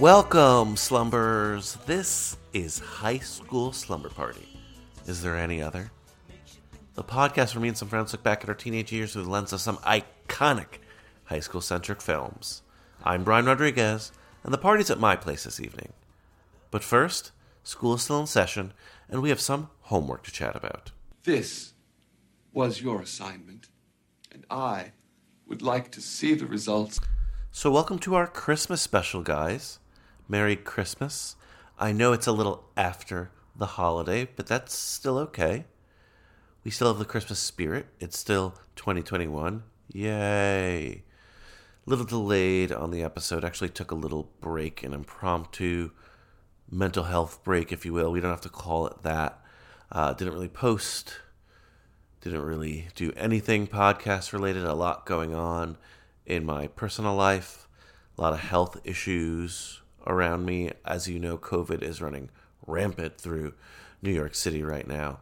Welcome, slumbers. This is High School Slumber Party. Is there any other? The podcast where me and some friends look back at our teenage years through the lens of some iconic high school centric films. I'm Brian Rodriguez, and the party's at my place this evening. But first, school is still in session, and we have some homework to chat about. This was your assignment, and I would like to see the results. So, welcome to our Christmas special, guys. Merry Christmas. I know it's a little after the holiday, but that's still okay. We still have the Christmas spirit. It's still 2021. Yay. Little delayed on the episode. Actually, took a little break, an impromptu mental health break, if you will. We don't have to call it that. Uh, didn't really post didn't really do anything podcast related. A lot going on in my personal life, a lot of health issues around me. As you know, COVID is running rampant through New York City right now.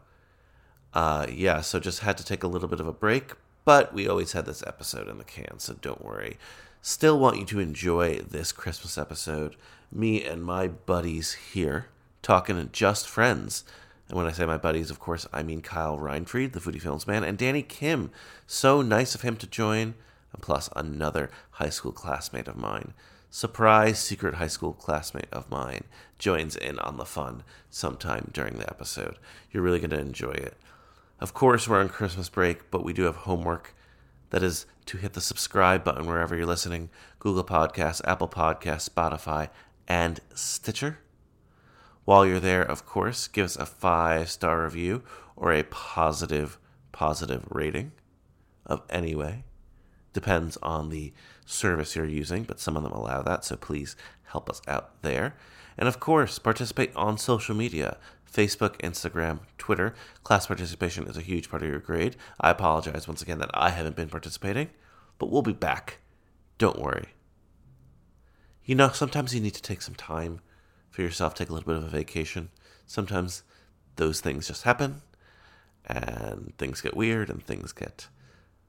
Uh, yeah, so just had to take a little bit of a break, but we always had this episode in the can, so don't worry. Still want you to enjoy this Christmas episode. Me and my buddies here talking just friends. And when I say my buddies, of course, I mean Kyle Reinfried, the Foodie Films man, and Danny Kim. So nice of him to join, and plus another high school classmate of mine. Surprise secret high school classmate of mine joins in on the fun sometime during the episode. You're really going to enjoy it. Of course, we're on Christmas break, but we do have homework. That is to hit the subscribe button wherever you're listening Google Podcasts, Apple Podcasts, Spotify, and Stitcher. While you're there, of course, give us a five star review or a positive, positive rating of any way. Depends on the service you're using, but some of them allow that, so please help us out there. And of course, participate on social media Facebook, Instagram, Twitter. Class participation is a huge part of your grade. I apologize once again that I haven't been participating, but we'll be back. Don't worry. You know, sometimes you need to take some time for yourself, take a little bit of a vacation. Sometimes those things just happen, and things get weird, and things get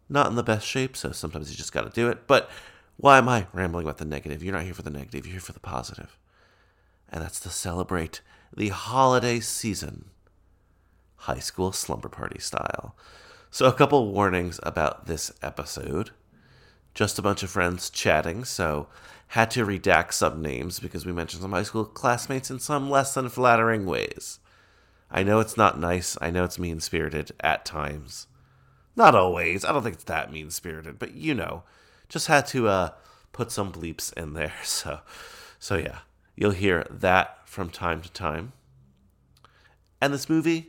not in the best shape, so sometimes you just got to do it. But why am I rambling about the negative? You're not here for the negative, you're here for the positive. And that's to celebrate the holiday season, high school slumber party style. So, a couple warnings about this episode. Just a bunch of friends chatting, so had to redact some names because we mentioned some high school classmates in some less than flattering ways. I know it's not nice, I know it's mean spirited at times. Not always. I don't think it's that mean spirited, but you know, just had to uh, put some bleeps in there. So, so yeah, you'll hear that from time to time. And this movie,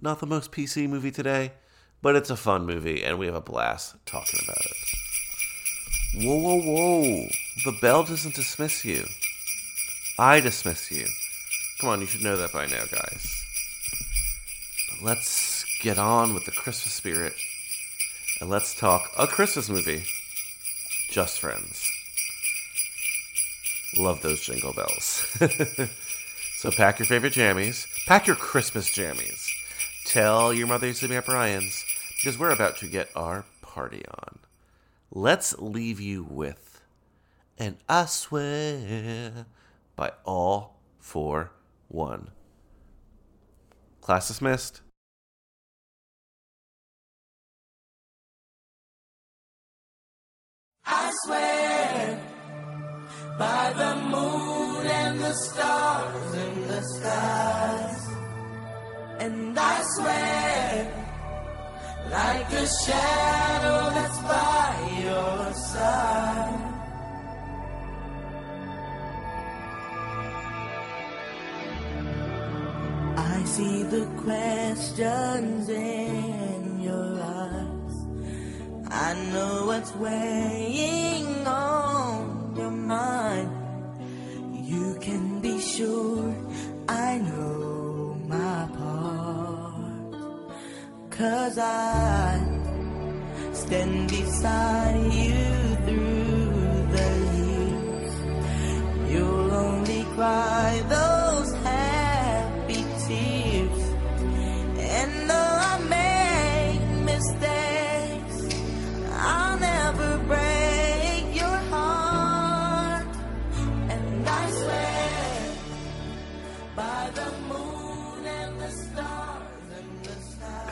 not the most PC movie today, but it's a fun movie, and we have a blast talking about it. Whoa, whoa, whoa! The bell doesn't dismiss you. I dismiss you. Come on, you should know that by now, guys. But let's get on with the Christmas spirit and let's talk a Christmas movie. Just Friends. Love those jingle bells. so pack your favorite jammies. Pack your Christmas jammies. Tell your mother to be at Brian's because we're about to get our party on. Let's leave you with And I Swear by All for One. Class dismissed. I swear by the moon and the stars in the skies. And I swear, like a shadow that's by your side. I see the questions in. I know what's weighing on your mind. You can be sure I know my part. Cause I stand beside you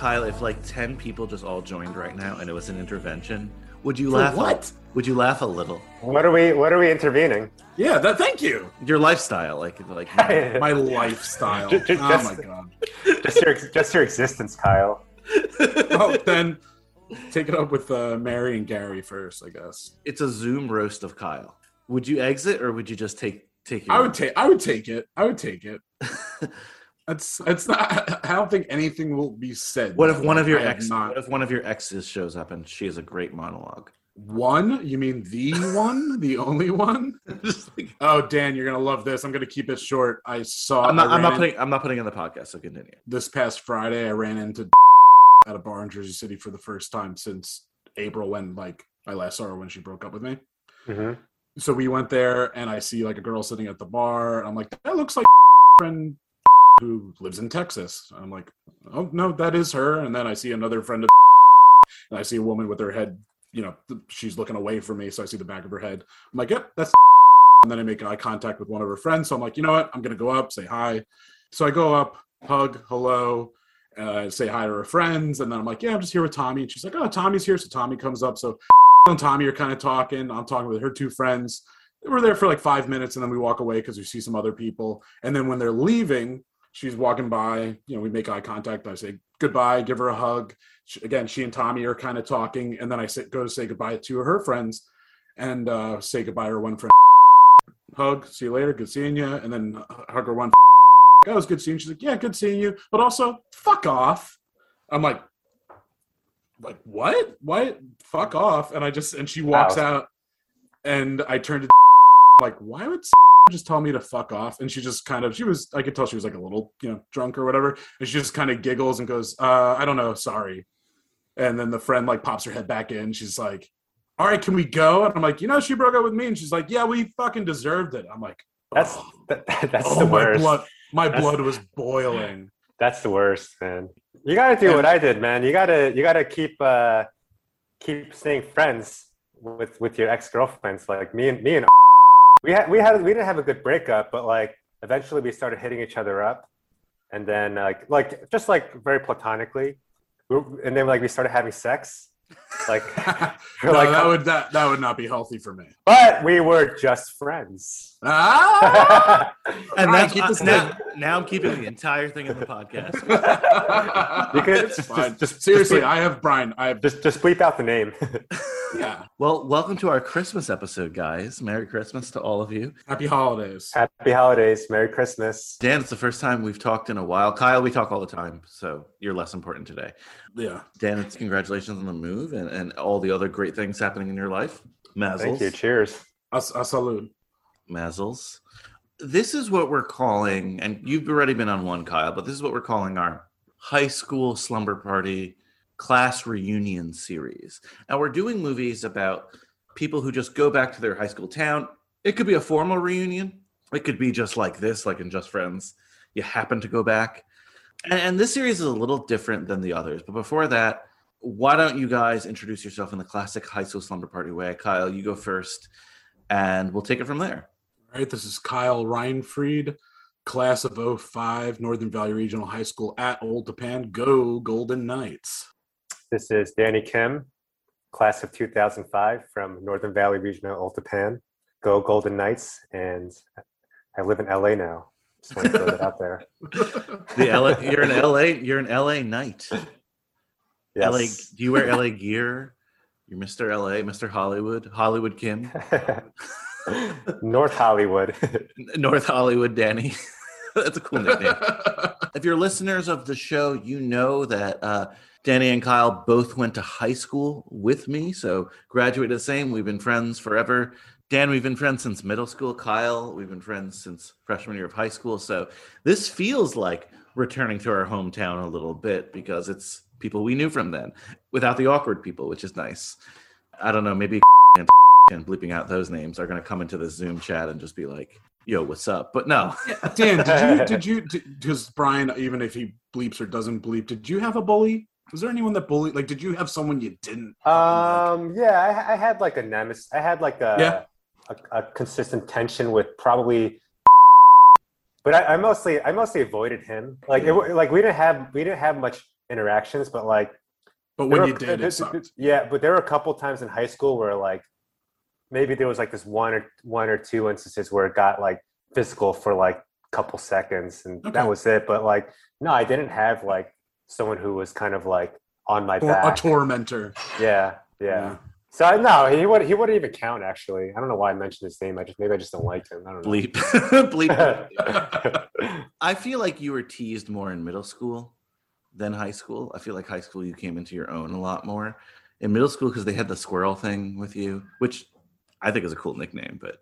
Kyle, if like ten people just all joined right now and it was an intervention, would you For laugh? a- what? would you laugh a little? What are we? What are we intervening? Yeah, that. Thank you. Your lifestyle, like like My lifestyle. Ju- ju- oh just- my god. just your just your existence, Kyle. Oh, then take it up with uh, Mary and Gary first, I guess. it's a Zoom roast of Kyle. Would you exit or would you just take take your I would take. I would take it. I would take it. It's. It's not. I don't think anything will be said. What if one of your I have ex Not what if one of your exes shows up and she has a great monologue? one? You mean the one? The only one? Just like- Oh, Dan, you're gonna love this. I'm gonna keep it short. I saw. I'm not I I'm not ran in- putting I'm not putting in the podcast, so continue. this past Friday, I ran into at a bar in Jersey City for the first time since April when like I last saw her when she broke up with me. hmm So we went there and I see like a girl sitting at the bar. and I'm like, that looks like friend who lives in Texas. I'm like, oh no, that is her. And then I see another friend of and I see a woman with her head, you know, she's looking away from me. So I see the back of her head. I'm like, yep, that's and then I make eye contact with one of her friends. So I'm like, you know what? I'm gonna go up, say hi. So I go up, hug, hello, uh, say hi to her friends, and then I'm like, yeah, I'm just here with Tommy. And she's like, oh, Tommy's here. So Tommy comes up. So and Tommy are kind of talking. I'm talking with her two friends. We're there for like five minutes, and then we walk away because we see some other people. And then when they're leaving, she's walking by. You know, we make eye contact. I say goodbye, give her a hug. She, again, she and Tommy are kind of talking, and then I say, go to say goodbye to her friends, and uh, say goodbye to her one friend. Hug, see you later, good seeing you, and then hug her one. Oh, it was good seeing you. She's like, yeah, good seeing you, but also fuck off. I'm like, like what? What? Fuck off! And I just and she walks Wow. out, and I turned to like, why would just tell me to fuck off? And she just kind of, she was, I could tell she was like a little, you know, drunk or whatever, and she just kind of giggles and goes, uh, I don't know, sorry. And then the friend like pops her head back in. She's like, all right, can we go? And I'm like, you know, she broke up with me, and she's like, yeah, we fucking deserved it. I'm like, That's oh, that, that's oh, the my worst. blood, my That's- blood was boiling. That's the worst, man. You gotta do And- what I did, man. You gotta you gotta keep uh keep staying friends with with your ex girlfriends. Like me and me and we had we had we didn't have a good breakup, but like eventually we started hitting each other up, and then like like just like very platonically, We- and then like we started having sex, like. no, like- that would that that would not be healthy for me. But we were just friends. Ah! And All right, keep this now, now I'm keeping the entire thing in the podcast. You could- it's just- fine. just- just- Seriously, just- I have Brian. I have just just bleep out the name. Yeah. Well, welcome to our Christmas episode, guys. Merry Christmas to all of you. Happy holidays. Happy holidays, Merry Christmas. Dan, it's the first time we've talked in a while. Kyle, we talk all the time, so you're less important today. Yeah. Dan, it's congratulations on the move and, and all the other great things happening in your life. Mazzles. Thank you. Cheers. A, a salute. Mazzles. This is what we're calling, and you've already been on one, Kyle, but this is what we're calling our high school slumber party class reunion series. Now we're doing movies about people who just go back to their high school town. It could be a formal reunion. It could be just like this, like in Just Friends. You happen to go back. And, and this series is a little different than the others. But before that, why don't you guys introduce yourself in the classic high school slumber party way? Kyle, you go first, and we'll take it from there. All right. This is Kyle Reinfried, class of 05, Northern Valley Regional High School at Old Tappan. Go Golden Knights. This is Danny Kim, class of 2005 from Northern Valley Regional Old Tappan. Go Golden Knights, and I live in LA now. Just want to throw that out there. The LA, you're in LA, you're an LA knight. LA, Yes. do you wear LA gear? You're Mr. LA, Mr. Hollywood, Hollywood Kim, North Hollywood. North Hollywood Danny. That's a cool nickname. if you're listeners of the show, you know that uh, Danny and Kyle both went to high school with me, so graduated the same. We've been friends forever. Dan, we've been friends since middle school. Kyle, we've been friends since freshman year of high school. So this feels like returning to our hometown a little bit because it's people we knew from then without the awkward people, which is nice. I don't know, maybe and and bleeping out those names are going to come into the Zoom chat and just be like, yo, what's up? But no. Dan, did you did you because Brian, even if he bleeps or doesn't bleep, did you have a bully? Was there anyone that bullied? Like, did you have someone you didn't? Um, yeah, I, I had like a nemesis. I had like a Yeah. a, a consistent tension with probably, but I, I mostly I mostly avoided him. Like it, like we didn't have we didn't have much interactions, but like but when were- you did, it sucked. Yeah, but there were a couple times in high school where like maybe there was like this one or one or two instances where it got like physical for like a couple seconds, and Okay. that was it. But like no, I didn't have like someone who was kind of like on my back, a back. tormentor. Yeah, yeah. So I- no, he would he wouldn't even count actually. I don't know why I mentioned his name. I just maybe I just don't like him. I don't know. Bleep. Bleep. I feel like you were teased more in middle school than high school. I feel like high school you came into your own a lot more. In middle school, because they had the squirrel thing with you, which I think is a cool nickname, but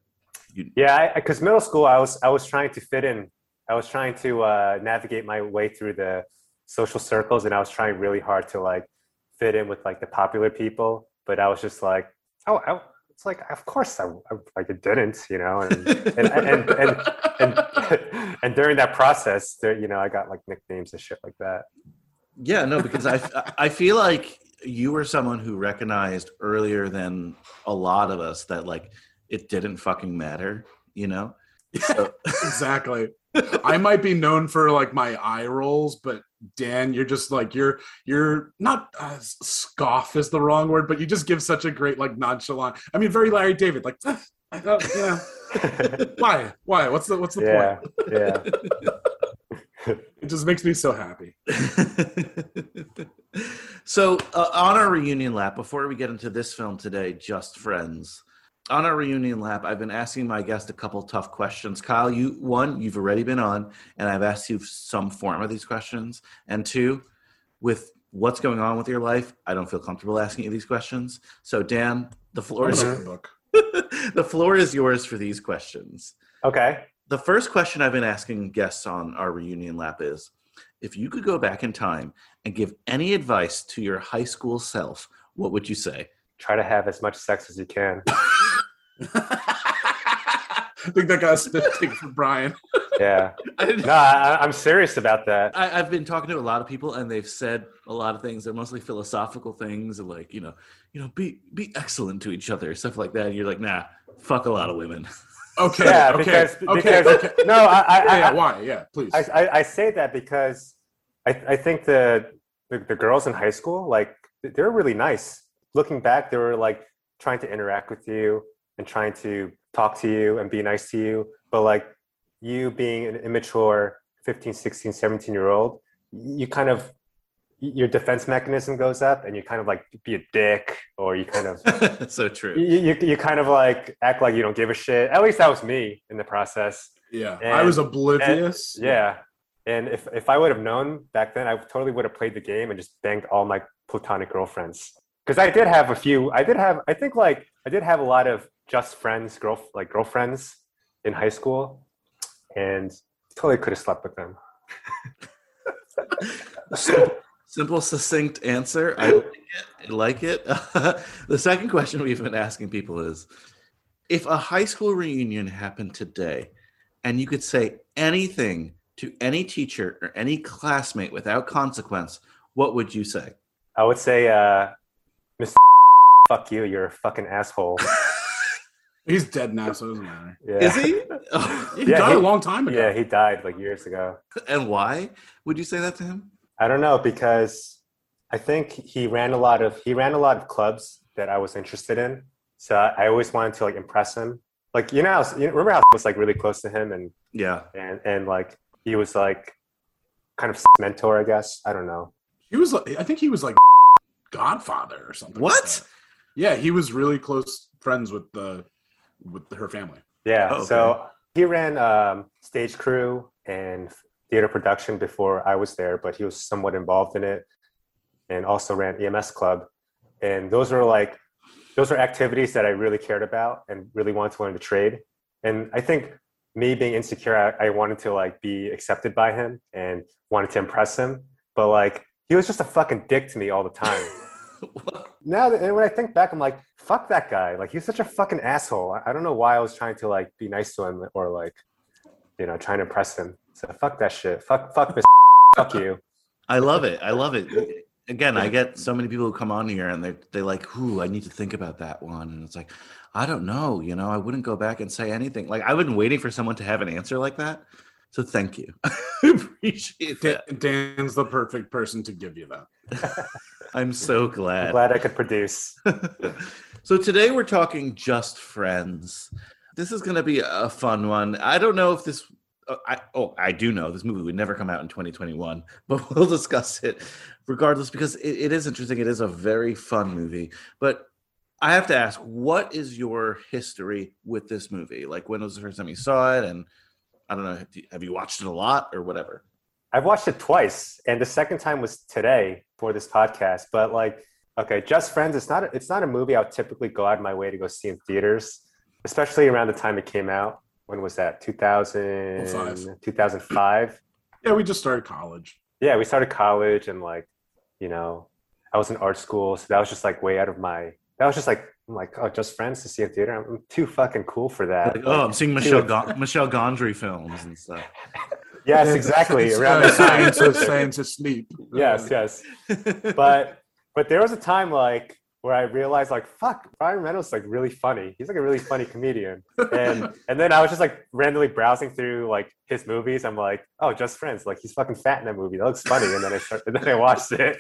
you yeah, because middle school I was I was trying to fit in. I was trying to uh, navigate my way through the social circles, and I was trying really hard to like fit in with like the popular people. But I was just like, oh, I, it's like of course I, I like it didn't, you know, and and and and, and, and during that process, there, you know, I got like nicknames and shit like that. Yeah, no, because I I feel like you were someone who recognized earlier than a lot of us that like it didn't fucking matter, you know? So, exactly. I might be known for like my eye rolls, but Dan, you're just like you're you're not uh, scoff is the wrong word, but you just give such a great like nonchalant. I mean, very Larry David. Like, "Ah, I yeah. Why? Why? What's the what's the yeah, point? yeah. It just makes me so happy. so uh, on our reunion lap, before we get into this film today, Just Friends, on our reunion lap, I've been asking my guest a couple tough questions. Kyle, you one, you've already been on, and I've asked you some form of these questions. And two, with what's going on with your life, I don't feel comfortable asking you these questions. So Dan, the floor is an open book. the floor is yours for these questions. Okay. The first question I've been asking guests on our reunion lap is if you could go back in time and give any advice to your high school self, what would you say? Try to have as much sex as you can. I think that got a spit take for Brian. Yeah. I No, I, I'm serious about that. I, I've been talking to a lot of people and they've said a lot of things. They're mostly philosophical things like, you know, you know, be be excellent to each other, stuff like that. And you're like, nah, fuck a lot of women. Okay. Yeah, okay. because okay. because okay. no, I I, Yeah, yeah, I, why? Yeah, please. I, I, I say that because I, I think the, the the girls in high school like they were really nice. Looking back, they were like trying to interact with you and trying to talk to you and be nice to you. But like you being an immature 15, 16, 17 year old, you kind of your defense mechanism goes up and you kind of like be a dick or you kind of so true. you, you, you kind of like act like you don't give a shit. At least that was me in the process. yeah, I was oblivious. Yeah. And if, if I would have known back then, I totally would have played the game and just banged all my platonic girlfriends. Because I did have a few. I did have. I think like I did have a lot of just friends, girl like girlfriends in high school, and totally could have slept with them. Simple, simple, succinct answer. I like it. I like it. the second question we've been asking people is if a high school reunion happened today and you could say anything to any teacher or any classmate without consequence, what would you say? I would say, uh, Mr. Fuck you. You're a fucking asshole. He's dead now, so it doesn't matter. Yeah. Is he? He Yeah, died he- a long time ago. Yeah, he died like years ago. and why would you say that to him? I don't know because I think he ran a lot of he ran a lot of clubs that I was interested in. So I, I always wanted to like impress him. Like you know, how, you remember how I was like really close to him and Yeah. and and like he was like kind of mentor, I guess. I don't know. He was. like- I think he was like Godfather or something. What? that. yeah, he was really close friends with the with her family. Yeah. Oh, So he ran um, stage crew and theater production before I was there, but he was somewhat involved in it and also ran EMS Club. And those are like, those are activities that I really cared about and really wanted to learn to trade. And I think me being insecure, I, I wanted to like be accepted by him and wanted to impress him. But like, he was just a fucking dick to me all the time. now that, and when I think back, I'm like, fuck that guy. Like he's such a fucking asshole. I- I don't know why I was trying to like be nice to him or like, you know, trying to impress him. So fuck that shit. Fuck, fuck this. fuck you. I love it. I love it. Again, I get so many people who come on here and they they like, "Ooh, I need to think about that one." And it's like, I don't know. You know, I wouldn't go back and say anything. Like I've been waiting for someone to have an answer like that. So thank you. I appreciate Dan- Dan's the perfect person to give you that. I'm so I'm glad. glad I could produce. so today we're talking just friends. This is going to be a fun one. I don't know if this. uh, I oh I do know this movie would never come out in 2021, but we'll discuss it regardless because it, it is interesting. It is a very fun movie, but. I have to ask, what is your history with this movie? Like, when was the first time you saw it? And I don't know, have you watched it a lot or whatever? I've watched it twice, and the second time was today for this podcast. But like, okay, Just Friends. It's not. A, it's not a movie I would typically go out of my way to go see in theaters, especially around the time it came out. When was that? 2000, 2005. Yeah, we just started college. Yeah, we started college, and like, you know, I was in art school, so that was just like way out of my. That was just like, I'm like, oh, Just Friends to see in theater. I'm too fucking cool for that. Like, oh, I'm seeing Michelle Gon- Michel Gondry films and stuff. yes, exactly. It's, Around uh, the time. science, of, science of sleep. yes, yes. but but there was a time like where I realized like fuck Ryan Reynolds is like really funny. He's like a really funny comedian. And and then I was just like randomly browsing through like his movies. I'm like, oh, Just Friends. Like he's fucking fat in that movie. That looks funny. And then I start, and then I watched it.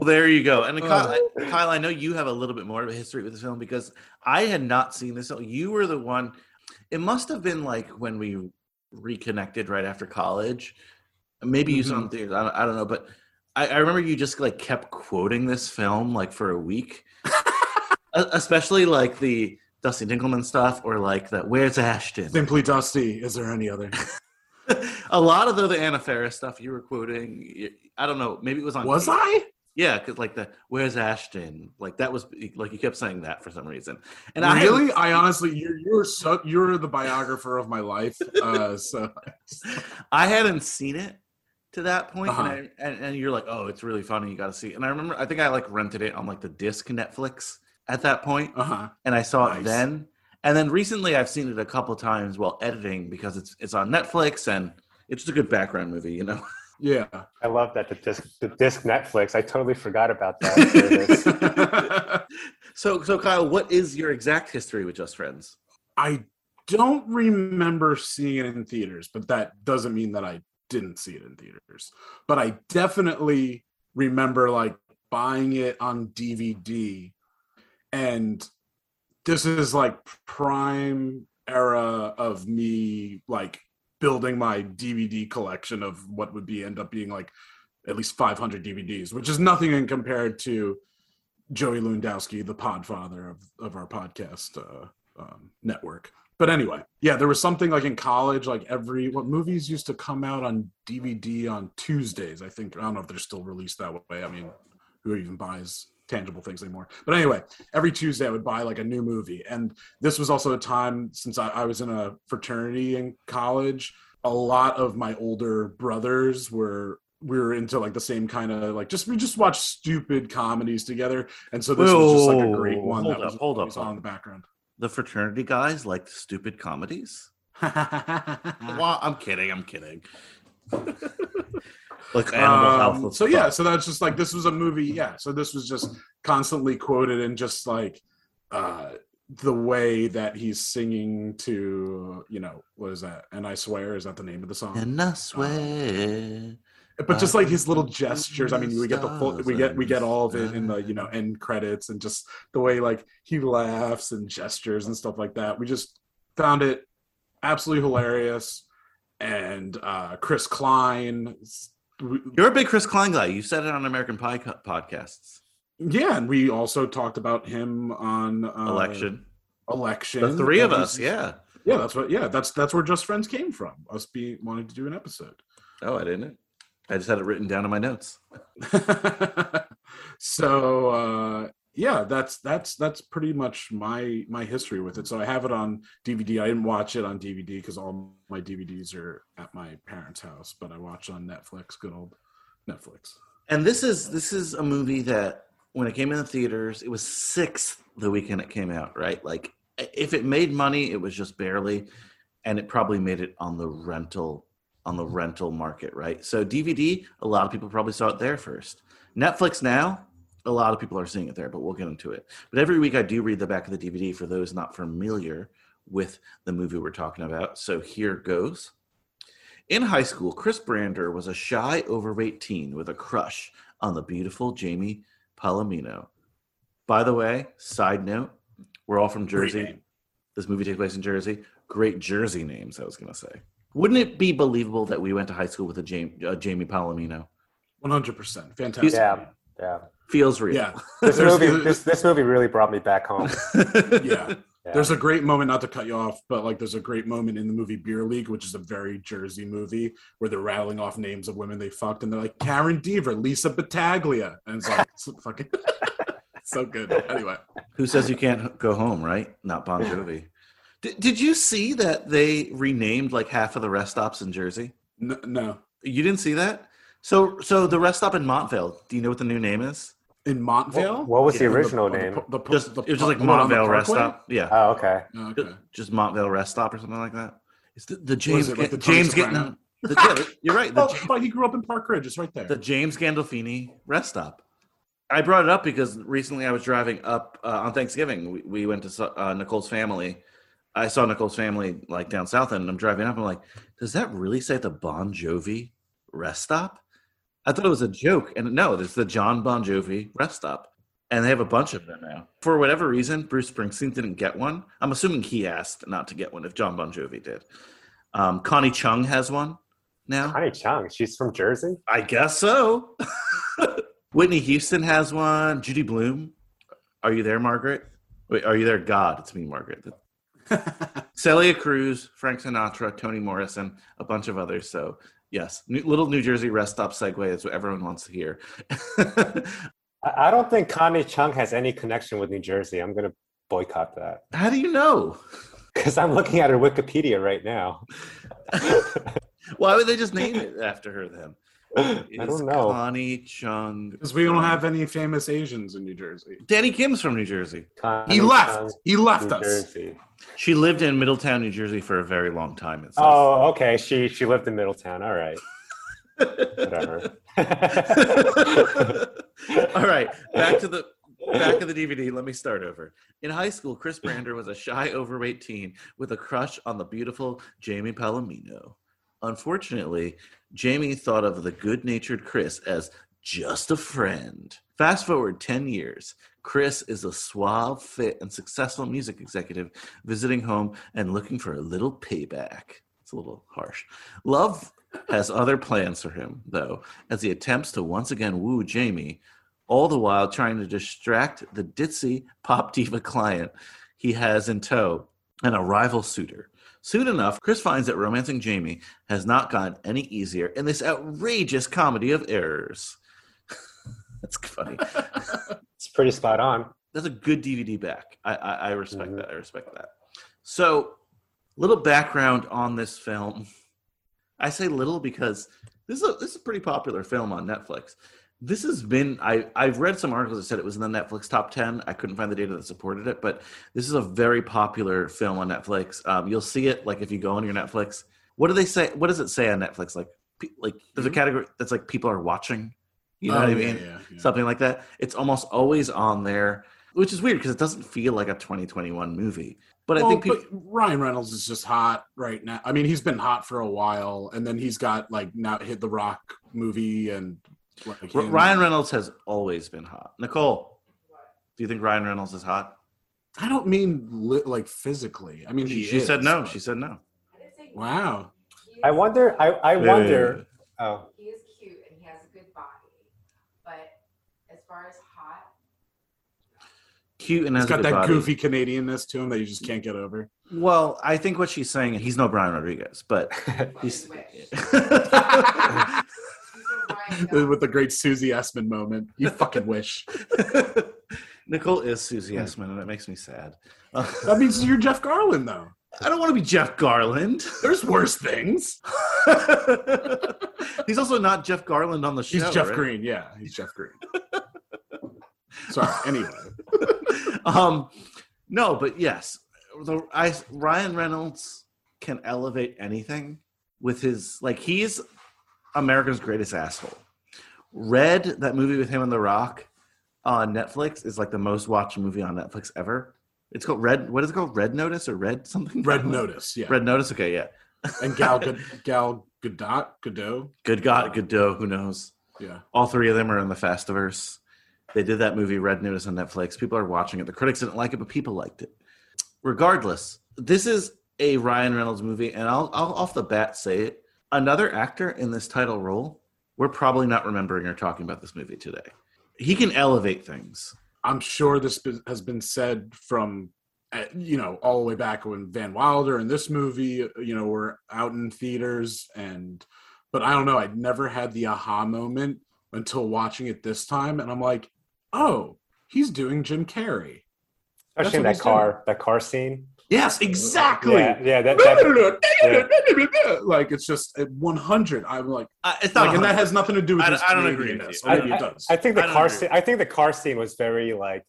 Well, there you go. And Kyle, I- Kyle, I know you have a little bit more of a history with this film because I had not seen this. film. You were the one. It must have been like when we reconnected right after college. Maybe you saw it in theaters. I don't, I don't know, but I, I remember you just like kept quoting this film like for a week, especially like the Dusty Dinkleman stuff or like the Where's Ashton. Simply Dusty. Is there any other? a lot of the, the Anna Faris stuff you were quoting. I don't know. Maybe it was on. Was I? Yeah, because like the "Where's Ashton?" Like that was like you kept saying that for some reason. And I really, I honestly, you're you're so you're the biographer of my life. Uh, so I hadn't seen it to that point, Uh-huh. and, I, and and you're like, "Oh, it's really funny. You got to see." it." And I remember, I think I like rented it on like the disc Netflix at that point, uh huh. and I saw it then. And then recently, I've seen it a couple times while editing because it's it's on Netflix and it's just a good background movie, you know. Yeah. I love that the disc the disc Netflix. I totally forgot about that. So so Kyle, what is your exact history with Just Friends? I don't remember seeing it in theaters, but that doesn't mean that I didn't see it in theaters. But I definitely remember like buying it on DVD. And this is like prime era of me like building my DVD collection of what would be end up being like at least 500 DVDs, which is nothing in compared to Joey Lewandowski, the podfather of, of our podcast uh, um, network. But anyway, yeah, there was something like in college, like every what movies used to come out on DVD on Tuesdays. I think I don't know if they're still released that way. I mean, who even buys tangible things anymore? But anyway, every Tuesday I would buy like a new movie, and this was also a time since I, I was in a fraternity in college. A lot of my older brothers were we were into like the same kind of like just we just watched stupid comedies together, and so this was just like a great one hold that up, was hold up, on the background. The fraternity guys like stupid comedies. Well, I'm kidding. I'm kidding. like Animal Um, Health. so yeah, so that's just like this was a movie. Yeah, so this was just constantly quoted and just like uh the way that he's singing to you know what is that? And I swear is that the name of the song? And I swear. but just like his little gestures i mean we get the full we get we get all of it in the you know end credits and just the way like he laughs and gestures and stuff like that we just found it absolutely hilarious and uh chris klein You're a big Chris Klein guy. You said it on American Pie co- podcasts. yeah and we also talked about him on uh, Election. election The three of us. Yeah. Yeah, that's what. Yeah, that's that's where Just Friends came from. Us be wanting to do an episode. Oh, I didn't. I just had it written down in my notes. so uh, yeah, that's that's that's pretty much my my history with it. So I have it on DVD. I didn't watch it on DVD because all my DVDs are at my parents' house, but I watch on Netflix. Good old Netflix. And this is this is a movie that when it came in the theaters, it was sixth the weekend it came out, right? Like if it made money, it was just barely, and it probably made it on the rental on the rental market, right? So DVD, a lot of people probably saw it there first. Netflix now, a lot of people are seeing it there, but we'll get into it. But every week I do read the back of the DVD for those not familiar with the movie we're talking about. So here goes. In high school, Chris Brander was a shy, overweight teen with a crush on the beautiful Jamie Palomino. By the way, side note, we're all from Jersey. This movie takes place in Jersey. Great Jersey names, I was going to say. Wouldn't it be believable that we went to high school with a Jamie, uh, Jamie Palomino? One hundred percent, fantastic. Yeah, yeah. Feels real. yeah. This movie, this this movie really brought me back home. yeah. Yeah. There's a great moment, not to cut you off, but like there's a great moment in the movie Beer League, which is a very Jersey movie where they're rattling off names of women they fucked, and they're like Karen Deaver, Lisa Battaglia, and it's like it's fucking so good. Anyway, Who says you can't go home, right? Not Bon Jovi. Did, did you see that they renamed like half of the rest stops in Jersey? no, no. You didn't see that? So, so the rest stop in Montvale. Do you know what the new name is? In Montvale. What was the original the- name? the- the- Just the- it was just like the one on the Montvale rest Parkway? stop. Yeah, Oh, okay. Oh, okay. just Montvale rest stop or something like that. It's the, the James it like Ga- the James Soprano? getting the, yeah, you're right. The, Oh, but he grew up in Park Ridge. It's right there. the James Gandolfini rest stop. I brought it up because recently I was driving up uh, on Thanksgiving. We, we went to uh, Nicole's family. I saw Nicole's family like down south, and I'm driving up. I'm like, does that really say the Bon Jovi rest stop? I thought it was a joke, and no, it's the John Bon Jovi rest stop, and they have a bunch of them now. For whatever reason, Bruce Springsteen didn't get one. I'm assuming he asked not to get one if John Bon Jovi did. Um, Connie Chung has one now. Connie Chung, she's from Jersey. I guess so. Whitney Houston has one. Judy Blume. Are you there, Margaret? Wait, are you there? God, it's me, Margaret. Celia Cruz, Frank Sinatra, Toni Morrison, a bunch of others. So, yes, new, little New Jersey rest stop segue is what everyone wants to hear. I, don't think Connie Chung has any connection with New Jersey. I'm gonna boycott that How do you know? because I'm looking at her Wikipedia right now. Why would they just name it after her then? I don't know. Connie Chung. Because we don't have any famous Asians in New Jersey. Danny Kim's from New Jersey. Connie He left. Chung, He left New us. Jersey. She lived in Middletown, New Jersey for a very long time. It says. Oh, okay. She she lived in Middletown. All right. Whatever. All right, back to the back of the DVD. Let me start over. In high school, Chris Brander was a shy, overweight teen with a crush on the beautiful Jamie Palomino. Unfortunately, Jamie thought of the good-natured Chris as just a friend. Fast forward 10 years. Chris is a suave, fit, and successful music executive visiting home and looking for a little payback. It's a little harsh. Love has other plans for him, though, as he attempts to once again woo Jamie, all the while trying to distract the ditzy pop diva client he has in tow and a rival suitor. Soon enough, Chris finds that romancing Jamie has not gotten any easier in this outrageous comedy of errors. That's funny. it's pretty spot on. That's a good DVD back. I, I, I respect Mhm. that. I respect that. So, little background on this film. I say little because this is a this is a pretty popular film on Netflix. This has been I I've read some articles that said it was in the Netflix top ten. I couldn't find the data that supported it, but this is a very popular film on Netflix. Um, you'll see it like if you go on your Netflix. What do they say? What does it say on Netflix? Like like there's a Mhm. category that's like people are watching. You know Oh, what I mean? yeah, yeah. something like that. It's almost always on there, which is weird because it doesn't feel like a 2021 movie. But I think people, but Ryan Reynolds is just hot right now. I mean, he's been hot for a while, and then he's got like now hit the Rock movie and like Ryan Reynolds has always been hot. Nicole, do you think Ryan Reynolds is hot? I don't mean li- like physically. I mean, She, she is, said no. but- She said no. Wow. I wonder. I I Wait, wait, wonder. wait, wait. Oh, He is cute and he has a good body, but as far as hot, cute and has He's a got good that body. goofy Canadianness to him that you just can't get over. Well, I think what she's saying, he's no Brian Rodriguez, but he's. With the great Susie Essman moment. You fucking wish. Nicole is Susie Essman, and it makes me sad. That means you're Jeff Garlin, though. I don't want to be Jeff Garlin. There's worse things. he's also not Jeff Garlin on the show. He's Jeff right? Green. Yeah, he's Jeff Green. Sorry. Anyway, um, no, but yes, the I, Ryan Reynolds can elevate anything with his like he's America's greatest asshole. Red, that movie with him and The Rock on Netflix, is like the most watched movie on Netflix ever. It's called Red. What is it called? Red Notice or Red something? Red Notice. Yeah. Red Notice. Okay, yeah. And Gal Gal Gadot, Gadot. Good God, Godot. Who knows? Yeah. All three of them are in the Fastiverse. They did that movie Red Notice on Netflix. People are watching it. The critics didn't like it, but people liked it. Regardless, this is a Ryan Reynolds movie, and I'll, I'll off the bat say it. Another actor in this title role, we're probably not remembering or talking about this movie today. He can elevate things. I'm sure this has been said from, uh, you know, all the way back when Van Wilder and this movie, uh, you know, were out in theaters. And, but I don't know, I'd never had the aha moment until watching it this time. And I'm like, oh, he's doing Jim Carrey. Especially in that he's car, that car scene. Yes, exactly. Yeah, yeah, that, that like it's just at 100. I'm like, Uh, it's not like, and that has nothing to do with I- his I don't agree with Canadianness. you. Or I, maybe it I- does. I think the I car scene. I think the car scene was very like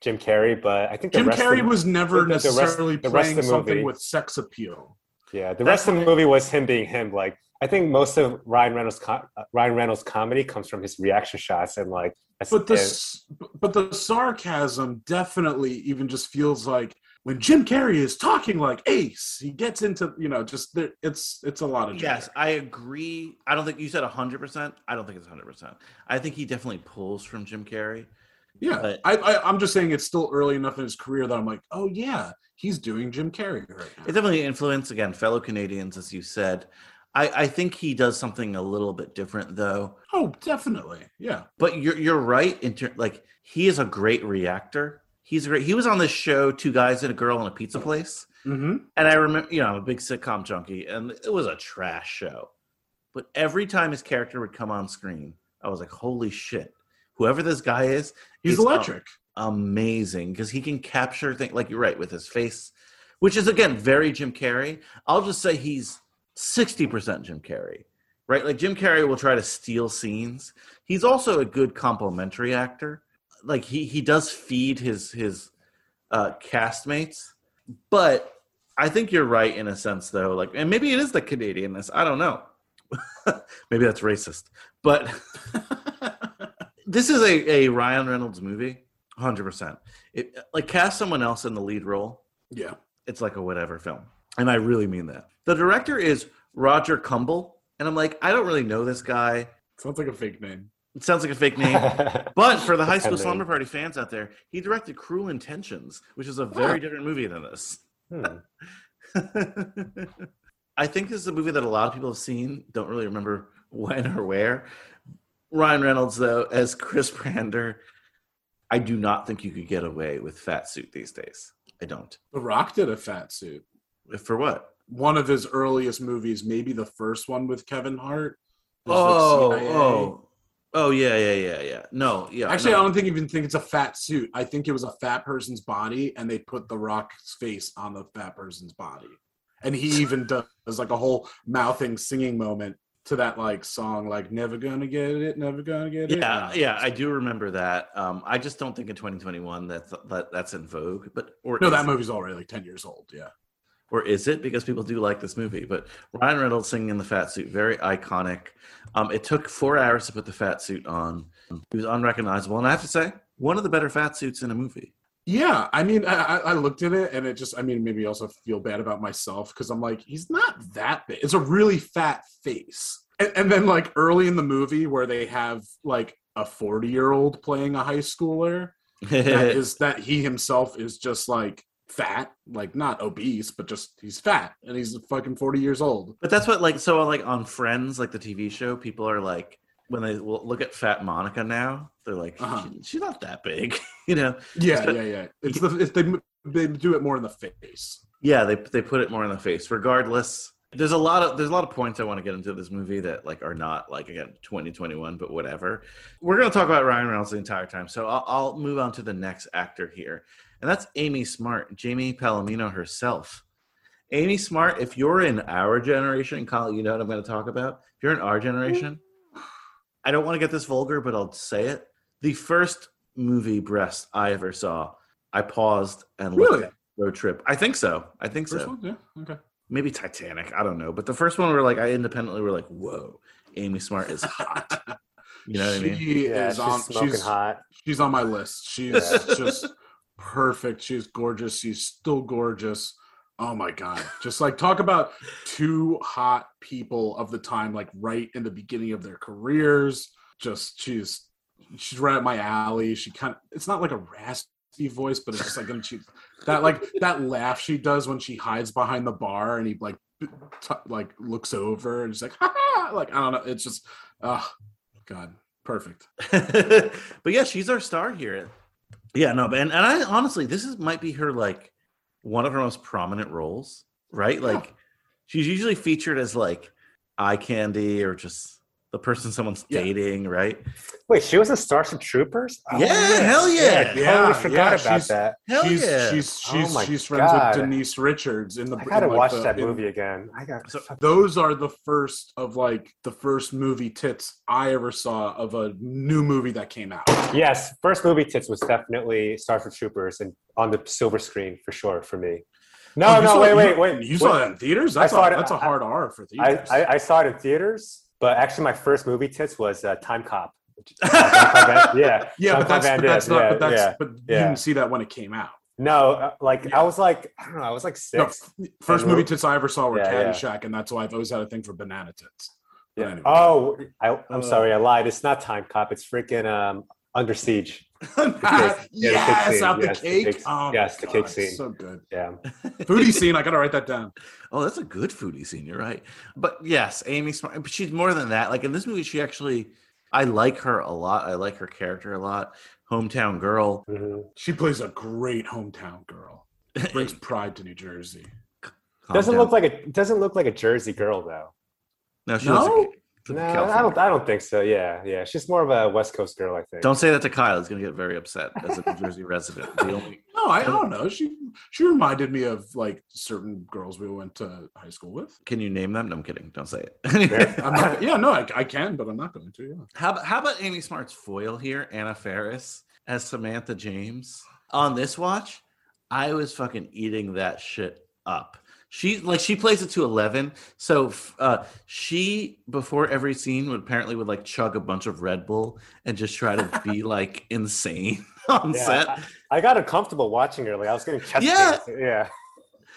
Jim Carrey, but I think the Jim rest Carrey of, was never the- the necessarily the rest playing the something movie- with sex appeal. Yeah, the rest of the movie was him being him. Like I think most of Ryan Reynolds co- uh, Ryan Reynolds comedy comes from his reaction shots and like. But and- but the sarcasm definitely even just feels like when Jim Carrey is talking like Ace, he gets into you know just there, it's it's a lot of Jim Yes, Carrey. I agree. I don't think you said 100%. I don't think it's 100%. I think he definitely pulls from Jim Carrey. yeah. but- I, I I'm just saying it's still early enough in his career that I'm like, oh yeah, he's doing Jim Carrey right now. It definitely influenced again fellow Canadians, as you said. I, I think he does something a little bit different though. Oh, definitely, yeah. But you're you're right in ter- like he is a great reactor. He's great. He was on this show, Two Guys and a Girl in a Pizza Place, Mm-hmm. and I remember, you know, I'm a big sitcom junkie, and it was a trash show. But every time his character would come on screen, I was like, "Holy shit! Whoever this guy is, He's electric. amazing because he can capture things like you're right with his face, which is again very Jim Carrey. I'll just say he's sixty percent Jim Carrey, right? Like Jim Carrey will try to steal scenes. He's also a good complimentary actor. Like he he does feed his his uh, castmates, but I think you're right in a sense though. Like, and maybe it is the Canadianness. I don't know. maybe that's racist, but. this is a, a Ryan Reynolds movie, hundred percent. It like cast someone else in the lead role. Yeah. It's like a whatever film, and I really mean that. The director is Roger Kumble, and I'm like, I don't really know this guy. Sounds like a fake name. It sounds like a fake name, but for the high school slumber party fans out there, he directed Cruel Intentions, which is a very Huh. different movie than this. Hmm. I think this is a movie that a lot of people have seen, don't really remember when or where. Ryan Reynolds, though, as Chris Brander, I do not think you could get away with fat suit these days. I don't. The Rock did a fat suit. For what? One of his earliest movies, maybe the first one with Kevin Hart. There's, like, Oh, oh, oh, yeah, yeah, yeah, yeah. No, yeah. Actually, no. I don't think even think it's a fat suit. I think it was a fat person's body, and they put the Rock's face on the fat person's body. And he even does like a whole mouthing singing moment to that like song, like "Never Gonna Get It, Never Gonna Get It." Yeah, yeah, I do remember that. Um, I just don't think in 2021 that's that, that's in vogue. But or No, that movie's already like ten years old. Yeah. Or is it? Because people do like this movie. But ryan reynolds singing in the fat suit very iconic. Um, it took four hours to put the fat suit on. He was unrecognizable. And i have to say one of the better fat suits in a movie. Yeah, I mean, I, I looked at it and it just, I mean, maybe also feel bad about myself because I'm like, he's not that big. It's a really fat face. And, and then, like, early in the movie where they have like a 40 year old playing a high schooler, that is that he himself is just like fat, like not obese, but just he's fat and he's fucking 40 years old. but that's what like so like on friends like the tv show people are like when they look at Fat Monica now, they're like, Uh-huh. "She- she's not that big, you know. Yeah, So- yeah, yeah. It's the it's they they do it more in the face. Yeah, they they put it more in the face. Regardless, there's a lot of there's a lot of points I want to get into this movie that like are not like again 2021, but whatever. We're gonna talk about Ryan Reynolds the entire time, so I'll, I'll move on to the next actor here, and that's Amy Smart, Jamie Palomino herself. Amy Smart, if you're in our generation, Kyle, you know what I'm going to talk about. If you're in our generation, I don't want to get this vulgar, but I'll say it. The first movie breast I ever saw, I paused and looked Really? at Road Trip. I think so. I think First so. one, yeah, okay. Maybe Titanic. I don't know. But the first one, were like, I independently were like, whoa, Amy Smart is hot. You know what I mean? She Yeah, is she's on. smoking She's hot. she's on my list. She's just perfect. She's gorgeous. She's still gorgeous. Oh my god! Just like talk about two hot people of the time, like right in the beginning of their careers. Just she's she's right up my alley. She kind of it's not like a raspy voice, but it's just like and she that like that laugh she does when she hides behind the bar and he like t- like looks over and she's like ha like I don't know. It's just oh god, perfect. but yeah, she's our star here. Yeah, no, but and, and I honestly, this is might be her like one of her most prominent roles, right? Like she's usually featured as like eye candy or just the person someone's Yeah. dating, right? Wait, she was in Starship Troopers? Oh, Yeah, hell yeah. I Yeah, totally forgot yeah, about that. Hell she's, yeah. she's Oh she's my she's friends God. with Denise Richards in the. I gotta in, like, watch the- that in- movie again. I got So- Those are the first of like the first movie tits I ever saw of a new movie that came out. Yes, first movie tits was definitely Starship Troopers and on the silver screen for sure for me. No, Oh, no, saw- wait, you- wait, wait. You saw wait. that in theaters? I That's saw a, it- that's a I- hard R for I, theaters. I, I saw it in theaters, but actually my first movie tits was uh, Timecop. yeah, yeah, Jean-Claude but that's, but that's not. yeah, but that's yeah, but you yeah. didn't see that when it came out. No, uh, like I was like I don't know, I was like No, first movie tits I ever saw were Yeah, yeah. Caddyshack, and that's why I've always had a thing for banana tits. Yeah. anyway. Oh, I, I'm Uh, sorry, I lied. It's not Timecop. It's freaking um, Under Siege. Yeah, the cake yes, out the Yes, the cake. cake- oh, yes, my the cake scene. So good. Yeah. Foodie scene. I gotta write that down. Oh, that's a good foodie scene. You're right. But yes, Amy Smart. But she's more than that. Like in this movie, she actually, I like her a lot. I like her character a lot. Hometown girl. Mhm. She plays a great hometown girl. Brings pride to New Jersey. Doesn't Hometown- look like a doesn't look like a Jersey girl though. No, she No? Looks like a- No, I don't. I don't think so. Yeah, yeah. She's more of a West Coast girl, I think. Don't say that to Kyle. He's gonna get very upset as a New Jersey resident. The only No, I don't know. She she reminded me of like certain girls we went to high school with. can you name them? No, I'm kidding. Don't say it. I'm not, yeah, no, I, I can, but I'm not going to. Yeah. how about how about Amy Smart's foil here, Anna Faris as Samantha James on this watch? I was fucking eating that shit up. She like she plays it to eleven. So uh, she before every scene would apparently would like chug a bunch of Red Bull and just try to be like insane on Yeah, set. I, I got uncomfortable watching her. Like I was getting chest Yeah. pains. Yeah.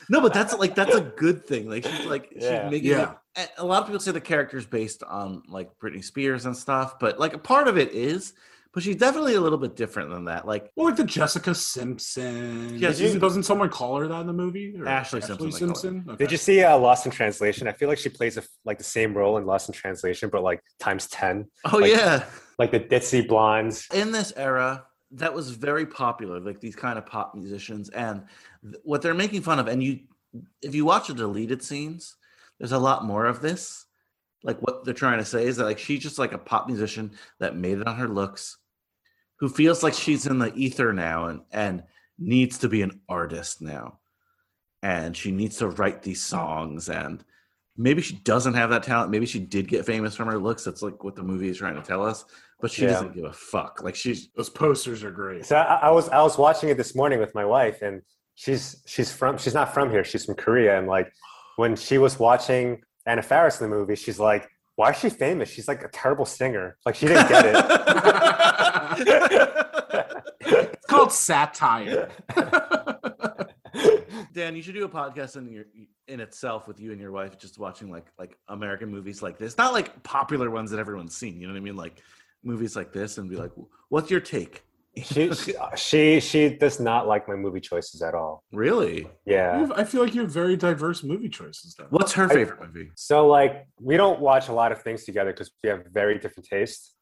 No, but that's like that's a good thing. Like she's like Yeah. she's making Yeah. it. A lot of people say the character's based on like Britney Spears and stuff, but like a part of it is, but she's definitely a little bit different than that. Like Well, like the Jessica Simpson. Yes, Doesn't- you- doesn't someone call her that in the movie? Or Ashlee Simpson, they call her. Simpson. Okay. Did you see uh, Lost in Translation? I feel like she plays a, like the same role in Lost in Translation, but like times ten. oh Like- yeah, Like the ditzy blondes. in this era that was very popular like these kind of pop musicians and th- what they're making fun of and you if you watch the deleted scenes there's a lot more of this like what they're trying to say is that like she's just like a pop musician that made it on her looks who feels like she's in the ether now and and needs to be an artist now and she needs to write these songs and maybe she doesn't have that talent maybe she did get famous from her looks that's like what the movie is trying to tell us but she Yeah. doesn't give a fuck like she's Those posters are great. So I, I was I was watching it this morning with my wife, and she's she's from she's not from here. She's from Korea, and like when she was watching Anna Faris in the movie, she's like, "Why is she famous? She's like a terrible singer. Like she didn't get it." It's called satire. Dan, you should do a podcast in your in itself with you and your wife, just watching like like American movies like this. Not like popular ones that everyone's seen. You know what I mean? Like movies like this, and be like, "What's your take she, she she she does not like my movie choices at all. Really? Yeah. have- I feel like you have very diverse movie choices. Though. What's her I- favorite movie? So like we don't watch a lot of things together because we have very different tastes.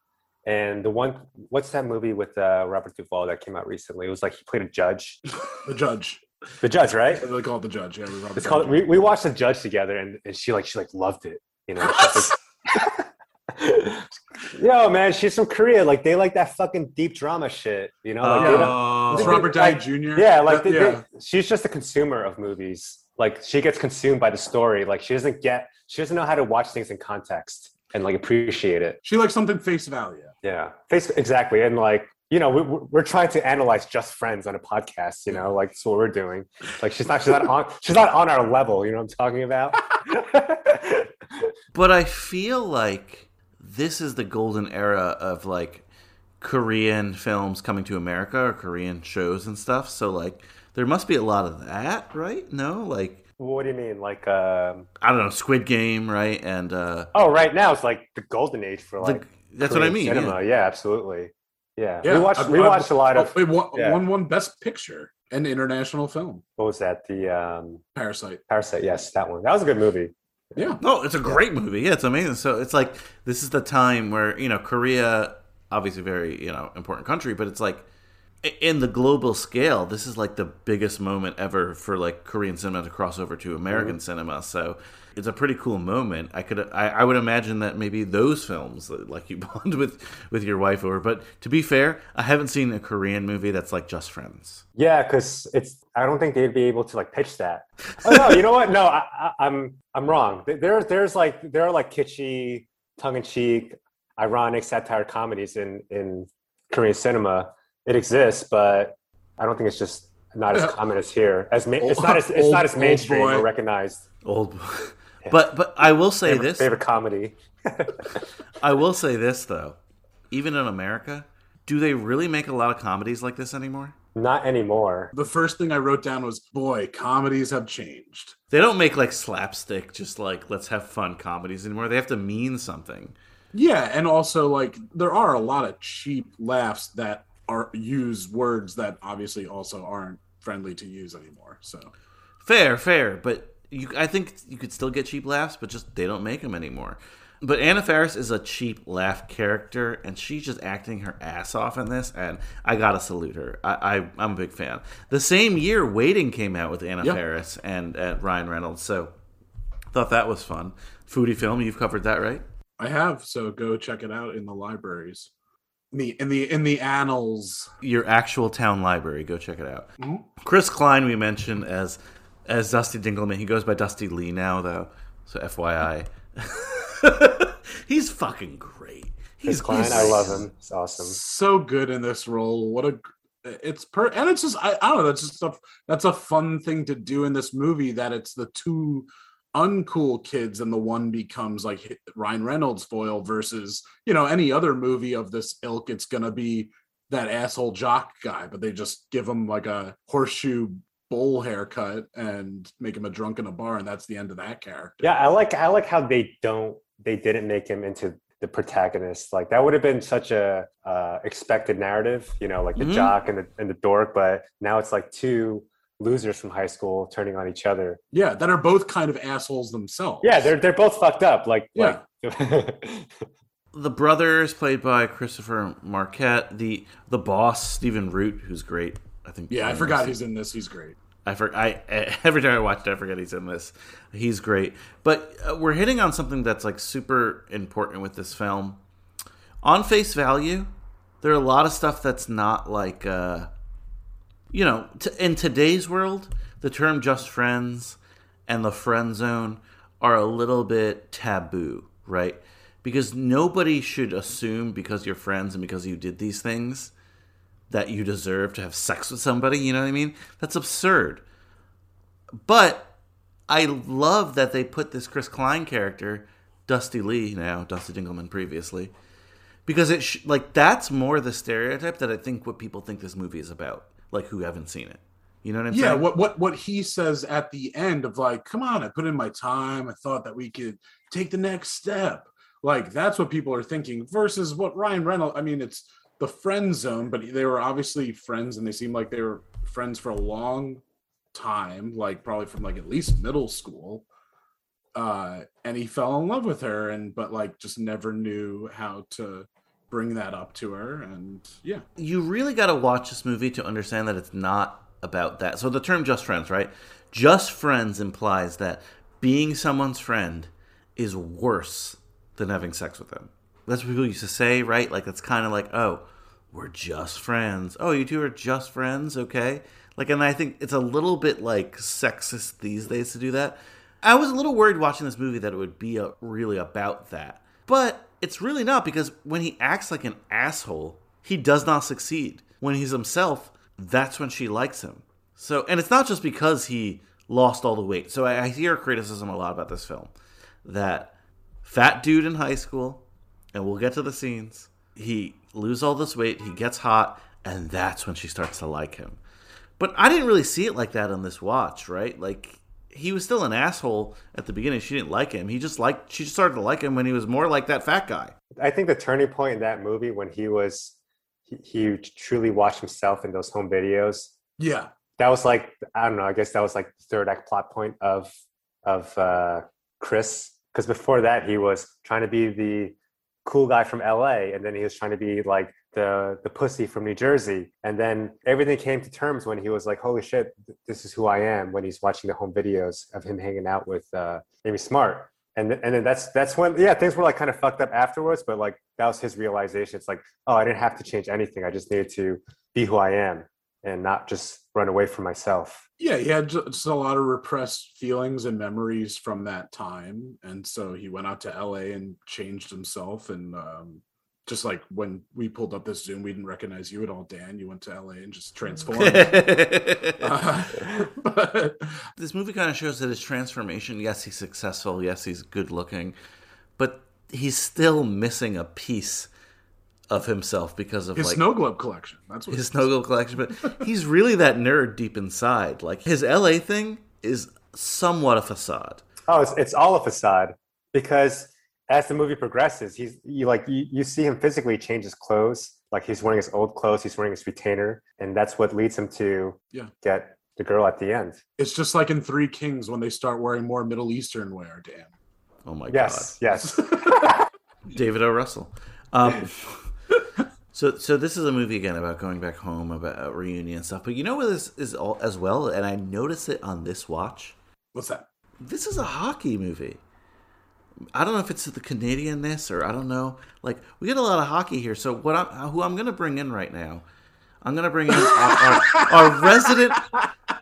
And the one, what's that movie with uh, Robert Duvall that came out recently? It was like he played a judge. The Judge. The judge, right? They call it the Judge. Yeah, Robert It's called. We, we watched the judge together, and, and she like she like loved it. You know. Yo, man, she's from Korea. Like they like that fucking deep drama shit. You know. Like, It's They- Robert Downey like- Jr. yeah, like That- they, yeah. they- she's just a consumer of movies. Like she gets consumed by the story. Like she doesn't get. She doesn't know how to watch things in context and like appreciate it. She likes something face value. Yeah, face exactly. And like, you know, we, we're trying to analyze just friends on a podcast. You know, like that's what we're doing. Like, she's not, she's not on, she's not on our level. You know what I'm talking about? But I feel like this is the golden era of like Korean films coming to America or Korean shows and stuff. So like there must be a lot of that, right? No, like what do you mean? Like, um, I don't know, Squid Game, right? And uh oh, right now it's like the golden age for the, like. that's what I Korean mean. Cinema. yeah. Yeah. absolutely. Yeah. Yeah, we watched. I- we I- watched a lot of. Oh, it won, yeah. won one Best Picture and international film. What was that? The um, Parasite. Parasite. Yes, that one. That was a good movie. Yeah. No, it's a great movie. Yeah, it's amazing. So it's like this is the time where you know Korea, obviously very you know important country, but it's like i- in the global scale, this is like the biggest moment ever for like Korean cinema to cross over to American mm-hmm. cinema. So it's a pretty cool moment. I could I, I would imagine that maybe those films like you bond with with your wife over. But to be fair, I haven't seen a Korean movie that's like just friends. Yeah, because it's. I don't think they'd be able to like pitch that. Oh no, you know what? No, I, I, I'm I'm wrong. There's there's like there are like kitschy, tongue in cheek, ironic satire comedies in in Korean cinema. It exists, but I don't think it's just not as common as here. As ma- it's not as it's old- not as mainstream or recognized. Old, but but I will say Favorite, this. favorite comedy. I will say this though, even in America, do they really make a lot of comedies like this anymore? Not anymore. The first thing I wrote down was, boy, comedies have changed. They don't make like slapstick, just like let's have fun comedies anymore. They have to mean something. Yeah, and also like there are a lot of cheap laughs that are use words that obviously also aren't friendly to use anymore. So Fair, fair, but you, I think you could still get cheap laughs, but just they don't make them anymore. But Anna Faris is a cheap laugh character, and she's just acting her ass off in this, and I gotta salute her. I, I I'm a big fan. The same year, Waiting came out with Anna Yep. Faris and uh, Ryan Reynolds, so thought that was fun. Foodie film, you've covered that, right? I have, so go check it out in the libraries. In the in the in the annals. Your actual town library, go check it out. Mhm. Chris Klein, we mentioned as as Dusty Dinkleman. He goes by Dusty Lee now, though. So FYI, he's fucking great. He's Chris Klein, he's- I love him. It's awesome. So good in this role. What a it's per and it's just I, I don't know, that's just a that's a fun thing to do in this movie that it's the two uncool kids and the one becomes like Ryan Reynolds foil versus, you know, any other movie of this ilk it's going to be that asshole jock guy, but they just give him like a horseshoe bowl haircut and make him a drunk in a bar and that's the end of that character. Yeah, I like I like how they don't they didn't make him into the protagonist. Like that would have been such a uh, expected narrative, you know, like the Mhm. jock and the and the dork. But now it's like two losers from high school turning on each other. Yeah, that are both kind of assholes themselves. Yeah, they're they're both fucked up. Like Yeah. like the brother is played by Christopher Marquette. The the boss Stephen Root, who's great. I think. Yeah, I forgot knows- he's in this. He's great. I for I every time I watch it, I forget he's in this. He's great, but uh, we're hitting on something that's like super important with this film. On face value, there are a lot of stuff that's not like, uh, you know, t- in today's world, the term "just friends" and the friend zone are a little bit taboo, right? Because nobody should assume because you're friends and because you did these things that you deserve to have sex with somebody. You know what I mean? That's absurd. But I love that they put this Chris Klein character, Dusty Lee now, Dusty Dinkleman previously, because it sh- like that's more the stereotype that I think what people think this movie is about, like who haven't seen it. You know what I'm yeah saying? what what what he says at the end of like come on i put in my time i thought that we could take the next step like that's what people are thinking versus what ryan reynolds i mean it's the friend zone, but they were obviously friends, and they seemed like they were friends for a long time, like probably from like at least middle school. Uh, and he fell in love with her, and but like just never knew how to bring that up to her, and yeah, you really got to watch this movie to understand that it's not about that. So the term "just friends," right? Just friends implies that being someone's friend is worse than having sex with them. That's what people used to say, right? Like it's kind of like, oh, we're just friends. Oh, you two are just friends, okay? Like, and I think it's a little bit like sexist these days to do that. I was a little worried watching this movie that it would be a, really about that, but it's really not because when he acts like an asshole, he does not succeed. When he's himself, that's when she likes him. So, and it's not just because he lost all the weight. So I, I hear criticism a lot about this film that fat dude in high school, and we'll get to the scenes. He lose all this weight, he gets hot, and that's when she starts to like him. But I didn't really see it like that on this watch, right? Like he was still an asshole at the beginning. She didn't like him. He just liked she just started to like him when he was more like that fat guy. I think the turning point in that movie when he was he, he truly watched himself in those home videos. yeah, That was like I don't know. I guess that was like the third act plot point of of uh, Chris. Because before that, he was trying to be the cool guy from LA, and then he was trying to be like the the pussy from New Jersey, and then everything came to terms when he was like, "Holy shit, this is who I am." When he's watching the home videos of him hanging out with uh, Amy Smart, and th- and then that's that's when yeah things were like kind of fucked up afterwards, but like that was his realization. It's like, oh, I didn't have to change anything. I just needed to be who I am and not just run away from myself. yeah, he had just a lot of repressed feelings and memories from that time, and so he went out to LA and changed himself. And um, just like when we pulled up this Zoom, we didn't recognize you at all, Dan. You went to LA and just transformed. Uh, but this movie kind of shows that his transformation yes he's successful yes he's good looking but he's still missing a piece of himself because of his like snow globe collection. That's what his snow globe collection but he's really that nerd deep inside like his la thing is somewhat a facade Oh, it's, it's all a facade because as the movie progresses, he's you like you, you see him physically change his clothes. Like he's wearing his old clothes, he's wearing his retainer, and that's what leads him to Yeah. get the girl at the end. It's just like in Three Kings when they start wearing more Middle Eastern wear, Dan. oh my God. Yes, yes. david o russell um, so so this is a movie again about going back home about reunion and stuff but you know what this is all as well and i noticed it on this watch What's that? this is a hockey movie. I don't know if it's the Canadianness or I don't know. Like we get a lot of hockey here. So what I'm who I'm gonna bring in right now, I'm gonna bring in our, our, our resident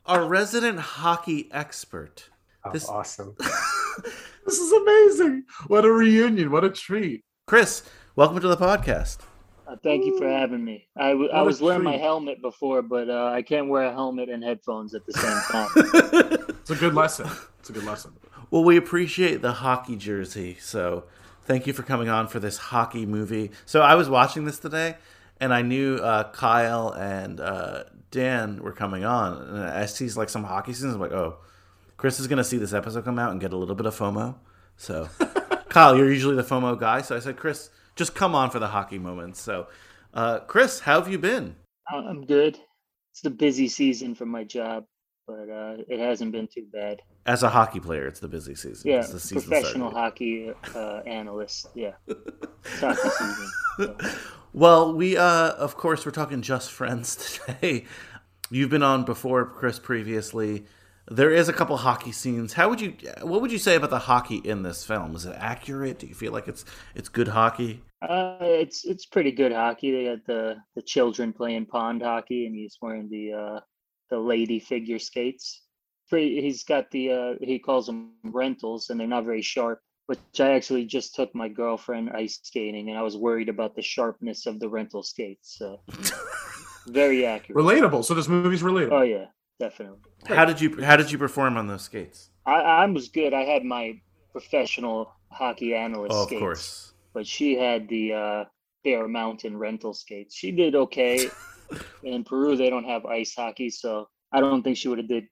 our resident hockey expert. Oh, This- awesome. This is amazing. What a reunion. What a treat. Chris, welcome to the podcast. Uh, thank you for having me. I, w- I was wearing my helmet before, but uh, I can't wear a helmet and headphones at the same time. It's a good lesson. It's a good lesson. Well, we appreciate the hockey jersey. So thank you for coming on for this hockey movie. So I was watching this today, and I knew uh, Kyle and uh, Dan were coming on, and I see like some hockey scenes. I'm like, oh, Chris is gonna see this episode come out and get a little bit of FOMO. So, Kyle, you're usually the FOMO guy. So I said, Chris, just come on for the hockey moments. So, uh, Chris, how have you been? I- I'm good. It's the busy season for my job, but uh, it hasn't been too bad. As a hockey player, it's the busy season. Yeah, It's the season professional started. hockey uh, analyst. Yeah, hockey season. so. Well, we uh of course we're talking just friends today. You've been on before, Chris, previously. There is a couple hockey scenes. How would you what would you say about the hockey in this film? Is it accurate? Do you feel like it's it's good hockey? Uh, it's it's pretty good hockey. They got the the children playing pond hockey, and he's wearing the uh, the lady figure skates. Pretty, he's got the uh, he calls them rentals, and they're not very sharp. Which I actually just took my girlfriend ice skating, and I was worried about the sharpness of the rental skates. So very accurate. Relatable. So this movie's relatable. Oh yeah, definitely. How did you how did you perform on those skates? I I was good. I had my professional hockey analyst Oh, of skates. course. but she had the uh, Bear Mountain rental skates. She did okay. In Peru, they don't have ice hockey, so I don't think she would have did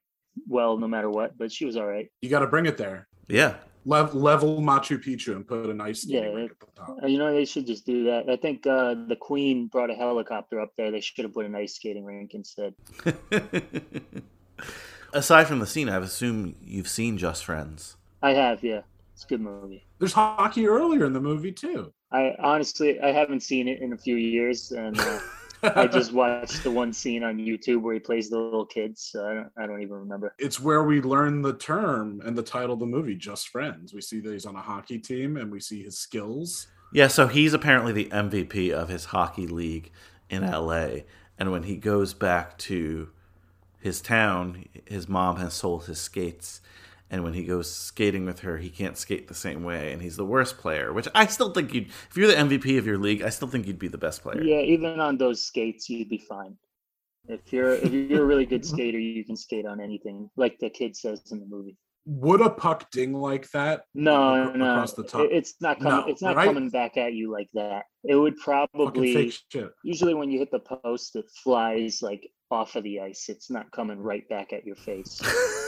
well no matter what. But she was all right. You got to bring it there. Yeah. Lev- level Machu Picchu and put a nice Yeah, rink at the top. You know, they should just do that. I think uh, the Queen brought a helicopter up there. They should have put an ice skating rink instead. Aside from the scene, I assume you've seen Just Friends. I have, yeah. It's a good movie. There's hockey earlier in the movie too. I honestly, I haven't seen it in a few years, and uh, I just watched the one scene on YouTube where he plays the little kids. So I don't, I don't even remember. it's where we learn the term and the title of the movie, Just Friends. We see that he's on a hockey team and we see his skills. Yeah, so he's apparently the MVP of his hockey league in LA. And when he goes back to his town, his mom has sold his skates. And when he goes skating with her, he can't skate the same way. And he's the worst player, which I still think you'd, if you're the MVP of your league, I still think you'd be the best player. Yeah, even on those skates, you'd be fine. If you're if you're a really good skater, you can skate on anything, like the kid says in the movie. Would a puck ding like that? No, Acro- no, across the top? it's not coming. No, it's not right? coming back at you like that. It would probably usually when you hit the post, it flies like off of the ice. It's not coming right back at your face.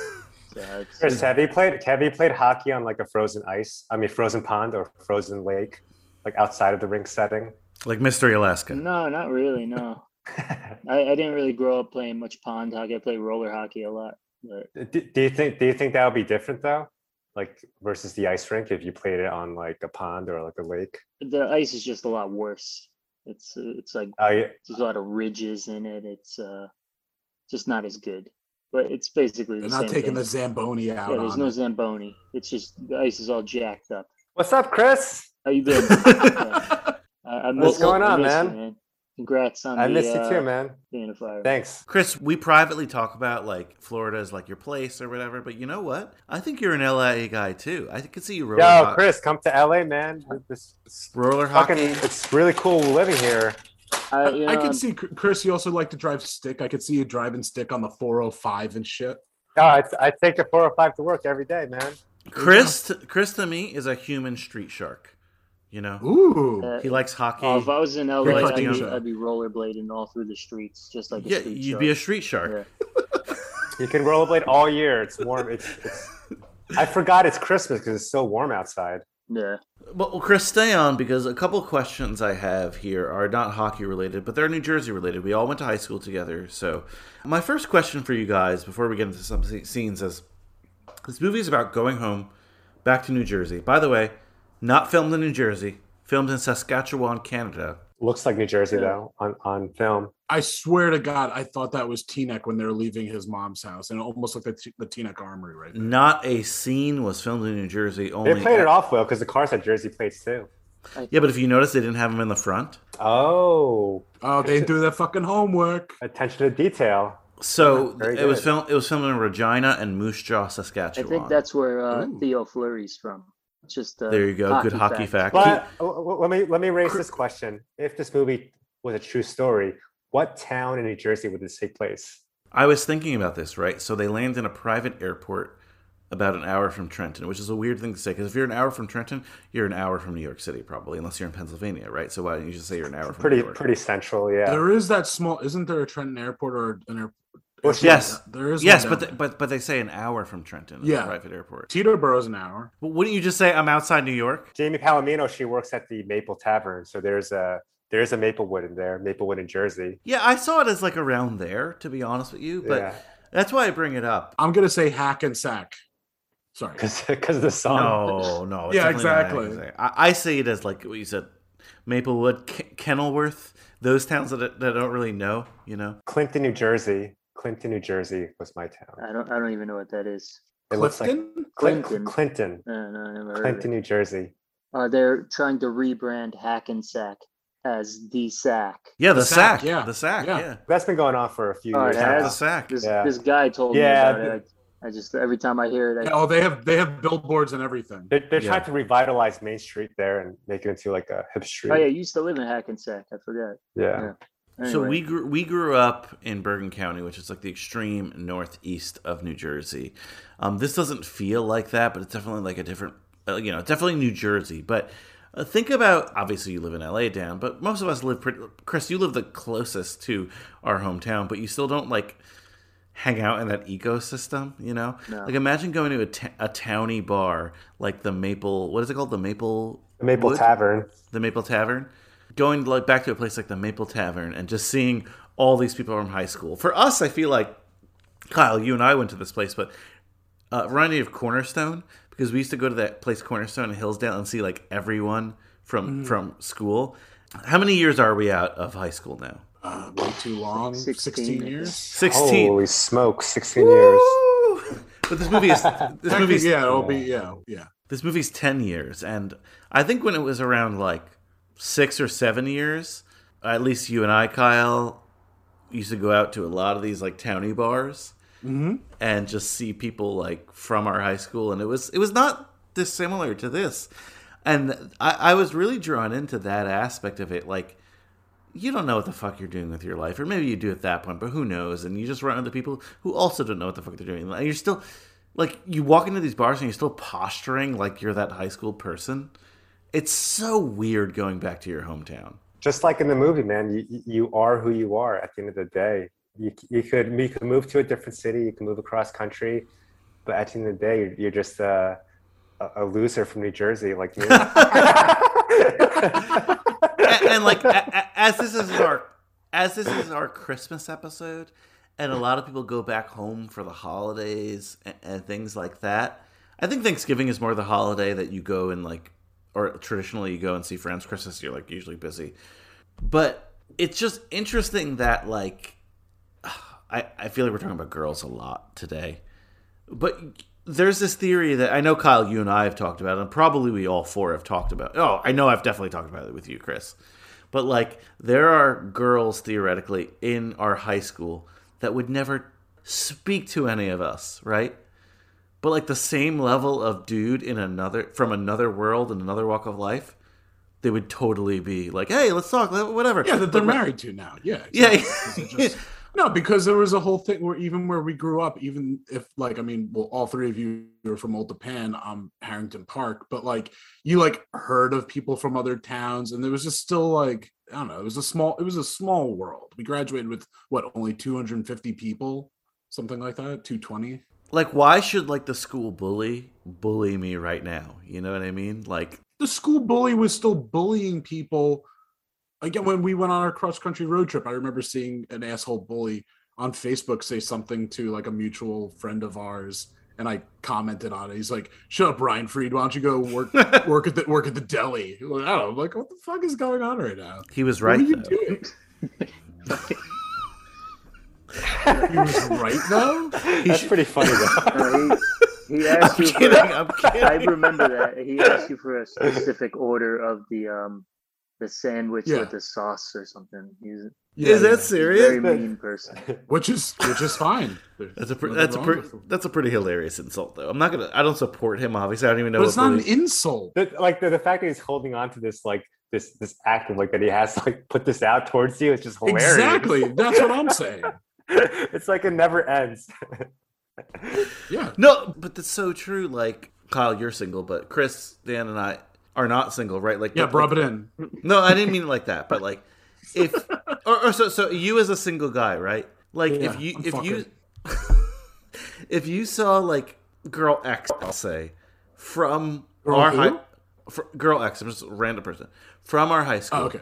So it's, Chris, have you played have you played hockey on like a frozen ice? I mean frozen pond or frozen lake, like outside of the rink setting? Like Mystery Alaska. no, not really. No, I, I didn't really grow up playing much pond hockey. I played roller hockey a lot. But do, do you think do you think that would be different though? Like versus the ice rink if you played it on like a pond or like a lake? the ice is just a lot worse. It's uh, it's like Oh yeah. there's a lot of ridges in it. It's uh just not as good. But it's basically the They're not same taking thing. the Zamboni out. yeah, there's on no it. Zamboni. It's just the ice is all jacked up. What's up, Chris? How you doing? Yeah. I, I What's going on, miss you, man? Congrats on I the, miss you uh, too, man. being a fire. Thanks. Chris, we privately talk about like Florida is like your place or whatever, but you know what? I think you're an LA guy too. I could see you roller, Yo, ho- Chris, come to LA, man. This, this roller fucking, hockey. it's really cool living here. I, you I know, could see Chris. You also like to drive stick. I could see you driving stick on the 405 and shit. Oh, I, I take the 405 to work every day, man. Chris, to, Chris to me is a human street shark. You know, Ooh, uh, he likes hockey. oh, if I was in LA, You're I'd be, I'd be rollerblading all through the streets, just like a yeah, street you'd shark. be a street shark. Yeah. You can rollerblade all year. It's warm. It's, it's I forgot it's Christmas because it's so warm outside. Yeah. Well, Chris, stay on because a couple questions I have here are not hockey related, but they're New Jersey related. We all went to high school together. So, my first question for you guys before we get into some scenes is this movie is about going home back to New Jersey. By the way, not filmed in New Jersey, filmed in Saskatchewan, Canada. Looks like New Jersey Yeah. though on, on film. I swear to God, I thought that was Teaneck when they were leaving his mom's house, and it almost like the, T- the Teaneck Armory right there. Not a scene was filmed in New Jersey. Only They played it off well because the cars had Jersey plates too. Yeah, but if you notice, they didn't have them in the front. Oh, Oh, they didn't do their fucking homework. attention to detail. So Very it was filmed. It was filmed in Regina and Moose Jaw, Saskatchewan. I think that's where uh, Theo Fleury's from. It's Just uh, there you go. Good hockey fact. But uh, let me let me raise this question: If this movie was a true story, what town in New Jersey would this take place? I was thinking about this, right? So they land in a private airport about an hour from Trenton, which is a weird thing to say because if you're an hour from Trenton, you're an hour from New York City, probably, unless you're in Pennsylvania, right? So why don't you just say you're an hour from Pretty New York? pretty central, yeah. There is that small. Isn't there a Trenton Airport or an airport? Well, Yes, there is. yes, but down th- but but they say an hour from Trenton, Yeah. yeah, private airport. there. Teterboro's an hour. But wouldn't you just say I'm outside New York? Jamie Palomino, she works at the Maple Tavern, so there's a there's a Maplewood in there, Maplewood in Jersey. Yeah, I saw it as like around there, to be honest with you. But Yeah, that's why I bring it up. I'm gonna say Hackensack. Sorry. because of the song. No, no. it's Yeah, exactly. I, I see it as like what you said, Maplewood, K- Kenilworth, those towns that, that I don't really know. You know, Clinton, New Jersey. Clinton, New Jersey was my town. I don't. I don't even know what that is. It looks like Clifton. Clinton. Clinton, Uh, no, I never heard of Clinton, it. New Jersey. Uh, they're trying to rebrand Hackensack as the Sack. yeah, the, The sack, sack, yeah. the sack, Yeah. yeah, That's been going on for a few Oh, years yeah. now. the sack. This Yeah. this guy told Yeah, me about it. I, I just every time I hear it, I, Oh, they have they have billboards and everything. They're, they're Yeah. trying to revitalize Main Street there and make it into like a hip street. oh yeah, you used to live in Hackensack. I forgot. yeah. yeah. So we grew we grew up in Bergen County, which is like the extreme northeast of New Jersey. Um, this doesn't feel like that, but it's definitely like a different, uh, you know, definitely New Jersey. But uh, think about obviously you live in LA, Dan, but most of us live pretty. Chris, you live the closest to our hometown, but you still don't like hang out in that ecosystem. You know, No. like imagine going to a, towny bar like the Maple. What is it called? The Maple. The Maple Wood? Tavern. the Maple Tavern, going like back to a place like the Maple Tavern and just seeing all these people from high school. For us, I feel like Kyle, you and I went to this place, but uh, reminded me of Cornerstone because we used to go to that place Cornerstone in Hillsdale and see like everyone from from school. How many years are we out of high school now? Uh, way too long. 16, 16 years. Sixteen. Holy smoke! Sixteen years. But this movie is this movie. movie's yeah, it'll be yeah, yeah. this movie's 10 years and i think when it was around like six or seven years at least you and i kyle used to go out to a lot of these like towny bars mm-hmm. and just see people like from our high school and it was it was not dissimilar to this and I, I was really drawn into that aspect of it like you don't know what the fuck you're doing with your life, or maybe you do at that point, but who knows? And you just run into people who also don't know what the fuck they're doing. And you're still, like, you walk into these bars and you're still posturing like you're that high school person. It's so weird going back to your hometown. Just like in the movie, man, you you are who you are at the end of the day. You, you could you could move to a different city, you can move across country, but at the end of the day, you're, you're just a, a loser from New Jersey, like me. and, and, like, as this is our as this is our Christmas episode, and a lot of people go back home for the holidays and, and things like that. I think Thanksgiving is more the holiday that you go and like, or traditionally you go and see friends. Christmas, you're like usually busy, but it's just interesting that like, I I feel like we're talking about girls a lot today, but there's this theory that I know Kyle, you and I have talked about, and probably we all four have talked about. Oh, I know I've definitely talked about it with you, Chris. But like, there are girls theoretically in our high school that would never speak to any of us, right? But like the same level of dude in another from another world and another walk of life, they would totally be like, "Hey, let's talk, whatever." Yeah, that they're But, married to now. Yeah. Yeah, exactly. it just- no, because there was a whole thing where even where we grew up, even if like I mean, well, all three of you are from Old Tappan, um, Harrington Park, but like you like heard of people from other towns, and there was just still like I don't know, it was a small, it was a small world. We graduated with what only 250 people, something like that, 220. Like why should like the school bully bully me right now? You know what I mean? Like the school bully was still bullying people. Again, when we went on our cross country road trip, I remember seeing an asshole bully on Facebook say something to like a mutual friend of ours, and I commented on it. He's like, "Shut up, Ryan Freed. Why don't you go work work at the work at the deli?" Like, I don't know. I'm like, what the fuck is going on right now? he was right. What right. are you though. doing? he was right though. That's pretty funny though. No, he, he asked I'm you. kidding. For, I'm I remember that he asked you for a specific order of the um the sandwich Yeah. with the sauce or something. He's Yeah, Is yeah. that serious? very mean person. Which is which is fine. There's That's a pre- that's a wrong pre- that's a pretty hilarious insult though. I'm not gonna. I don't support him. Obviously, I don't even know. But what it's not an insult. The- like the, the fact that he's holding on to this like this this act of like that he has to like put this out towards you. It's just hilarious. Exactly. That's what I'm saying. it's like it never ends. Yeah. No, but that's so true. Like Kyle, you're single, but Chris, Dan, and I are not single, right? Like, Yeah, but, rub like- it in. No, I didn't mean it like that. But like, if or, or so so you as a single guy, right? Like Yeah, if you I'm if you if you saw like girl X, I'll say from Girl our who? high, fr- girl X, I'm just a random person from our high oh, school. Oh, okay.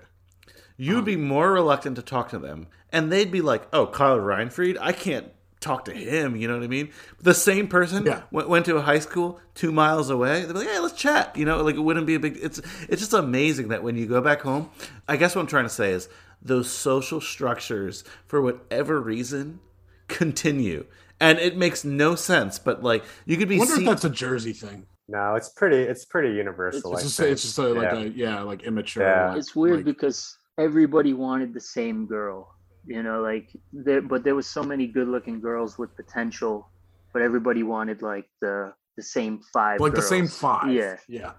You'd be um, more reluctant to talk to them, and they'd be like, "Oh, Kyle Reinfried, I can't talk to him." You know what I mean? The same person Yeah. went, went to a high school two miles away. They'd be like, "Hey, let's chat." You know, like it wouldn't be a big. It's it's just amazing that when you go back home, I guess what I'm trying to say is those social structures, for whatever reason, continue. And it makes no sense, but like you could I be wonder see- if that's a Jersey thing. no, it's pretty it's pretty universal. It's just, it's just a, like Yeah. a yeah, like immature. Yeah. It's weird like- because everybody wanted the same girl. You know, like there, but there was so many good-looking girls with potential, but everybody wanted like the the same five. like the same five. Yeah. Yeah.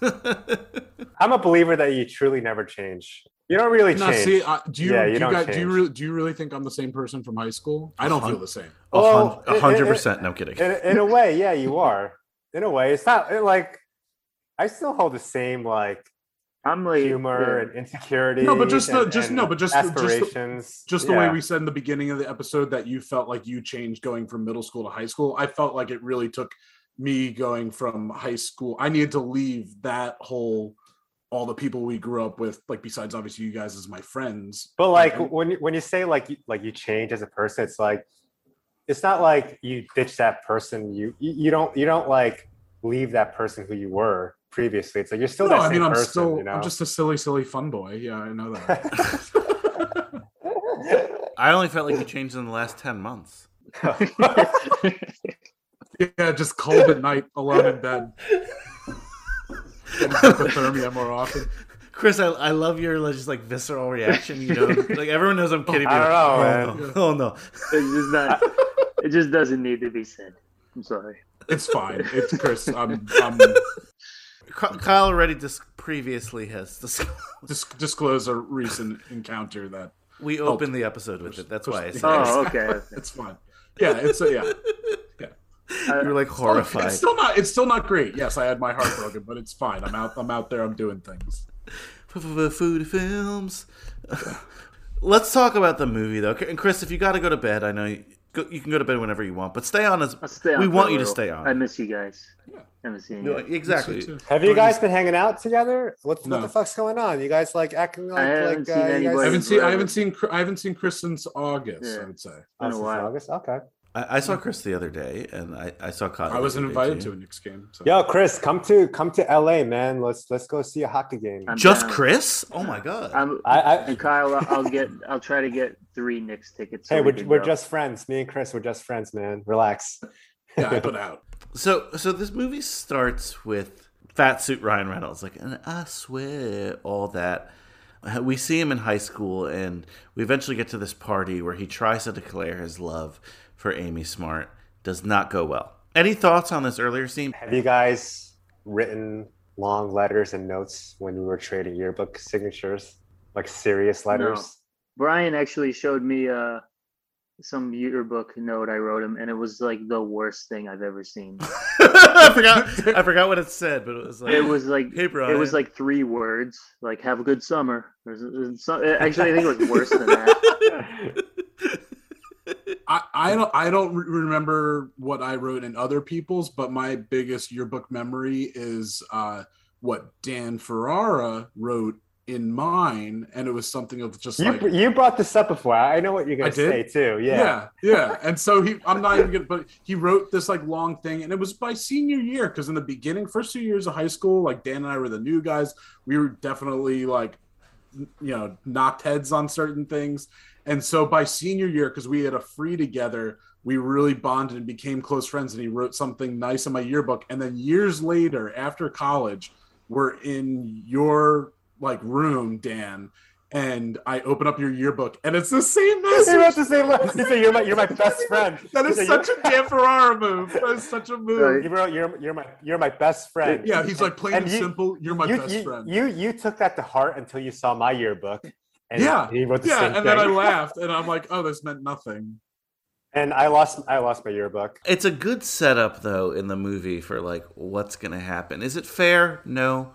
I'm a believer that you truly never change. You don't really Now, change. see, uh, do you, Yeah, you you don't guys, do you change. really do you really think I'm the same person from high school? I don't feel the same. A Well, a hundred percent. No kidding. in, in a way, yeah, you are. In a way, it's not it, like I still hold the same like I'm like humor yeah. and insecurity. No, but just the- and, just- and no, but just the- just the- aspirations. just the way we said in the beginning of the episode that you felt like you changed going from middle school to high school i felt like it really took me going from high school i needed to leave that whole all the people we grew up with like besides obviously you guys as my friends But like and- when you- when you say like like you change as a person, it's like it's not like you ditch that person. You you you don't you don't like leave that person who you were previously. It's like you're still no, that i mean i'm person. still you know? i'm just a silly silly fun boy yeah i know that I only felt like you changed in the last 10 months. yeah just cold at night alone in bed Getting hypothermia more often Chris, I, I love your just like visceral reaction. You know, like everyone knows I'm oh, kidding. I don't know, oh, man. No. Oh no, It's just not. It just doesn't need to be said. I'm sorry. it's fine it's chris i'm i'm Ky- Kyle already dis- previously has dis- dis- disclose a recent encounter that we opened the episode with it. That's why I said Oh, okay. okay. it's fine. Yeah, it's a, yeah. You're like uh, oh, horrified. It's still not. It's still not great. Yes, I had my heart broken, but it's fine. I'm out. I'm out there. I'm doing things. Food films. Let's talk about the movie though. And Chris, if you got to go to bed, I know you, go, you can go to bed whenever you want, but stay on as I'll stay on we want you to stay on. I miss you guys. Yeah. I haven't seen No, exactly. Me. Have you Don't guys been hanging out together? What, No. what the fuck's going on? You guys like acting like haven't like seen uh, you guys- I haven't seen. I haven't seen. I haven't seen Chris since August. Yeah. I would say. Oh, Been a since while. August? Okay. I, I saw Chris the other day, and I, I saw Kyle. I wasn't the other day, invited to a Knicks game. So. Yo, Chris, come to come to LA, man. Let's let's go see a hockey game. I'm Just down. Chris? Oh my god! I'm, I, I and Kyle, I'll- I'll get. I'll try to get three Knicks tickets. so hey, we we're, we're just friends. Me and Chris, we're just friends, man. Relax. Yeah, I put out. So so this movie starts with fat suit Ryan Reynolds, like, and I swear all that. We see him in high school, and we eventually get to this party where he tries to declare his love for Amy Smart. Does not go well. Any thoughts on this earlier scene? Have you guys written long letters and notes when you were trading yearbook signatures? Like serious letters? Brian actually showed me uh some yearbook note I wrote him, and it was like the worst thing I've ever seen. I forgot. I forgot what it said, but it was like It was like Hey, Brian. it was like three words, like "Have a good summer." There's, there's some, actually, I think it was worse than that. I, don't I don't re- remember what I wrote in other people's, but my biggest yearbook memory is uh, what Dan Ferrara wrote in mine, and it was something of just You, like you brought this up before. I know what you're gonna say too. Yeah. yeah, yeah. And so he, I'm not even gonna, but he wrote this like long thing, and it was by senior year because in the beginning, first two years of high school, like Dan and I were the new guys. We were definitely like, you know, knocked heads on certain things, and so by senior year, because we had a free together, we really bonded and became close friends. And he wrote something nice in my yearbook, and then years later, after college, we're in your like room, Dan. And I open up your yearbook, and it's the same message. Wrote the same. He said, "You're my, you're my best friend." That is such a Dan Ferrara move. That is such a uh, move. You wrote, "You're, you're my, you're my best friend." Yeah, he's like plain and, And you- simple. You're my you, best you, friend. You, you took that to heart until you saw my yearbook. And yeah, he wrote the yeah, same and thing. then I laughed, and I'm like, oh, this meant nothing. and I lost, I lost my yearbook. It's a good setup though in the movie for like what's gonna happen. Is it fair? No.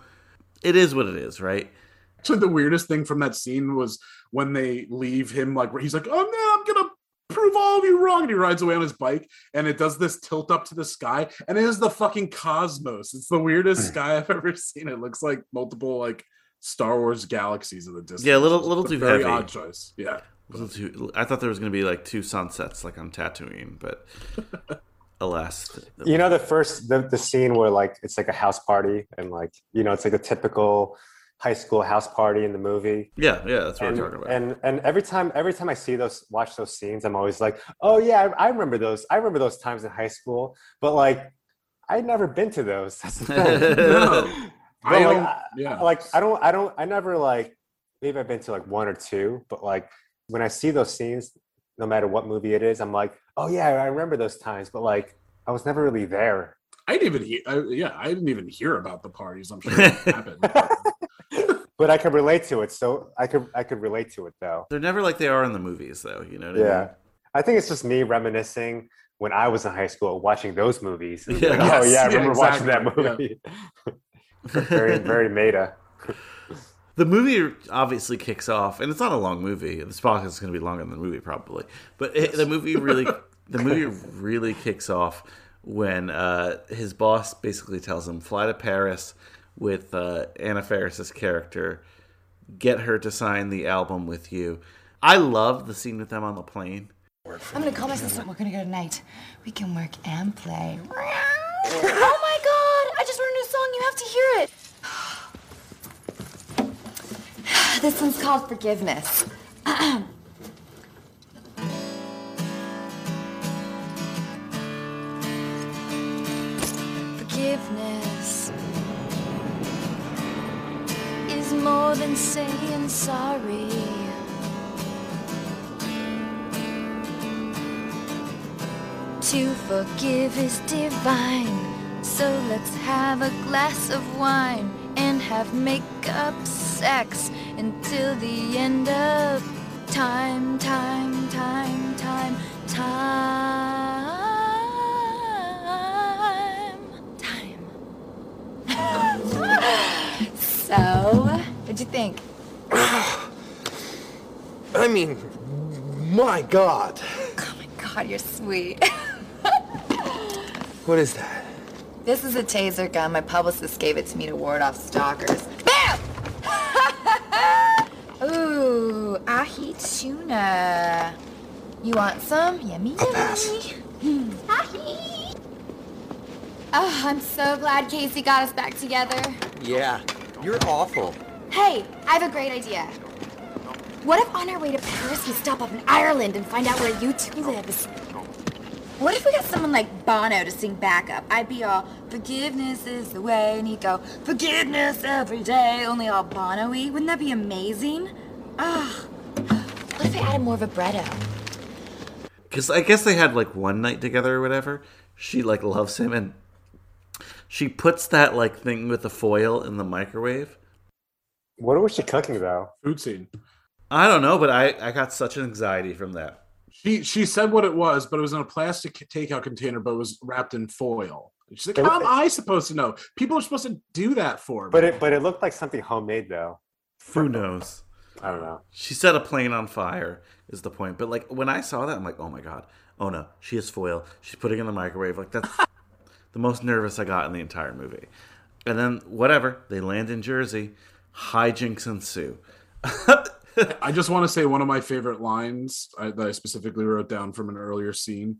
It is what it is, right? Actually, the weirdest thing from that scene was when they leave him, like, he's like, oh no, I'm gonna prove all of you wrong, and he rides away on his bike, and it does this tilt up to the sky, and it is the fucking cosmos. It's the weirdest sky I've ever seen. It looks like multiple like Star Wars galaxies of the distance. Yeah, a little- It's little a too very heavy. odd choice. Yeah. A little too- I thought there was gonna be like two sunsets, like on Tatooine, but alas, You know the first, the, the scene where like it's like a house party, and like you know it's like a typical high school house party in the movie. yeah, yeah, that's what and, we're talking about. and and every time every time I see those watch those scenes, I'm always like, oh yeah, I, I remember those. I remember those times in high school. But like, I'd never been to those. That's the thing. No. But, I like, don't. I- Yeah. like I don't I don't I never like maybe I've been to like one or two, but like when I see those scenes, no matter what movie it is, I'm like, oh yeah, I remember those times. But like I was never really there. I didn't even hear. I, yeah, I didn't even hear about the parties. I'm sure it happened. But I could relate to it. So I could I could relate to it though. They're never like they are in the movies, though. You know what I Yeah. mean? I think it's just me reminiscing when I was in high school watching those movies. Yeah. like, oh yeah, I yeah, remember watching that movie. yeah. Movie. very very meta. The movie obviously kicks off, and it's not a long movie. This podcast is going to be longer than the movie probably, but it, the movie really, the movie really kicks off when uh, his boss basically tells him fly to Paris with uh, Anna Faris's character, get her to sign the album with you. I love the scene with them on the plane. I'm gonna call my assistant. We're gonna go tonight. We can work and play. oh my god! I just wrote a have to hear it. this one's called Forgiveness. Forgiveness is more than saying sorry. To forgive is divine. So let's have a glass of wine and have makeup sex until the end of time, time, time, time, time, time. so, what'd you think? I mean, my God. Oh my god, you're sweet. What is that? This is a taser gun. My publicist gave it to me to ward off stalkers. Bam! Ooh, ahi tuna. You want some? Yummy, I'll yummy. Ahi. Oh, I'm so glad Casey got us back together. Yeah, you're awful. Hey, I have a great idea. What if on our way to Paris we stop off in Ireland and find out where you two live? What if we got someone like Bono to sing backup? I'd be all, forgiveness is the way, and he'd go, forgiveness every day, only all Bono-y. Wouldn't that be amazing? Ah, what if I added more vibrato? because I guess they had like one night together or whatever. She like loves him, and she puts that like thing with the foil in the microwave. What was she cooking though? Food scene. I don't know, but I I got such an anxiety from that. She she said what it was, but it was in a plastic takeout container, but it was wrapped in foil. She's like, It- "How am I supposed to know? People are supposed to do that for me." But it but it looked like something homemade though. Who knows? I don't know. She set a plane on fire is the point. But like when I saw that, I'm like, oh my god, oh no, she has foil. She's putting it in the microwave. Like that's the most nervous I got in the entire movie. And then whatever, they land in Jersey. Hijinks ensue. I just want to say one of my favorite lines I, that I specifically wrote down from an earlier scene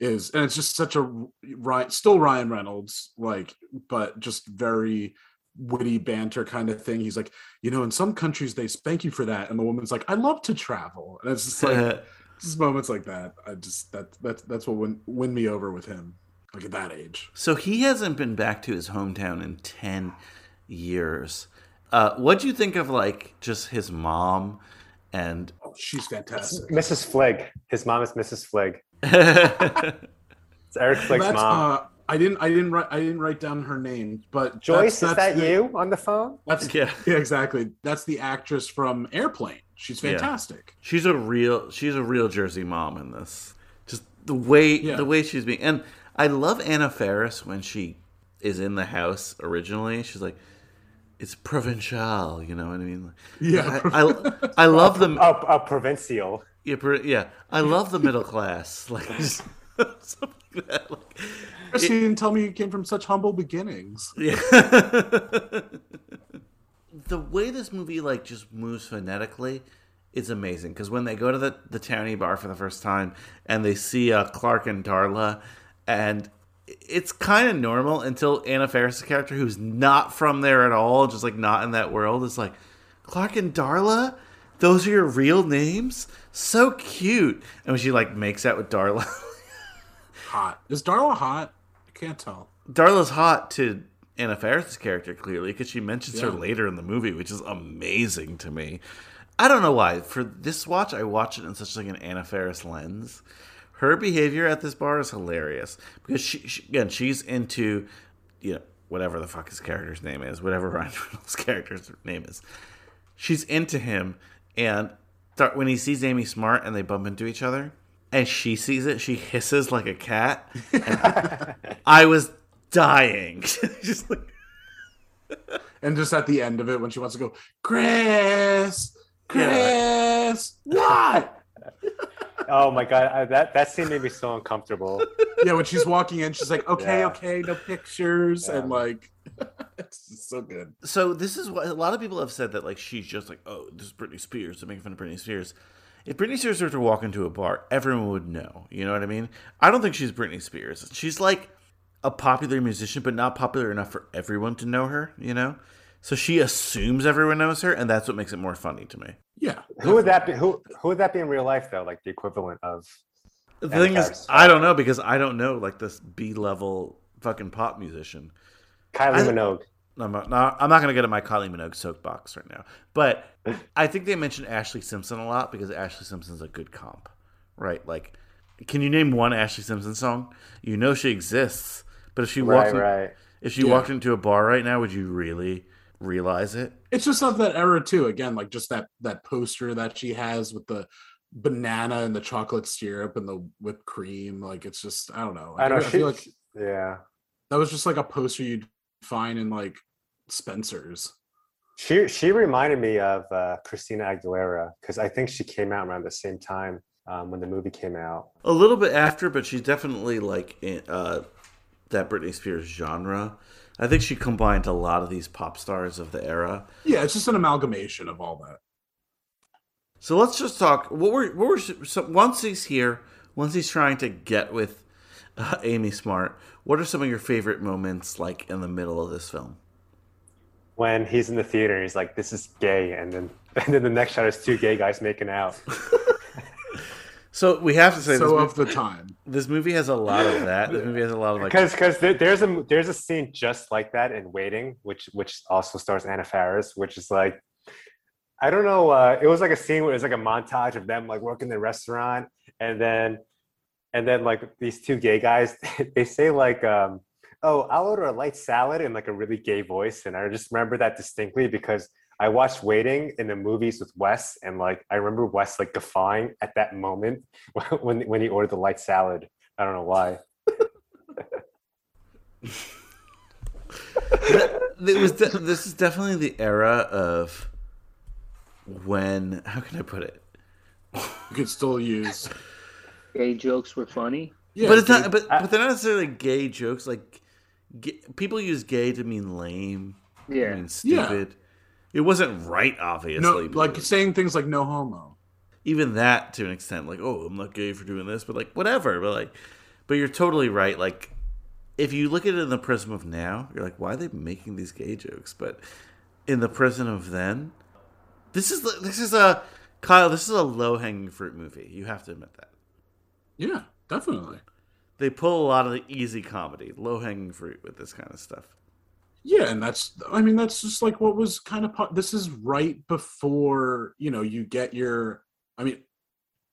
is, and it's just such a Ryan, still Ryan Reynolds, like, but just very witty banter kind of thing. He's like, you know, in some countries they spank you for that, and the woman's like, I love to travel, and it's just like just moments like that. I just that that's that's what win win me over with him, like at that age. So he hasn't been back to his hometown in 10 years. Uh, what do you think of like just his mom and Oh, she's fantastic. Mrs. Fligg. His mom is Mrs. Fligg. It's Eric Fligg's That's, mom. uh, I didn't I didn't write I didn't write down her name, but Joyce, that's- is that the- you on the phone? That's Yeah. yeah. exactly. That's the actress from Airplane. She's Yeah. fantastic. she's a real she's a real Jersey mom in this. Just the way Yeah. the way she's being and I love Anna Faris when she is in the house originally. She's like it's provincial, you know what I mean? Yeah. I, I, I love the Oh, a provincial. yeah, pro- yeah, I love the middle class. Like just, something like that. Like, Chris, you didn't tell me you came from such humble beginnings. Yeah. the way this movie like just moves phonetically is amazing because when they go to the the towny bar for the first time and they see uh, Clark and Darla, and it's kind of normal until Anna Faris' character, who's not from there at all, just like not in that world, is like Clark and Darla. Those are your real names. So cute. And when she like makes out with Darla, Hot. Is Darla hot? I can't tell. Darla's hot to Anna Faris' character clearly because she mentions her later in the movie, which is amazing to me. I don't know why. For this watch, I watch it in such like an Anna Faris lens. Her behavior at this bar is hilarious because she, she again she's into you know whatever the fuck his character's name is, whatever Ryan Reynolds' character's name is. She's into him, and th- when he sees Amy Smart and they bump into each other, and she sees it, she hisses like a cat. I was dying. Just like and just at the end of it when she wants to go, Chris, Chris, what? Oh my god, I, that that scene made me so uncomfortable. yeah, when she's walking in, she's like, okay, Yeah. okay, no pictures, Yeah. and like, it's so good. So this is what a lot of people have said that like she's just like, oh, this is Britney Spears. They're making fun of Britney Spears. If Britney Spears were to walk into a bar, everyone would know. You know what I mean? I don't think she's Britney Spears. She's like a popular musician, but not popular enough for everyone to know her. You know, so she assumes everyone knows her, and that's what makes it more funny to me. Yeah, Who would that be? Who who would that be in real life though? Like the equivalent of The Anna thing is, I don't know because I don't know like this B level fucking pop musician. Kylie I- Minogue. I'm not, not- I'm not going to get in my Kylie Minogue soapbox right now. But I think they mentioned Ashlee Simpson a lot because Ashlee Simpson's a good comp, right? Like, can you name one Ashlee Simpson song? You know she exists, but if she walked, Right, in- right. if she Yeah. walked into a bar right now, would you really realize it? it's just of that era too. Again, like just that that poster that she has with the banana and the chocolate syrup and the whipped cream. Like it's just I don't know. I know. I She, feel like yeah. that was just like a poster you'd find in like Spencer's. She she reminded me of uh, Christina Aguilera because I think she came out around the same time um, when the movie came out. A little bit after, but she's definitely like in, uh, that Britney Spears genre. I think she combined a lot of these pop stars of the era. Yeah, it's just an amalgamation of all that. So let's just talk. What were what were so once he's here, once he's trying to get with uh, Amy Smart. What are some of your favorite moments, like in the middle of this film? When he's in the theater, he's like, "This is gay," and then and then the next shot is two gay guys making out. So we have to say So this, of mo- the time. this movie has a lot of that. This movie has a lot of like. Because because there's a there's a scene just like that in Waiting, which which also stars Anna Faris, which is like I don't know. Uh, it was like a scene where it was like a montage of them like working the restaurant, and then and then like these two gay guys, they say like, um, "Oh, I'll order a light salad" in like a really gay voice, and I just remember that distinctly because I watched Waiting in the movies with Wes, and like I remember Wes like guffawing at that moment when when he ordered the light salad. I don't know why. it was de- this is definitely the era of when how can I put it? You could still use. Gay jokes were funny. Yeah, but it's dude. not. But, but they're not necessarily gay jokes. Like ga people use gay to mean lame. Yeah. I mean stupid. It wasn't right, obviously. no, but like saying things like "no homo." even that to an extent, like, oh, I'm not gay for doing this, but like, whatever. But like, but you're totally right. Like, if you look at it in the prism of now, you're like, why are they making these gay jokes? But in the prism of then, this is this is a Kyle. This is a low hanging fruit movie. You have to admit that Yeah, definitely. they pull a lot of the easy comedy, low hanging fruit with this kind of stuff. Yeah, and that's I mean that's just like what was kind of this is right before, you know, you get your I mean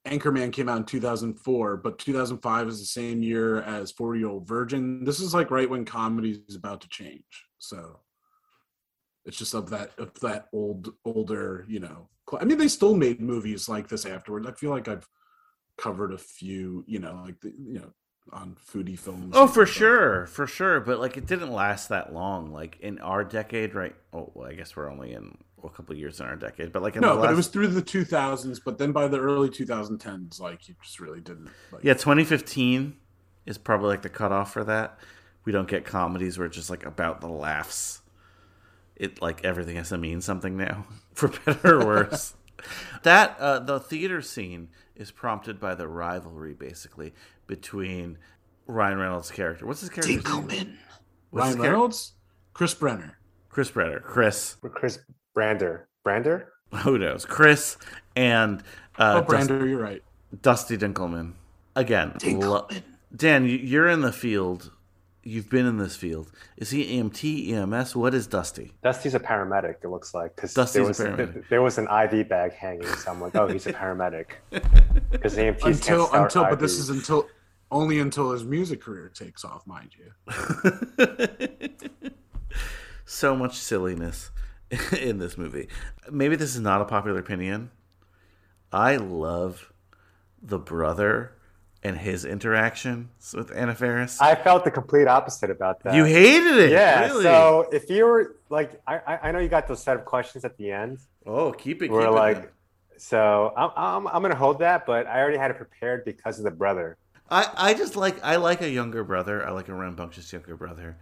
Anchorman came out in 2004, but 2005 is the same year as 40 Year Old Virgin. This is like right when comedy is about to change. So it's just of that of that old older, you know. I mean they still made movies like this afterwards. I feel like I've covered a few, you know, like the, you know, on foodie films. Oh, for sure, for sure. But like, it didn't last that long. Like in our decade, right? Oh, well, I guess we're only in a couple of years in our decade. But like in no, the but it was through the 2000s. But then by the early 2010s, like you just really didn't. Like, Yeah, 2015 is probably like the cutoff for that. We don't get comedies where it's just like about the laughs. It like everything has to mean something now, for better or worse. that uh, the theater scene is prompted by the rivalry, basically between Ryan Reynolds' character. What's his character? Dinkleman. What's Ryan char- Reynolds, Chris Brenner. Chris Brenner, Chris. Chris Brander. Brander? Who knows? Chris and uh, oh, Brander, you're right. Dusty Dinkleman. Again, lo- Dan, you're in the field. You've been in this field. Is he EMT, EMS? What is Dusty? Dusty's a paramedic. It looks like because Dusty's there a was paramedic. there was an IV bag hanging. So I'm like, oh, he's a paramedic. Because EMTs can't Until start until, but this is until only until his music career takes off, mind you. so much silliness in this movie. Maybe this is not a popular opinion. I love the brother and his interactions with Anna Faris. I felt the complete opposite about that. you hated it, Yeah. really? So if you were like, I, I I know you got those set of questions at the end. oh, keep it. We're keep like, then. so I'm, I'm I'm gonna hold that, but I already had it prepared because of the brother. I, I just like I like a younger brother. I like a rambunctious younger brother.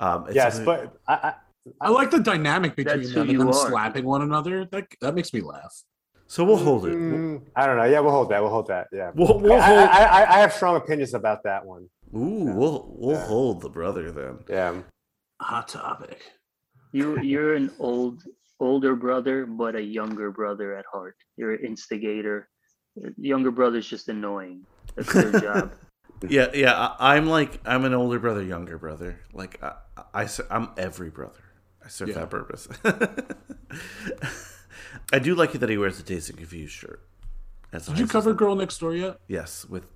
Um, it's yes, something- but I, I I like the dynamic between them and them are. slapping one another. That that makes me laugh. So we'll hold it. Mm, I don't know. Yeah, we'll hold that. We'll hold that. Yeah. We'll, we'll I, hold. I, I, I have strong opinions about that one. Ooh, we'll we'll Yeah. hold the brother then. Yeah. Hot topic. You you're an old older brother, but a younger brother at heart. You're an instigator. Younger brother's just annoying. That's their job. Yeah, yeah. I, I'm like I'm an older brother, younger brother. Like I, I, am every brother. I serve Yeah. that purpose. I do like it that he wears the Dazed and Confused shirt. That's Did you cover Girl Next Door yet? Yes, with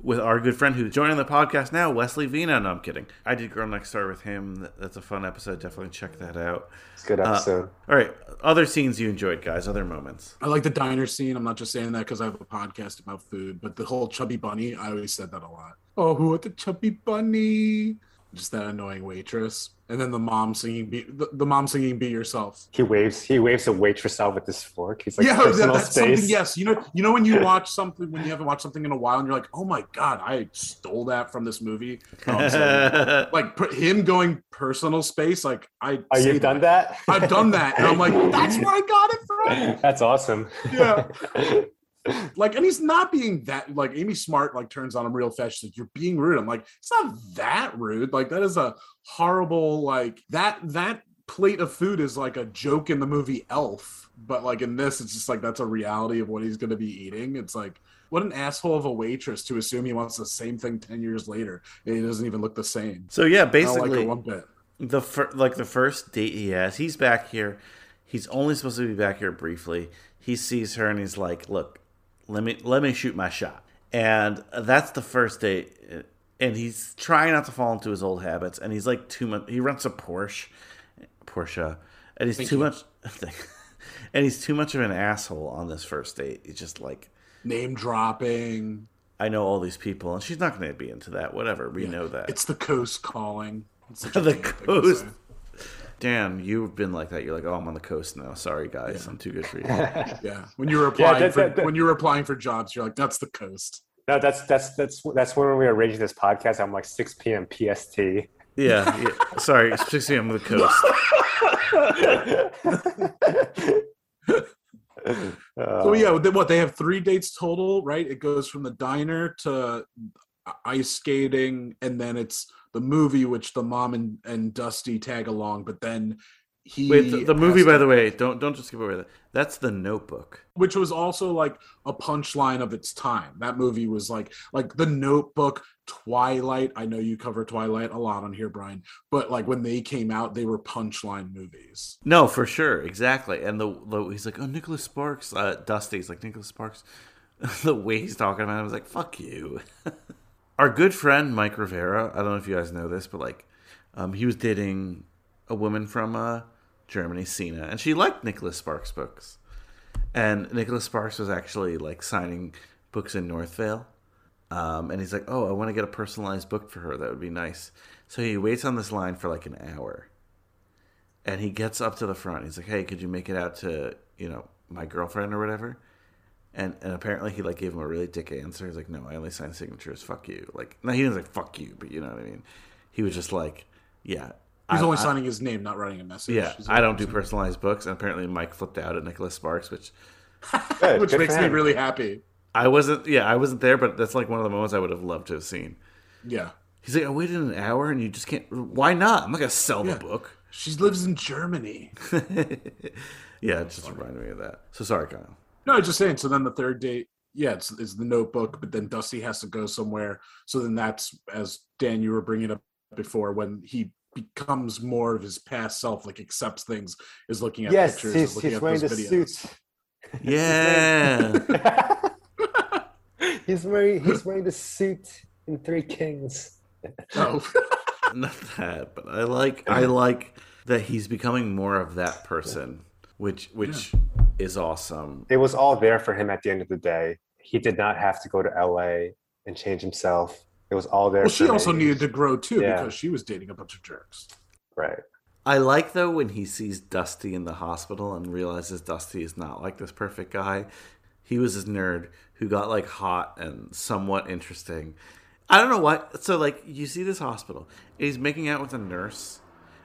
with our good friend who's joining the podcast now, Wesley Vina. No, I'm kidding. I did Girl Next Door with him. That's a fun episode. Definitely check that out. It's a good Uh, episode. All right, other scenes you enjoyed, guys. Other moments. I like the diner scene. I'm not just saying that because I have a podcast about food, but the whole chubby bunny, I always said that a lot. Oh, who at the chubby bunny? Just that annoying waitress. And then the mom singing be the, the mom singing be yourself. he waves. He waves a waitress out with this fork. He's like yeah, that, personal that's space. something. Yes, you know, you know when you watch something when you haven't watched something in a while, and you're like, "Oh my god, I stole that from this movie." Oh, no, like per- him going personal space, like I. oh, you've done that? I've done that, and I'm like, that's where I got it from. That's awesome. Yeah. Like, and he's not being that. Like, Amy Smart like turns on him real fast. She's like, "You're being rude." I'm like, it's not that rude. Like, that is a horrible. Like that that plate of food is like a joke in the movie Elf, but like in this, it's just like that's a reality of what he's going to be eating. It's like. What an asshole of a waitress to assume he wants the same thing ten years later, and he doesn't even look the same. So yeah, don't like basically, oh, one bit. the fir- like the first date he has, he's back here. He's only supposed to be back here briefly. He sees her and he's like, "Look, let me let me shoot my shot." And that's the first date. And he's trying not to fall into his old habits. And he's like too much. He rents a Porsche, Porsche, and he's Thank too you. much. and he's too much of an asshole on this first date. He's just like, Name dropping. I know all these people, and she's not going to be into that. Whatever, we know that. It's the coast calling. It's the coast. Say. Dan, you've been like that. You're like, oh, I'm on the coast now. Sorry, guys, I'm too good for you. Yeah, when you were applying that- for that- that- when you were applying for jobs, you're like, "That's the coast." No, that's that's that's that's when we were arranging this podcast. I'm like 6 p.m. PST. Yeah, yeah. sorry, especially on the coast. Uh, So yeah, they, what they have three dates total, right? It goes from the diner to ice skating, and then it's the movie, which the mom and, and Dusty tag along. But then he Wait, the, the movie, has by the way, don't don't just give away that. That's the Notebook. which was also like a punchline of its time. That movie was like like The Notebook, Twilight. I know you cover Twilight a lot on here, Brian, but like when they came out, they were punchline movies. No, for sure, exactly. And the, the he's like, oh, Nicholas Sparks. Uh, Dusty's like Nicholas Sparks. the way he's talking about it, I was like, fuck you. Our good friend Mike Rivera. I don't know if you guys know this, but like, um, he was dating a woman from uh, Germany, Sina, and she liked Nicholas Sparks books. And Nicholas Sparks was actually like signing books in Northvale. Um, and he's like, oh, I want to get a personalized book for her. That would be nice. So he waits on this line for like an hour. And he gets up to the front. He's like, hey, could you make it out to, you know, my girlfriend or whatever? And and apparently he like gave him a really dick answer. He's like, no, I only sign signatures. Fuck you. Like, no, he didn't like fuck you, but you know what I mean. He was just like, yeah. He's I- only I- signing his name, not writing a message. Yeah, I don't do only- personalized books. And apparently Mike flipped out at Nicholas Sparks, which good, which good makes me really happy. I wasn't. Yeah, I wasn't there, but that's like one of the moments I would have loved to have seen. Yeah, He's like, I waited an hour, and you just can't. Why not? I'm not gonna sell Yeah. the book. she lives in Germany. yeah, it just reminded me of that. So sorry, Kyle. No, I was just saying. So then the third date, yeah, it's, it's the notebook, but then Dusty has to go somewhere. So then that's, as Dan, you were bringing up before, when he becomes more of his past self, like accepts things, is looking at yes, pictures, he's, looking he's at wearing the those videos. suit. Yeah. he's wearing he's wearing the suit in Three Kings. Oh, not that, but I like I like that he's becoming more of that person, which which is awesome. It was all there for him at the end of the day. He did not have to go to LA and change himself. It was all there. Well, she for also me. needed to grow too Yeah. because she was dating a bunch of jerks. right. I like though when he sees Dusty in the hospital and realizes Dusty is not like this perfect guy. He was this nerd who got like hot and somewhat interesting. I don't know what. So like you see this hospital, he's making out with a nurse,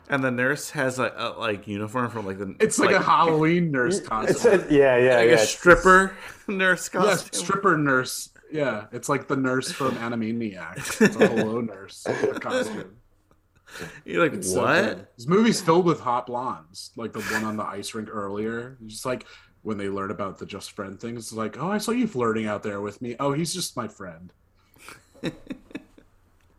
and the nurse has a, a like uniform from like the. It's like, a Halloween nurse It's costume. a, yeah, yeah, like yeah. a stripper nurse yeah, costume. stripper nurse. Yeah, it's like the nurse from Animaniacs. It's a hello nurse costume. You're like It's what? good. this movie's filled with hot blondes, like the one on the ice rink earlier. It's Just like when they learn about the just friend things, like, oh, I saw you flirting out there with me. Oh, he's just my friend.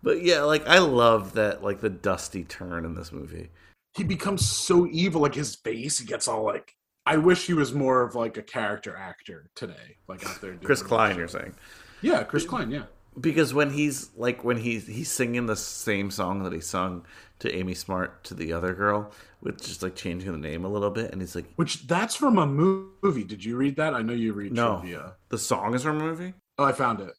But yeah, like I love that like the Dusty turn in this movie. He becomes so evil, like his face, he gets all like. I wish he was more of like a character actor today, like out there. doing Chris. Klein, you're saying? Yeah, Chris Klein. Yeah. Because when he's like when he's he's singing the same song that he sung to Amy Smart to the other girl, with just like changing the name a little bit, and he's like, Which that's from a movie. Did you read that? I know you read "No, trivia. the song is from a movie." Oh, I found it.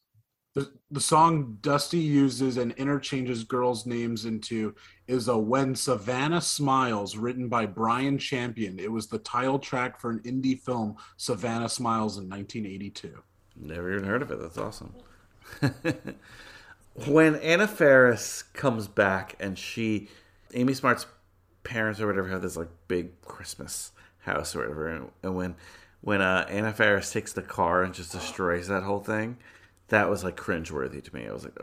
The, the song Dusty uses and interchanges girls' names into is a When Savannah Smiles, written by Brian Champion. It was the title track for an indie film, Savannah Smiles, in 1982. Never even heard of it. That's awesome. when Anna Faris comes back and she, Amy Smart's parents or whatever have this like big Christmas house or whatever, and, and when when uh, Anna Faris takes the car and just destroys that whole thing, that was like cringeworthy to me. I was like.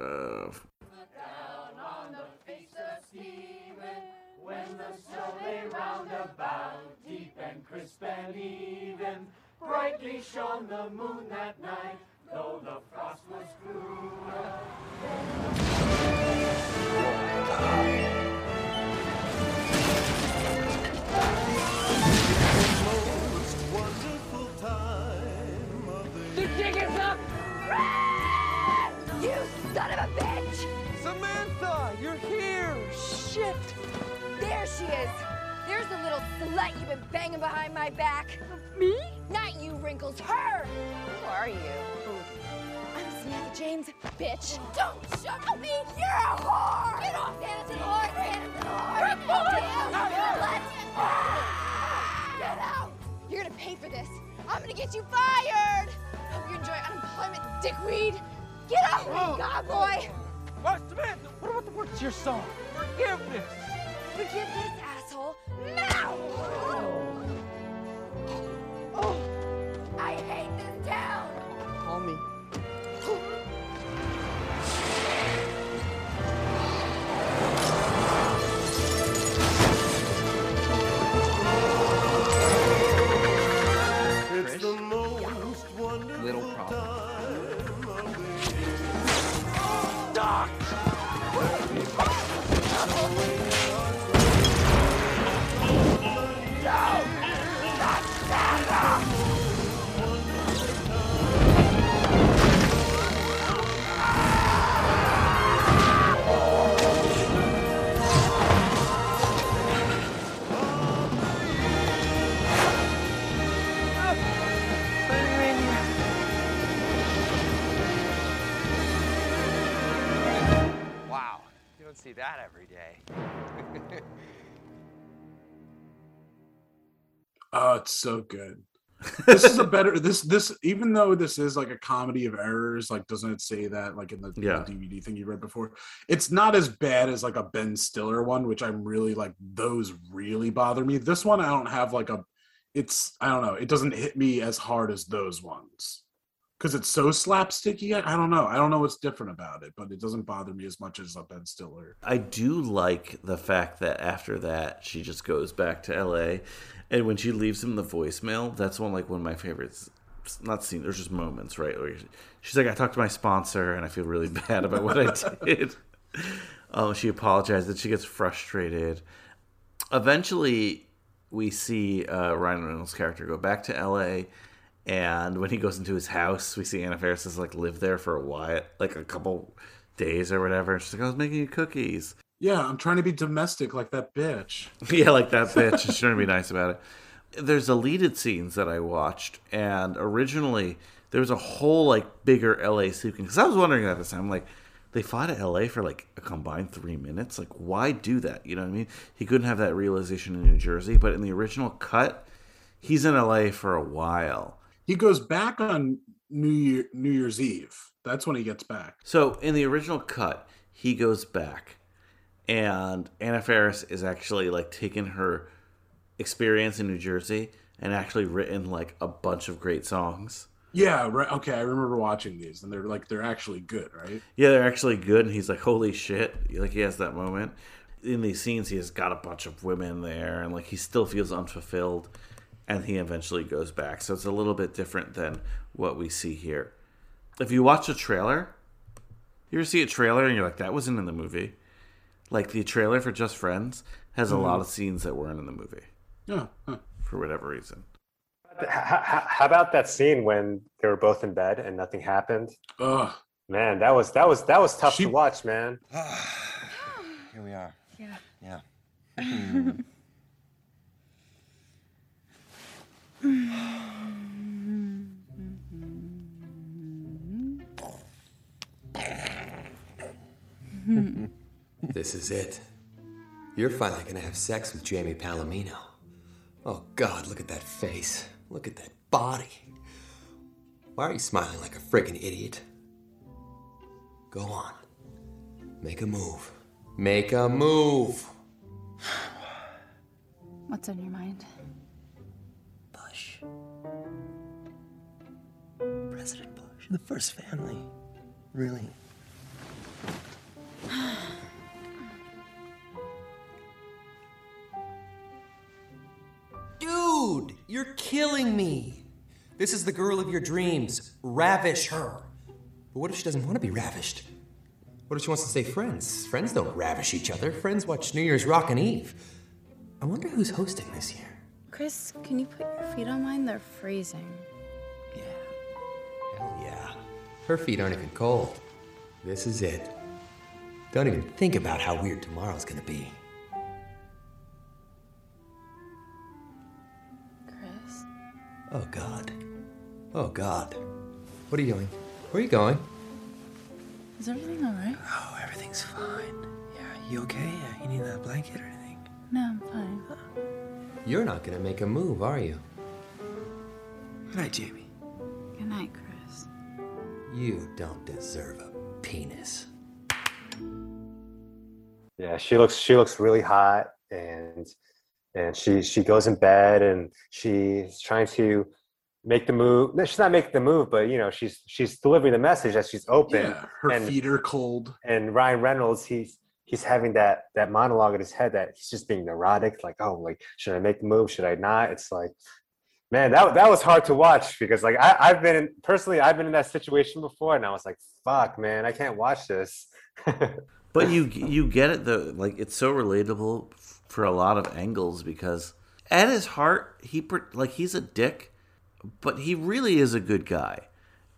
When the snow lay round about, deep and crisp and even, brightly shone the moon that night, though the frost was cruel. You son of a bitch! Samantha, you're here! Shit! There she is. There's the little slut you've been banging behind my back. Me? Not you, Wrinkles. Her. Who are you? I'm Samantha James, bitch. Don't shut me. You're a whore. Get off, Anderson whore. Anderson whore. Let's Get out. You're gonna pay for this. I'm gonna get you fired. Hope you enjoy unemployment, dickweed. Get out, oh. God boy. Oh, Samantha, what about the words to your song? Forgiveness! Forgiveness, asshole. Now. Oh, I hate this town. Call me. See that every day. Oh, it's so good. this is a better this this even though this is like a comedy of errors like doesn't it say that like in the, in the dvd thing you read before it's not as bad as like a ben stiller one which i'm really like those really bother me this one i don't have like a it's i don't know it doesn't hit me as hard as those ones because it's so slapsticky I, don't know i don't know what's different about it but it doesn't bother me as much as a ben stiller I do like the fact that after that she just goes back to LA and when she leaves him the voicemail, that's one like one of my favorites. Not seen there's just moments, right? Where she's like, I talked to my sponsor and I feel really bad about what I did. Oh, she apologizes. She gets frustrated. Eventually, we see uh, Ryan Reynolds' character go back to LA, and when he goes into his house, we see Anna Faris has like lived there for a while, like a couple days or whatever. She's like, I was making you cookies. yeah i'm trying to be domestic like that bitch yeah, like that bitch. She's trying to be nice about it. There's deleted scenes that I watched, and originally there was a whole like bigger LA sequence. Because I was wondering at this time, like, they fly to LA for like a combined three minutes. Like, why do that? You know what I mean? He couldn't have that realization in New Jersey, but in the original cut, he's in LA for a while. He goes back on New Year New Year's Eve. That's when he gets back. So in the original cut, he goes back, and Anna Faris is actually like taking her experience in New Jersey and actually written like a bunch of great songs. Yeah, right. Okay, I remember watching these, and they're like they're actually good, right? Yeah, they're actually good, and he's like, "Holy shit!" Like he has that moment in these scenes. He has got a bunch of women there, and like he still feels unfulfilled, and he eventually goes back. So it's a little bit different than what we see here. If you watch a trailer, you ever see a trailer and you're like, "That wasn't in the movie." Like the trailer for Just Friends has a Mhm. lot of scenes that weren't in the movie Yeah. huh. for whatever reason. H- h- how about that scene when they were both in bed and nothing happened? Ugh. Man, that was that was that was tough She- to watch, man. Here we are. Yeah. Yeah. This is it. You're finally gonna have sex with Jamie Palomino. Oh God, look at that face. Look at that body. Why are you smiling like a friggin' idiot? Go on. Make a move. Make a move. What's on your mind? President Bush. The first family. Really? Dude, you're killing me. This is the girl of your dreams. Ravish her. But what if she doesn't want to be ravished? What if she wants to stay friends? Friends don't ravish each other. Friends watch New Year's Rockin' Eve. I wonder who's hosting this year. Chris, can you put your feet on mine? They're freezing. Her feet aren't even cold. This is it. Don't even think about how weird tomorrow's gonna be. Chris? Oh, God. Oh, God. What are you doing? Where are you going? Is everything alright? Oh, everything's fine. Yeah, you okay? Uh, You need a blanket or anything? No, I'm fine. You're not gonna make a move, are you? Good night, Jamie. Good night, Chris. You don't deserve a penis. Yeah, she looks she looks really hot and and she she goes in bed and she's trying to make the move. No, she's not making the move, but you know, she's she's delivering the message that she's open. Yeah, her and, feet are cold. And Ryan Reynolds, he's he's having that that monologue in his head that he's just being neurotic, like, oh, like should I make the move? Should I not? It's like, man, that that was hard to watch because like I, I've been in, personally, I've been in that situation before, and I was like, fuck, man, I can't watch this. But you you get it though, like it's so relatable for a lot of angles because at his heart, he like he's a dick, but he really is a good guy,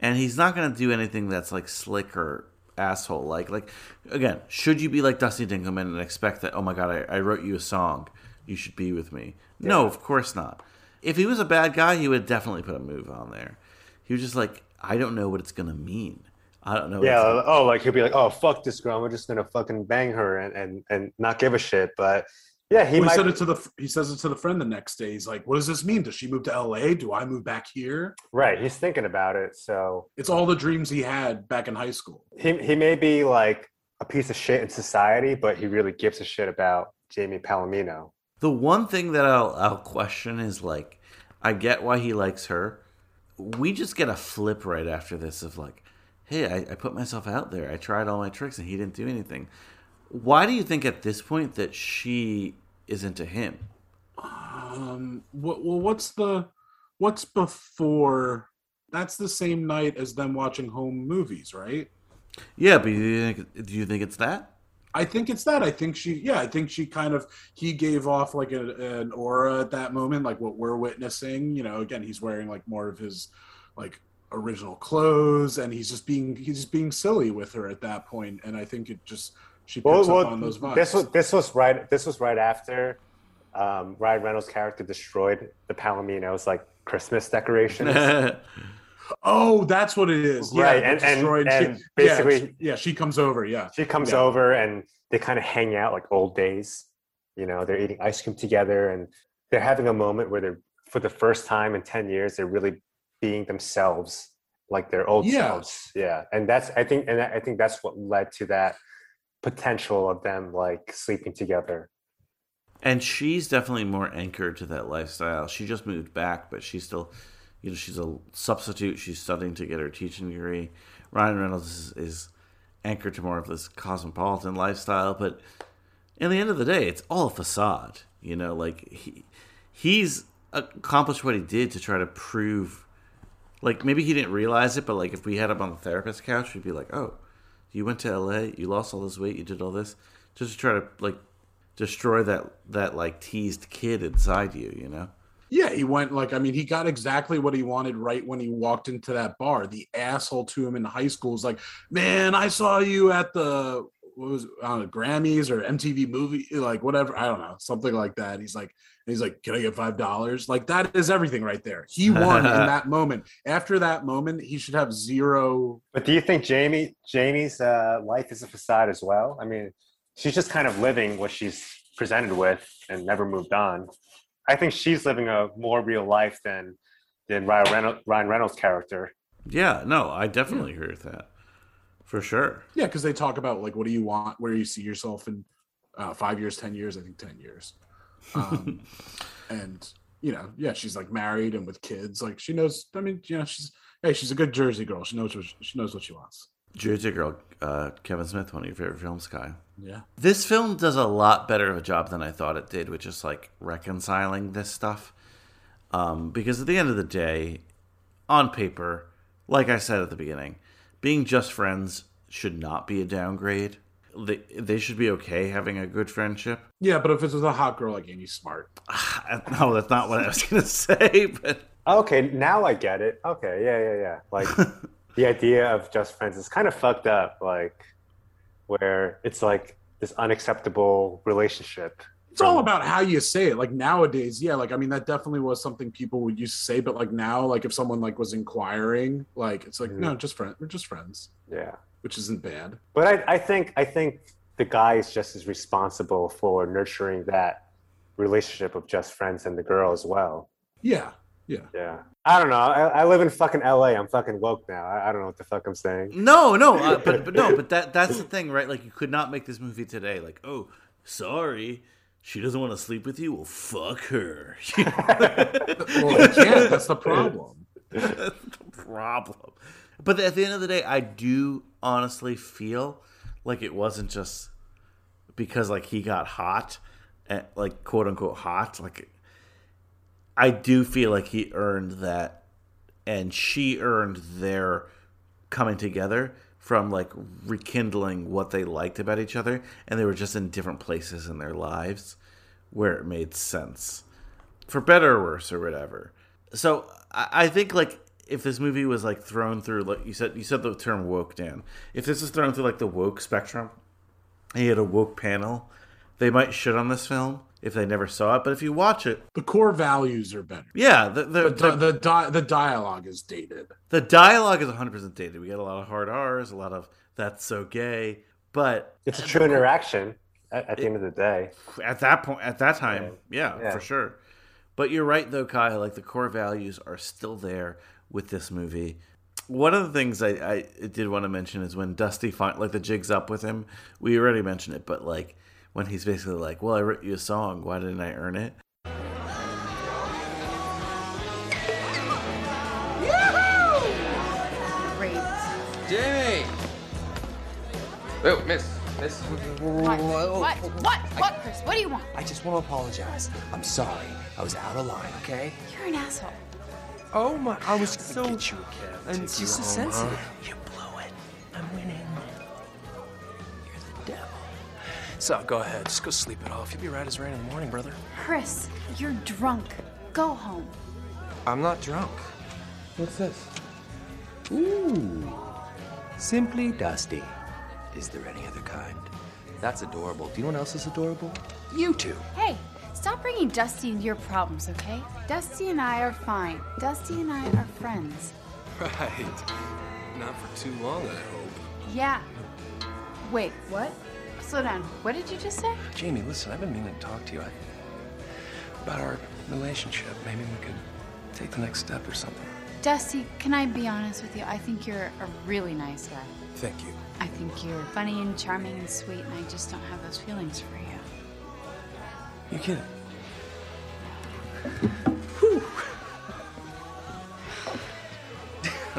and he's not gonna do anything that's like slick or asshole like. Like again, should you be like Dusty Dinkleman and expect that? Oh my god, I, I wrote you a song, you should be with me. No, of course not. If he was a bad guy, he would definitely put a move on there. He was just like, I don't know what it's gonna mean. I don't know. what yeah. it's- Oh, like he'll be like, oh, fuck this girl. We're just gonna fucking bang her and and and not give a shit. But yeah, he Well, might. said it to the he says it to the friend the next day. He's like, "What does this mean? Does she move to L.A.? Do I move back here?" Right, he's thinking about it. So It's all the dreams he had back in high school. he he may be like a piece of shit in society, but he really gives a shit about Jamie Palomino. The one thing that I'll, I'll question is like, I get why he likes her. We just get a flip right after this of like, hey, I, I put myself out there. I tried all my tricks and he didn't do anything. Why do you think at this point that she is into him? Um, what, well, what's the what's before? That's the same night as them watching home movies, right? Yeah, but do you think, do you think it's that? I think it's that. I think she, yeah, I think she kind of he gave off like a, an aura at that moment, like what we're witnessing. You know, again, he's wearing like more of his like original clothes, and he's just being he's just being silly with her at that point. And I think it just she picks Well, up on those vibes. this was this was right. This was right after um, Ryan Reynolds' character destroyed the Palominos like Christmas decorations. Oh, that's what it is. Yeah, right, and and, destroyed- she- and yeah, basically, she- yeah, she comes over. Yeah, she comes Yeah. over and they kind of hang out like old days. You know, they're eating ice cream together and they're having a moment where they're, for the first time in 10 years, they're really being themselves, like their old Yeah. selves. Yeah. And that's, I think, and I think that's what led to that potential of them like sleeping together. And she's definitely more anchored to that lifestyle. She just moved back, but she's still, you know, she's a substitute. She's studying to get her teaching degree. Ryan Reynolds is, is anchored to more of this cosmopolitan lifestyle, but in the end of the day, it's all a facade. You know, like he he's accomplished what he did to try to prove. Like maybe he didn't realize it, but like if we had him on the therapist couch, we'd be like, "Oh, you went to L.A., you lost all this weight, you did all this, just to try to like destroy that that like teased kid inside you." You know? Yeah, he went like I mean, he got exactly what he wanted right when he walked into that bar. The asshole to him in high school was like, "Man, I saw you at the what was it, I don't know, Grammys or MTV movie, like whatever, I don't know, something like that." He's like, he's like, "Can I get five dollars?" Like that is everything right there. He won in that moment. After that moment, he should have zero. But do you think Jamie Jamie's uh, life is a facade as well? I mean, she's just kind of living what she's presented with and never moved on. I think she's living a more real life than than Ryan Reynolds, Ryan Reynolds' character. Yeah, no, I definitely agree with that. For sure. Yeah, because they talk about like, what do you want? Where do you see yourself in uh, five years, ten years? I think ten years. Um, and you know, yeah, she's like married and with kids. Like she knows. I mean, you know, she's hey, she's a good Jersey girl. She knows what she knows what she wants. Jersey Girl, uh, Kevin Smith, one of your favorite films, Kai. Yeah. This film does a lot better of a job than I thought it did with just like reconciling this stuff. Um, because at the end of the day, on paper, like I said at the beginning, being just friends should not be a downgrade. They, they should be okay having a good friendship. Yeah, but if it's with a hot girl like Amy Smart, No, that's not what I was going to say, but Okay, now I get it. Okay, yeah, yeah, yeah. Like the idea of just friends is kind of fucked up. Like where it's like this unacceptable relationship. it's all about how you say it. Like nowadays, yeah, like I mean, that definitely was something people would used to say. But like now, like if someone like was inquiring, like it's like mm-hmm. no, just friend, we're just friends, Yeah. which isn't bad. But I, I think I think the guy is just as responsible for nurturing that relationship of just friends and the girl as well. Yeah, yeah. Yeah. I don't know. I, I live in fucking LA. I'm fucking woke now. I, I don't know what the fuck I'm saying. No, no, uh, but but no, but that that's the thing, right? Like you could not make this movie today. Like, oh, sorry, she doesn't want to sleep with you. Well, fuck her. Well, you can't. That's the problem. That's the problem. But at the end of the day, I do honestly feel like it wasn't just because like he got hot, eh, like quote unquote hot. Like I do feel like he earned that, and she earned their coming together from like rekindling what they liked about each other, and they were just in different places in their lives where it made sense, for better or worse or whatever. So I, think like if this movie was like thrown through like you said you said the term woke Dan. If this is thrown through like the woke spectrum, and you had a woke panel, they might shit on this film if they never saw it. But if you watch it, The core values are better. yeah, the the, The the, the, di- the dialogue is dated. the dialogue is 100% dated. We get a lot of hard R's, a lot of that's so gay. But It's a true interaction at, at the end of the day. at that point, at that time, yeah, Yeah. for sure. But you're right though, Kyle. Like the core values are still there with this movie. One of the things I, I did want to mention is when Dusty find like the jigs up with him. We already mentioned it, but like when he's basically like, "Well, I wrote you a song. Why didn't I earn it?" Great. Jamie! Oh, miss. Miss. What? What? What? What, Chris? What do you want? I just want to apologize. I'm sorry. I was out of line, okay? You're an asshole. Oh my, I was so. Get you a cab. And take you so sensitive. huh? You blew it. I'm winning. So go ahead, just go sleep it off. You'll be right as rain in the morning, brother. Chris, you're drunk. Go home. I'm not drunk. What's this? Ooh. Simply Dusty. Is there any other kind? That's adorable. Do you know what else is adorable? You two. Hey, stop bringing Dusty into your problems, okay? Dusty and I are fine. Dusty and I are friends. right. Not for too long, I hope. Yeah. Wait, what? Slow down. What did you just say? Jamie, listen, I've been meaning to talk to you I, about our relationship. Maybe we could take the next step or something. Dusty, can I be honest with you? I think you're a really nice guy. Thank you. I think you're funny and charming and sweet, and I just don't have those feelings for you. You kidding?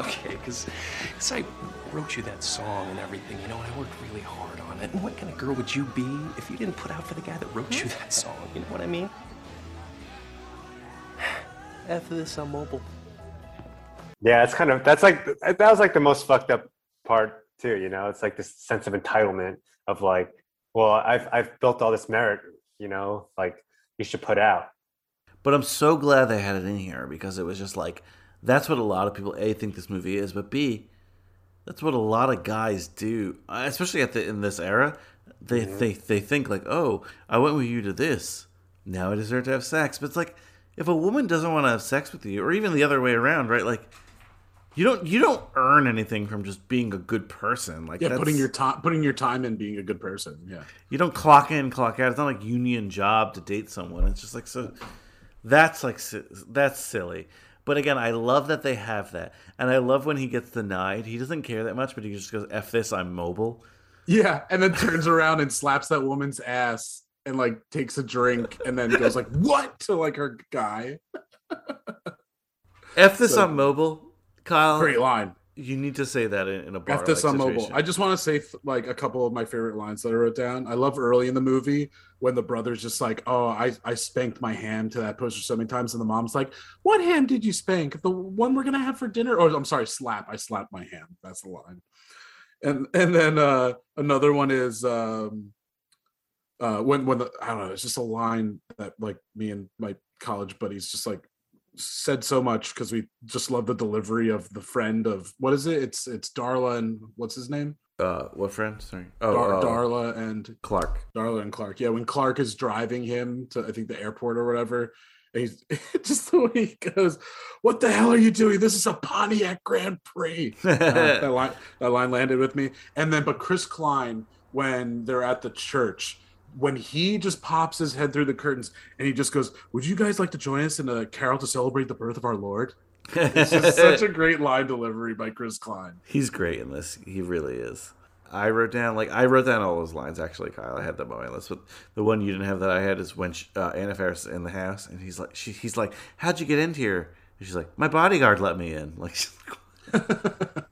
okay, because I wrote you that song and everything, you know, and I worked really hard on it. And what kind of girl would you be if you didn't put out for the guy that wrote you that hmm? song? You know what I mean? After this, I'm mobile. Yeah, it's kind of that's like that was like the most fucked up part too. You know, it's like this sense of entitlement of like, well, I've I've built all this merit. You know, like you should put out. But I'm so glad they had it in here because it was just like that's what a lot of people a think this movie is, but b that's what a lot of guys do, uh, especially at the in this era. They they they think like, oh, I went with you to this, now I deserve to have sex. But it's like if a woman doesn't want to have sex with you, or even the other way around, right? Like you don't you don't earn anything from just being a good person. Like Yeah, that's- putting your time putting your time in being a good person. Yeah. you don't clock in, clock out. It's not like union job to date someone. It's just like so. That's like that's silly. But again, I love that they have that, and I love when he gets denied. He doesn't care that much, but he just goes, "F this, I'm mobile." Yeah, and then turns around and slaps that woman's ass and like takes a drink and then goes like what to like her guy. F this, So- I'm mobile. Kyle, Great line. You need to say that in, in a bar. F this on mobile. I just want to say like a couple of my favorite lines that I wrote down. I love early in the movie when the brother's just like, "Oh, I I spanked my ham to that poster so many times," and the mom's like, "What ham did you spank? The one we're gonna have for dinner?" Or I'm sorry, slap. I slapped my ham. That's the line. And and then uh another one is um uh when when the I don't know, it's just a line that like me and my college buddies just like said so much because we just love the delivery of the friend of what is it? It's it's Darla and what's his name? Uh, what friend? Sorry. Oh, Dar- oh. Darla and Clark. Darla and Clark. Yeah, when Clark is driving him to I think the airport or whatever, and he's just the way he goes, "What the hell are you doing? This is a Pontiac Grand Prix." Uh, that line that line landed with me. And then, but Chris Klein when they're at the church. When he just pops his head through the curtains and he just goes, "Would you guys like to join us in a carol to celebrate the birth of our Lord?" It's just such a great line delivery by Chris Klein. He's great in this. He really is. I wrote down like I wrote down all those lines actually, Kyle. I had them on my list, but the one you didn't have that I had is when she, uh, Anna Faris is in the house, and he's like, she, he's like, "How'd you get in here?" And she's like, "My bodyguard let me in." Like,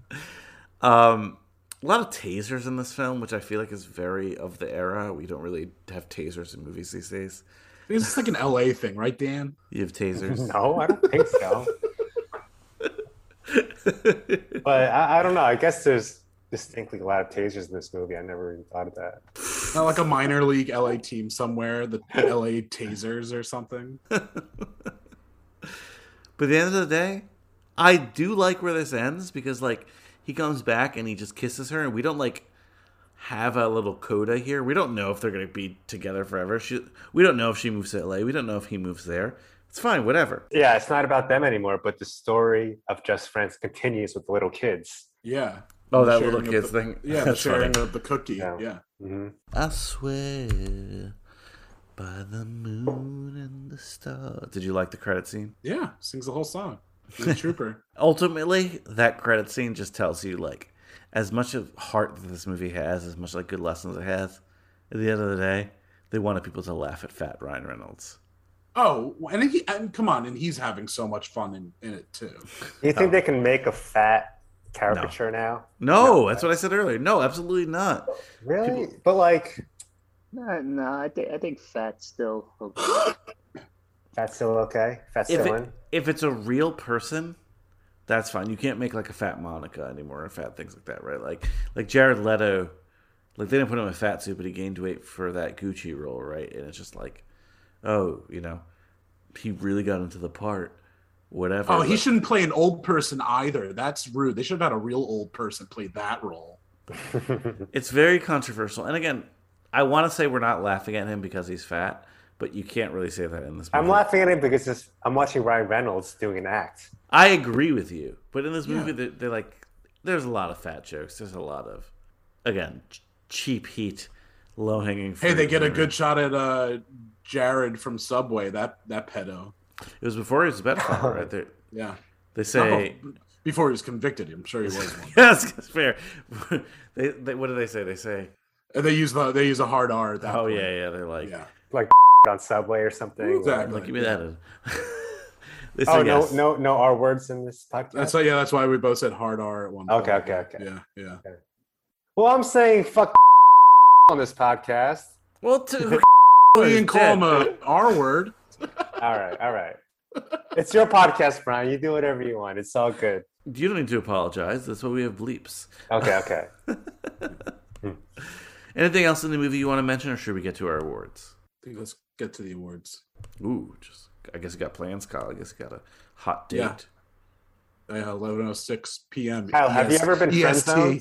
um, a lot of tasers in this film, which I feel like is very of the era. We don't really have tasers in movies these days. It's just like an LA thing, right, Dan? You have tasers. No, I don't think so. but I, I don't know. I guess there's distinctly a lot of tasers in this movie. I never even thought of that. Not like a minor league LA team somewhere, the LA Tasers or something. But at the end of the day, I do like where this ends because like he comes back and he just kisses her, and we don't like have a little coda here. We don't know if they're gonna be together forever. She, we don't know if she moves to LA. We don't know if he moves there. It's fine, whatever. Yeah, it's not about them anymore, but the story of Just Friends continues with the little kids. Yeah. Oh, that little of kids the- thing? Yeah, the sharing funny. of the cookie. Yeah. Mm-hmm. I swear by the moon and the stars. Did you like the credit scene? Yeah. Sings the whole song. He's a trooper. Ultimately, that credit scene just tells you like as much of heart that this movie has, as much like good lessons it has. At the end of the day, they wanted people to laugh at fat Ryan Reynolds. Oh, and he and come on, and he's having so much fun in, in it too. You think oh. they can make a fat caricature now? No, that's what I said earlier. No, absolutely not. Really? But like, No, no, I think I think fat's still okay. That's still okay. Fat's If, still it, in. if it's a real person, that's fine. You can't make like a fat Monica anymore, or fat things like that, right? Like like Jared Leto, like they didn't put him in a fat suit, but he gained weight for that Gucci role, right? And it's just like, oh, you know, he really got into the part. Whatever. Oh, he but- shouldn't play an old person either. That's rude. They should have had a real old person play that role. It's very controversial. And again, I want to say we're not laughing at him because he's fat, but you can't really say that in this movie. I'm laughing at him because it's, I'm watching Ryan Reynolds doing an act. I agree with you, but in this Yeah. movie, they're, they're like, there's a lot of fat jokes. There's a lot of, again, ch- cheap heat, low hanging. Hey, they get a good shot at uh, Jared from Subway. That that pedo. It was before he was a pedophile, right? there. Yeah. They say No, before he was convicted. I'm sure he was one. yes, that's fair. they, they, what do they say? They say, And they use the they use a hard R. At that oh point. yeah, yeah. They're like, Yeah. like on Subway or something. Exactly. like give me that. in. they Oh no, yes. no, no R words in this podcast. That's why. Yeah, that's why we both said hard R at one. point. Okay, okay, okay. Yeah, yeah. Well, I'm saying fuck on this podcast. Well, to, We didn't call him a R word. all right, all right. It's your podcast, Brian. You do whatever you want. It's all good. You don't need to apologize. That's why we have bleeps. Okay, okay. Hmm. Anything else in the movie you want to mention, or should we get to our awards? I think let's get to the awards. Ooh, just I guess you got plans, Kyle. I guess you got a hot date. Yeah. Uh, 11:06 p.m. Kyle, have you ever been friend EST. zoned?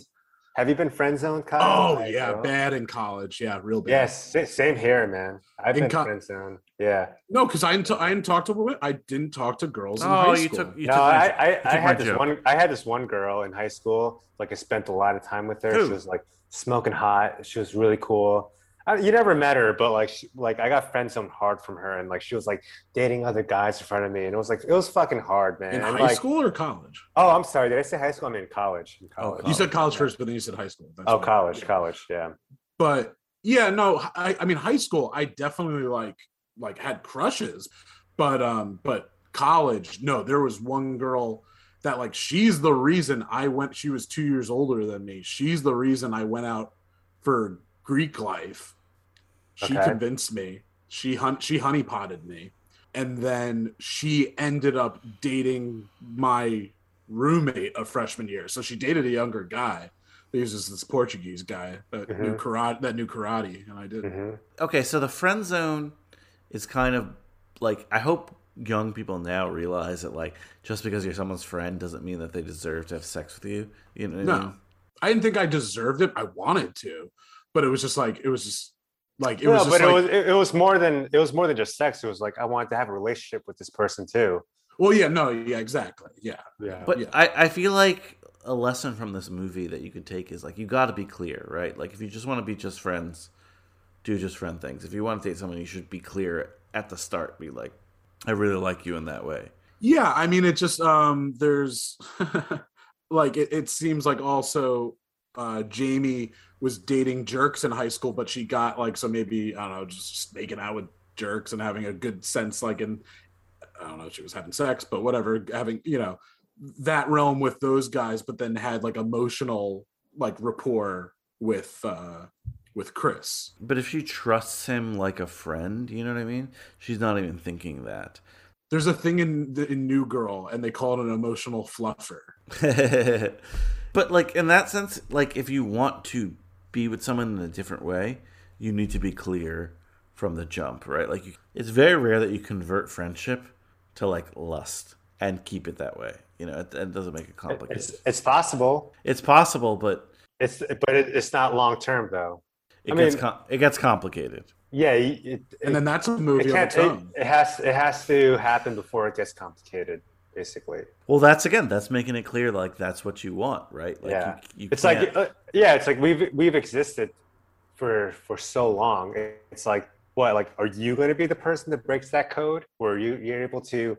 Have you been friend zoned, Kyle? Oh Like, yeah, girl? bad in college. Yeah, real bad. Yes, sa- same here, man. I've In been co- friend zoned. Yeah. No, because I didn't. T- I didn't talk to women. I didn't talk to girls in Oh, high you school. took- you no, took my- I, you I, I had this joke. one. I had this one girl in high school. Like I spent a lot of time with her. Who? She was like smoking hot. She was really cool. I, you never met her, but like, she, like I got friend zoned hard from her, and like she was like dating other guys in front of me, and it was like it was fucking hard, man. in And, high like- school or college? Oh, I'm sorry. Did I say high school? I mean college. In college. You said college first, but then you said high school. That's Oh, college, college. Yeah. But yeah, no. I, I mean, high school. I definitely like like had crushes, but um, but college. No, there was one girl that like she's the reason I went. She was two years older than me. She's the reason I went out for Greek life. She Okay. convinced me. She hun- she honeypotted me, and then she ended up dating my roommate of freshman year. So she dated a younger guy. He was just this Portuguese guy that knew Mhm. karate. That knew karate, and I did. hmm Okay, so the friend zone is kind of like I hope young people now realize that like just because you're someone's friend doesn't mean that they deserve to have sex with you. You know what I mean? No, I didn't think I deserved it. I wanted to, but it was just like it was just like it no, was just but like it was it, it was more than it was more than just sex. It was like I wanted to have a relationship with this person too. well, yeah, no, yeah, exactly, yeah. Yeah. But Yeah. I, I feel like a lesson from this movie that you could take is like you got to be clear, right? Like if you just want to be just friends, do just friend things. If you want to date someone, you should be clear at the start. Be like, I really like you in that way. Yeah, I mean, it just um, there's like it, it seems like also uh, Jamie was dating jerks in high school, but she got like so maybe I don't know, just making out with jerks and having a good sense, like in I don't know, she was having sex, but whatever, having you know that realm with those guys, but then had like emotional like rapport with uh with Chris. But if she trusts him like a friend, you know what I mean? She's not even thinking that. There's a thing in the in New Girl, and they call it an emotional fluffer. but like in that sense, like if you want to be with someone in a different way, you need to be clear from the jump, right? Like you, it's very rare that you convert friendship to like lust and keep it that way. You know, it, it doesn't make it complicated. It's it's possible. It's possible, but It's but it, it's not long term though. it I gets mean- com- it gets complicated. Yeah, y- it, And then that's a movie it, on can't, its it, own. it has it has to happen before it gets complicated. Basically, Well, that's again, that's making it clear like that's what you want, right? Like yeah. you, you it's can't- like uh, yeah, it's like we've we've existed for for so long. It's like what like are you going to be the person that breaks that code, where you you're able to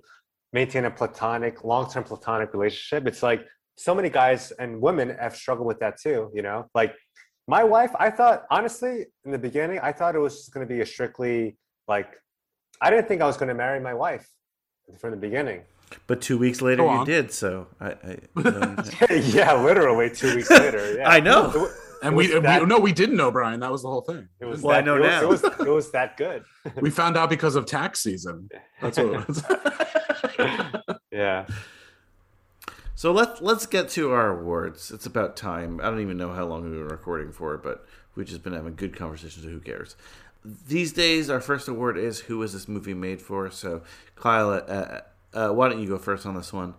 maintain a platonic, long term platonic relationship? It's like so many guys and women have struggled with that too. You know, like my wife. I thought honestly in the beginning, I thought it was just going to be a strictly like I didn't think I was going to marry my wife from the beginning. But two weeks later you did. So I, I you yeah, literally two weeks later. Yeah. I know. It wa- And we, was we no, we didn't know Brian. That was the whole thing. It was Well, I that, know it was, now. It was, it was that good. we found out because of tax season. That's what it was. Yeah. So let's let's get to our awards. It's about time. I don't even know how long we've been recording for, but we've just been having good conversations. So who cares? These days, our first award is "Who was this movie made for?" So, Kyle, uh, uh, why don't you go first on this one?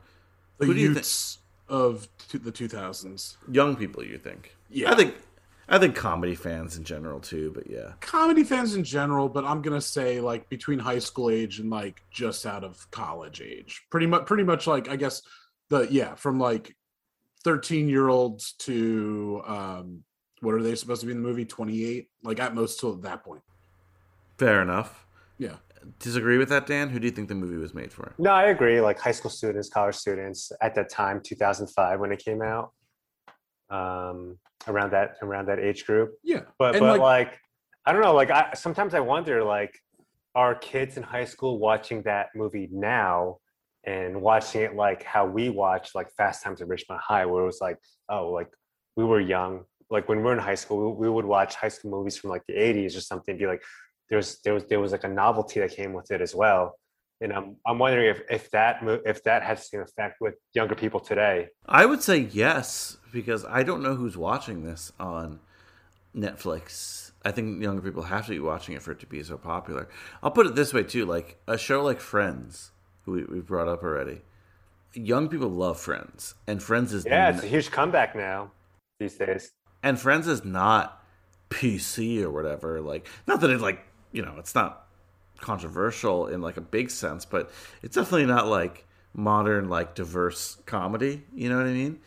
the Who do you thi- youths of t- the 2000s. Young people, you think? Yeah. I think. I I think comedy fans in general too, but yeah. comedy fans in general, but I'm gonna say like between high school age and like just out of college age. Pretty much pretty much like I guess the yeah, from like 13 year olds to um what are they supposed to be in the movie? 28? Like at most till that point. Fair enough. Yeah. Disagree with that, Dan? Who do you think the movie was made for? No, I agree. Like high school students, college students at that time, 2005 when it came out, um, around that around that age group. Yeah. But And, but like- like, I don't know. Like I sometimes I wonder like are kids in high school watching that movie now and watching it like how we watched like Fast Times at Ridgemont High, where it was like oh like we were young. Like when we're in high school, we, we would watch high school movies from like the 80s or something. Be like, there's there was there was like a novelty that came with it as well. And I'm I'm wondering if if that if that has the same effect with younger people today. I would say yes because I don't know who's watching this on Netflix. I think younger people have to be watching it for it to be so popular. I'll put it this way too: like a show like Friends, who we, we brought up already. Young people love Friends, and Friends is Yeah, it's a huge comeback now these days. and Friends is not PC or whatever. Like, not that it like you know, it's not controversial in like a big sense, but it's definitely not like modern like diverse comedy. You know what I mean?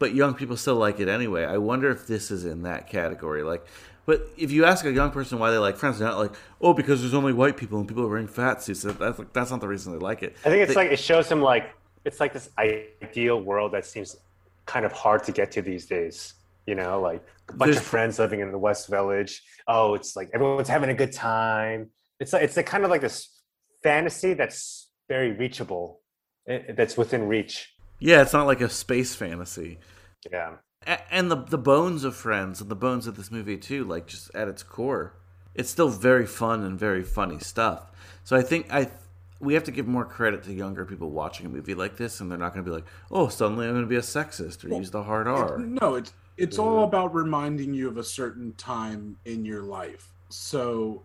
But young people still like it anyway. I wonder if this is in that category. Like, but if you ask a young person why they like Friends, they're not like, oh, because there's only white people and people are wearing fat suits. That's like, that's not the reason they like it. I think it's They- like it shows them like it's like this ideal world that seems kind of hard to get to these days. You know, like a bunch There's- of friends living in the West Village. Oh, it's like everyone's having a good time. It's like it's a kind of like this fantasy that's very reachable. eh, That's within reach. yeah, it's not like a space fantasy. Yeah. A- and the the bones of Friends and the bones of this movie too, like just at its core, it's still very fun and very funny stuff. So I think I we have to give more credit to younger people watching a movie like this, and they're not going to be like, "Oh, suddenly I'm going to be a sexist or use the hard R." No, it's it's all about reminding you of a certain time in your life. So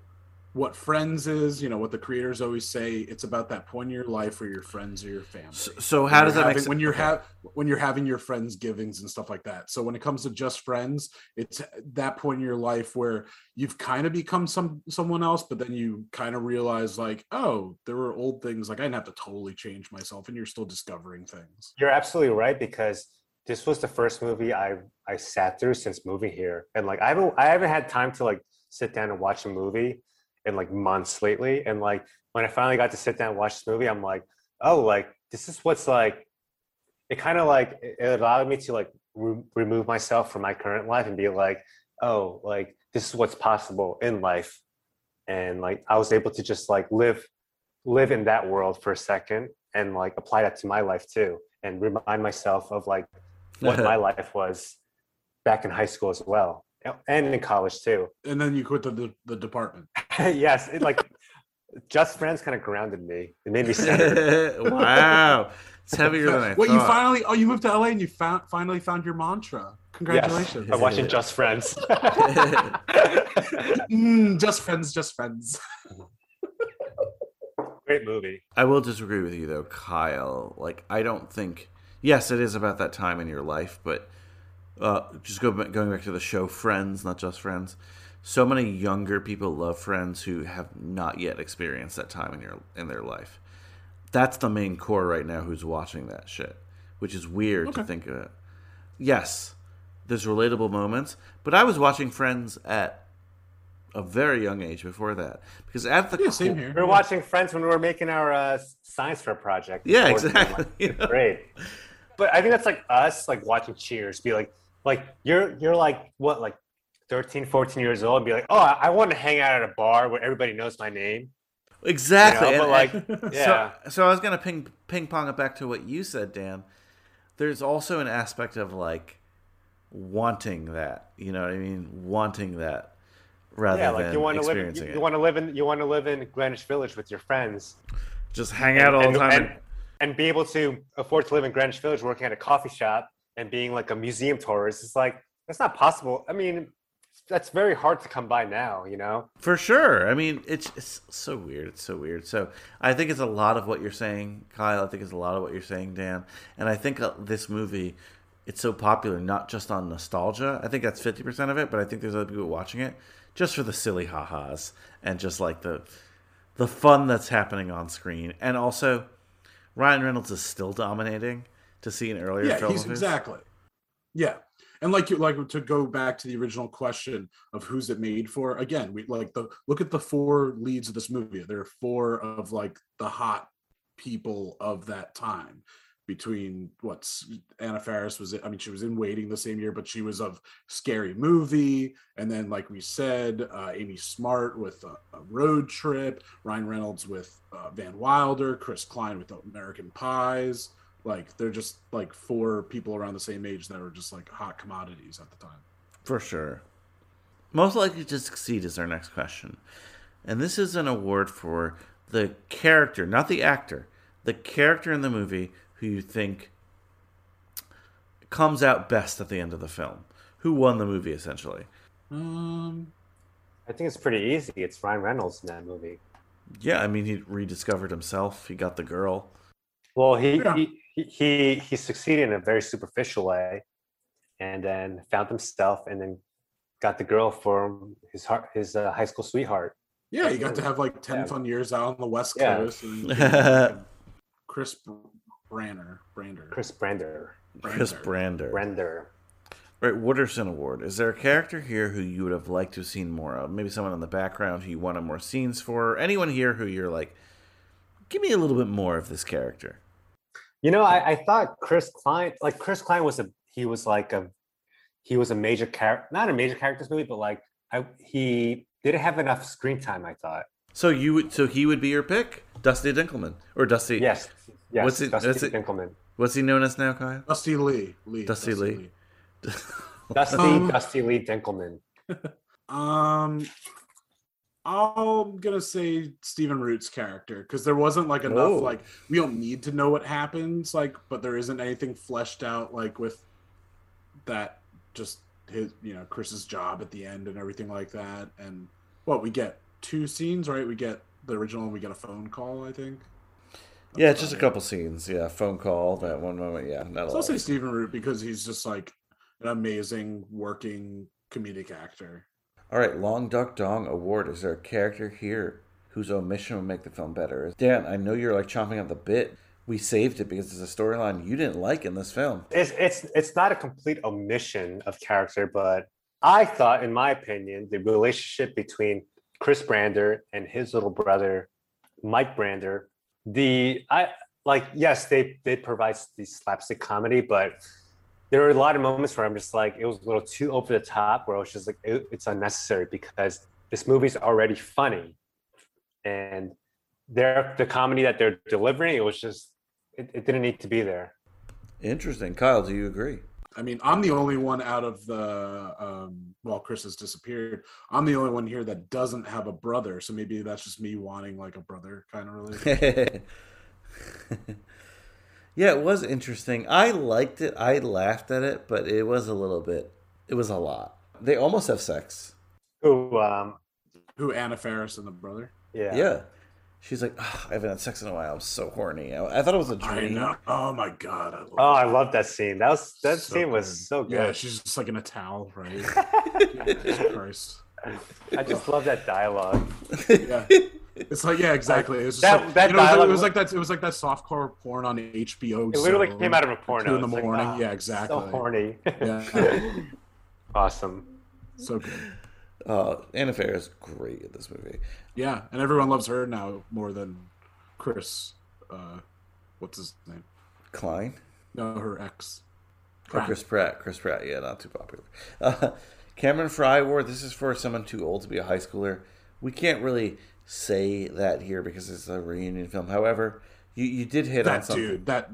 what friends is, you know, what the creators always say, it's about that point in your life where your friends or your family. so When how you're does that make sense? when you're Okay. ha- when you're having your friends givings and stuff like that. So when it comes to just friends, it's that point in your life where you've kind of become some someone else, but then you kind of realize like, oh, there were old things like I didn't have to totally change myself, and you're still discovering things. You're absolutely right because this was the first movie I I sat through since moving here, and like I haven't I haven't had time to like sit down and watch a movie in like months lately. And like when I finally got to sit down and watch this movie, I'm like, oh, like this is what's like. It kind of like it allowed me to like re- remove myself from my current life and be like, oh, like this is what's possible in life, and like I was able to just like live live in that world for a second and like apply that to my life too and remind myself of like what my life was back in high school as well and in college too And then you quit the the, department. yes it like just friends kind of grounded me it made me centered wow it's heavier than I Wait, you finally? Oh, you moved to LA and you found finally found your mantra. Congratulations! yes, i'm watching just friends Mm, just friends, just friends. great movie I will disagree with you though, Kyle. Like, I don't think. Yes, it is about that time in your life, but uh, just go going back to the show Friends, not just Friends. So many younger people love Friends who have not yet experienced that time in your in their life. That's the main core right now. Who's watching that shit? Which is weird to think of it. Yes, there's relatable moments, but I was watching Friends at a very young age before that because at the same co- here. we were watching friends when we were making our uh, science fair project Yeah, Towards the end, exactly. like, You know? grade but i think that's like us like watching cheers be like like you're you're like what like 13 14 years old and be like oh i, I want to hang out at a bar where everybody knows my name Exactly. You know, but, and- like, yeah. So, so I was gonna ping ping pong it back to what you said, Dan. There's also an aspect of like wanting that. You know what I mean? Wanting that rather yeah like than you want to live experiencing you, it. you want to live in you want to live in greenwich village with your friends Just hang out all the time. and, and be able to afford to live in greenwich village working at a coffee shop and being like a museum tourist it's like that's not possible i mean that's very hard to come by now you know For sure. I mean, it's, it's so weird. It's so weird. So I think it's a lot of what you're saying, Kyle. I think it's a lot of what you're saying, Dan. And I think uh, this movie it's so popular, not just on nostalgia. I think that's fifty percent of it, but I think there's other people watching it just for the silly ha-has and just like the the fun that's happening on screen, and also Ryan Reynolds is still dominating to see an earlier yeah, film. he's exactly. Yeah, and like you like to go back to the original question of who's it made for. Again, we like the look at the four leads of this movie. There are four of like the hot people of that time. Between what's Anna Faris was, I mean, she was in Waiting the same year, but she was of Scary Movie, and then like we said, uh, Amy Smart with a, a Road Trip, Ryan Reynolds with uh, Van Wilder, Chris Klein with American Pies like they're just like four people around the same age that were just like hot commodities at the time For sure. Most likely to succeed is our next question. And this is an award for the character, not the actor, the character in the movie who you think comes out best at the end of the film. Who won the movie, essentially? um I think it's pretty easy. It's Ryan Reynolds in that movie. Yeah, I mean, he rediscovered himself. He got the girl. Well, he Yeah. he, he he he succeeded in a very superficial way, and then found himself, and then got the girl from his heart, his uh, high school sweetheart. yeah he got to have like 10 Yeah. fun years out on the west Yeah. coast and chris branner brander Chris Brander. Chris Brander. Brander. Right, Wooderson Award. Is there a character here who you would have liked to have seen more of? Maybe someone in the background who you wanted more scenes for? Anyone here who you're like, give me a little bit more of this character? You know, I, I thought Chris Klein, like Chris Klein was a he was like a he was a major character, not a major character in this movie, but like I, he didn't have enough screen time. I thought. So you would, so he would be your pick, Dusty Dinkleman or Dusty? Yes, yes, What's it? Dusty what's it- Dinkleman. What's he known as now, Kyle? dusty lee lee Dusty, Lee. Dusty Um, Dusty Lee Dinkleman. um i'm gonna say stephen root's character because there wasn't like enough Oh. like we don't need to know what happens like but there isn't anything fleshed out like with that just his you know chris's job at the end and everything like that and what we get two scenes right we get the original and we get a phone call i think Yeah, it's just a couple scenes. Yeah, phone call that one moment. Yeah, not a so i'll say stephen root because he's just like an amazing working comedic actor All right, Long Duck Dong Award. Is there a character here whose omission would make the film better? Dan, I know you're like chomping at the bit. We saved it because it's a storyline you didn't like in this film. It's it's it's not a complete omission of character, but I thought, in my opinion, the relationship between Chris Brander and his little brother, Mike Brander, the I like yes, they they provide the slapstick comedy, but there were a lot of moments where I'm just like it was a little too over the top, where I was just like it, it's unnecessary because this movie's already funny, and their the comedy that they're delivering, it was just it, it didn't need to be there. Interesting. Kyle, do you agree? I mean, I'm the only one out of the um well, Chris has disappeared. I'm the only one here that doesn't have a brother, so maybe that's just me wanting like a brother kind of relationship. yeah, it was interesting. I liked it. I laughed at it, but it was a little bit. It was a lot. They almost have sex. Who um Who Anna Faris and the brother? Yeah. Yeah. She's like, "Ugh, I haven't had sex in a while. I'm so horny. I, I thought it was a dream. know. Oh my god, I love Oh, I love that scene. That was that So scene was good. so good. Yeah, she's just like in a towel, right? Jesus Christ. I just love that dialogue. Yeah. It's like yeah, exactly. It was That- like, that you know, it was like- dialogue it was was- like that. It was like that softcore porn on HBO. It literally so, came out of a like, porno. Two in the It's like, morning. ah, yeah, exactly. So horny. Yeah. awesome. So good. Uh, Anna Faris is great in this movie. Yeah, and everyone loves her now more than Chris. Uh, what's his name? Klein. No, her ex. Oh, Chris Pratt. Chris Pratt. Yeah, not too popular. Uh, Cameron Fry Award. This is for someone too old to be a high schooler. We can't really say that here because it's a reunion film. However, you, you did hit on That something. dude. That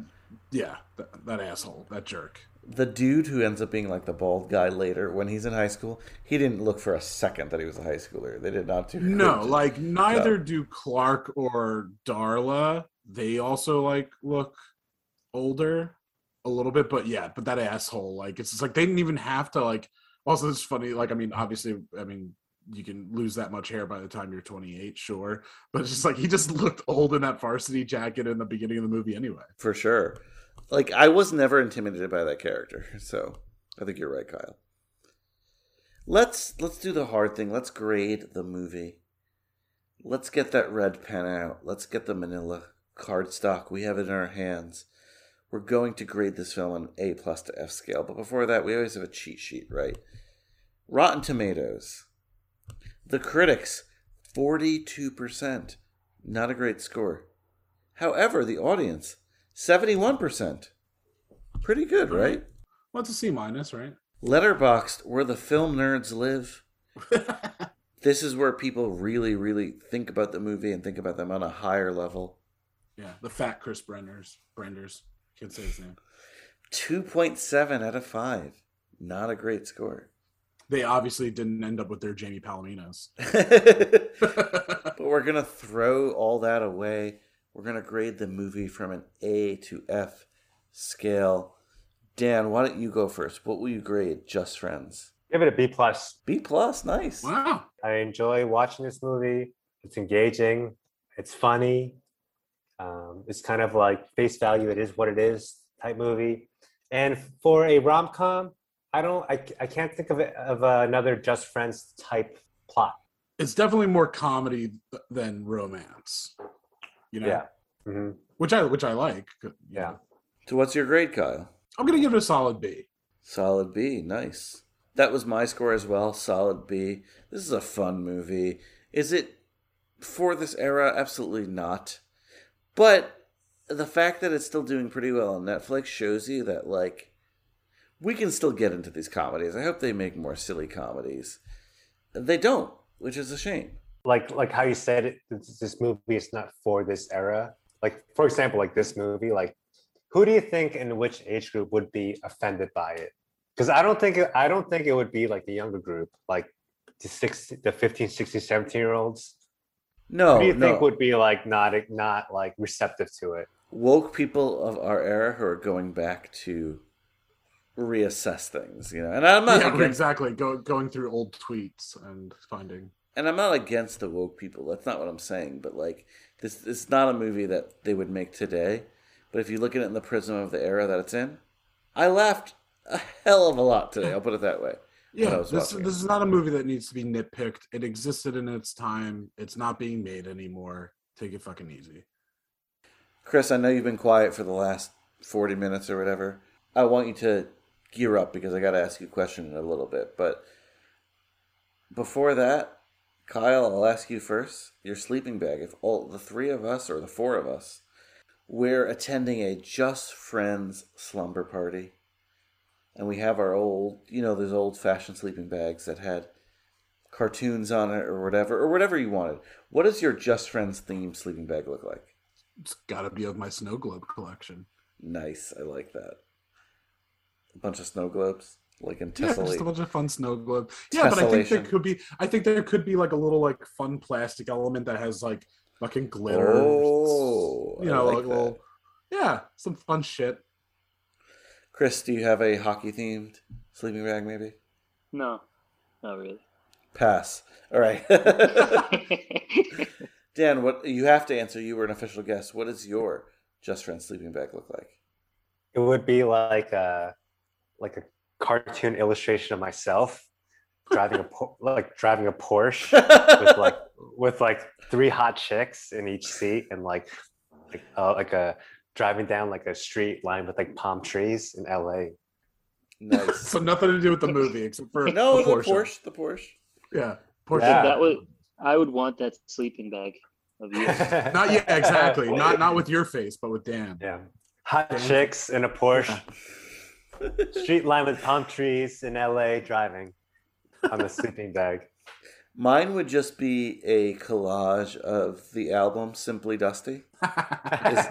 yeah. That, that asshole. That jerk. The dude who ends up being like the bald guy later when he's in high school, he didn't look for a second that he was a high schooler. They did not do. No, like neither No. do Clark or Darla. They also like look older a little bit, but yeah, but that asshole, like it's just like they didn't even have to like. Also, it's funny. Like, I mean, obviously, I mean, you can lose that much hair by the time you're 28, sure, but it's just like he just looked old in that varsity jacket in the beginning of the movie anyway. for sure. Like I was never intimidated by that character, so I think you're right, Kyle. Let's let's do the hard thing. Let's grade the movie. Let's get that red pen out. Let's get the manila cardstock. We have it in our hands. We're going to grade this film on A plus to F scale. But before that, we always have a cheat sheet, right? Rotten Tomatoes. The critics, 42%. Not a great score. However, the audience, 71%. Pretty good, right? What's a C minus, right? Letterboxd, where the film nerds live. this is where people really, really think about the movie and think about them on a higher level. Yeah, the fat Chris Brenders. Brenders. Can't say his name. 2.7 out of 5. Not a great score. They obviously didn't end up with their Jamie Palaminos. but we're going to throw all that away. We're going to grade the movie from an A to F scale. Dan, why don't you go first? What will you grade Just Friends? Give it a B plus. B plus, nice. Wow. I enjoy watching this movie. It's engaging. It's funny. Um, it's kind of like face value. It is what it is type movie. And for a rom com, I don't. I, I can't think of it, of another Just Friends type plot. It's definitely more comedy than romance. You know. Yeah. Mhm. Which I which I like. Yeah. So what's your grade, Kyle? I'm gonna give it a solid B. Solid B, nice. That was my score as well. Solid B. This is a fun movie. Is it for this era? Absolutely not. But the fact that it's still doing pretty well on Netflix shows you that like we can still get into these comedies. I hope they make more silly comedies. They don't, which is a shame. Like like how you said it. This, this movie is not for this era. Like for example, like this movie. Like who do you think in which age group would be offended by it? Because I don't think it, I don't think it would be like the younger group, like the six, the 15, 16, 17 year olds. No, Who do you no. think would be like not not like receptive to it? Woke people of our era who are going back to reassess things, you know. And I'm not Yeah, against- exactly. Go, going through old tweets and finding. And I'm not against the woke people. That's not what I'm saying. But like this, is not a movie that they would make today. But if you look at it in the prism of the era that it's in, I laughed a hell of a lot today. I'll put it that way. Yeah, this this is not a movie that needs to be nitpicked. It existed in its time. It's not being made anymore. Take it fucking easy. Chris, I know you've been quiet for the last 40 minutes or whatever. I want you to gear up because I got to ask you a question in a little bit. But before that, Kyle, I'll ask you first. Your sleeping bag. If all the three of us or the four of us, we're attending a Just Friends slumber party, and we have our old, you know, those old fashioned sleeping bags that had cartoons on it or whatever, or whatever you wanted. What does your Just Friends themed sleeping bag look like? It's got to be of my snow globe collection. Nice. I like that. A bunch of snow globes, like in Yeah, just a bunch of fun snow globe. Yeah, but I think there could be. I think there could be like a little like fun plastic element that has like fucking glitter. Oh, you I know, like like, little. Yeah, some fun shit. Chris, do you have a hockey themed sleeping bag? Maybe. No, not really. Pass. All right. Dan, what you have to answer? You were an official guest. What does your Just Friends sleeping bag look like? It would be like a like a cartoon illustration of myself driving a like driving a Porsche with like with like three hot chicks in each seat and like like uh, like a driving down like a street lined with like palm trees in LA. Nice. So nothing to do with the movie except for no, the the Porsche. Porsche. The Porsche. Yeah, Porsche. That, that would I would want that sleeping bag of you. Not yeah, exactly. Not not with your face, but with Dan. Yeah. Hot chicks in a Porsche. Street lined with palm trees in LA driving on a sleeping bag. Mine would just be a collage of the album Simply Dusty. Is,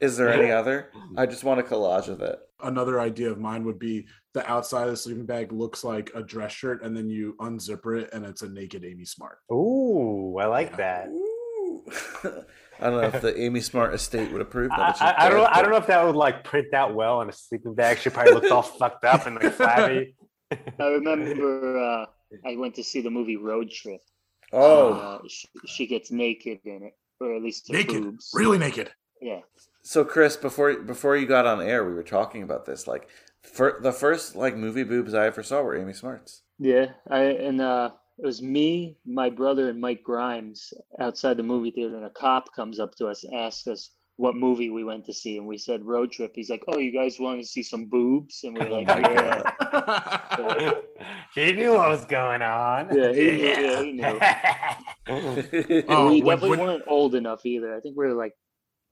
is there any other? I just want a collage of it. Another idea of mine would be the outside of the sleeping bag looks like a dress shirt, and then you unzipper it, and it's a naked Amy Smart. Ooh, I like that. I don't know if the Amy Smart estate would approve, but I, I, I don't. dead, I don't know if that would like print out well on a sleeping bag. She probably looks all fucked up and like flabby. I remember uh, I went to see the movie Road Trip. Oh. Uh, she, she gets naked in it, or at least her Naked, boobs. really naked. Yeah, So Chris, before before you got on air, we were talking about this. Like, for the first like movie boobs I ever saw were Amy Smart's. Yeah, I and uh, it was me, my brother, and Mike Grimes outside the movie theater, and a cop comes up to us, asks us what movie we went to see, and we said Road Trip. He's like, "Oh, you guys want to see some boobs?" And we're oh like, "Yeah." he knew what was going on. Yeah, he knew. Yeah, he knew. Oh, we when- definitely when- weren't old enough either. I think we were like,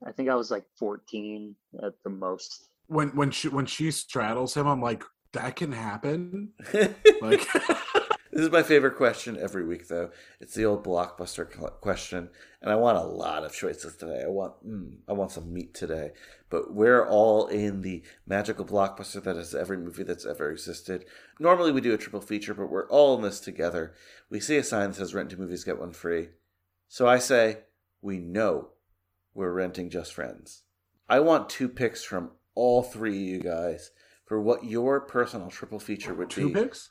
I think I was like 14 at the most. when when she when she straddles him, I'm like, that can happen. like, This is my favorite question every week, though. It's the old blockbuster question, and I want a lot of choices today. I want, mm, I want some meat today. But we're all in the magical blockbuster that is every movie that's ever existed. Normally, we do a triple feature, but we're all in this together. We see a sign that says "Rent two movies, get one free." So I say, we know we're renting Just Friends. I want two picks from all three of you guys for what your personal triple feature would two be. picks.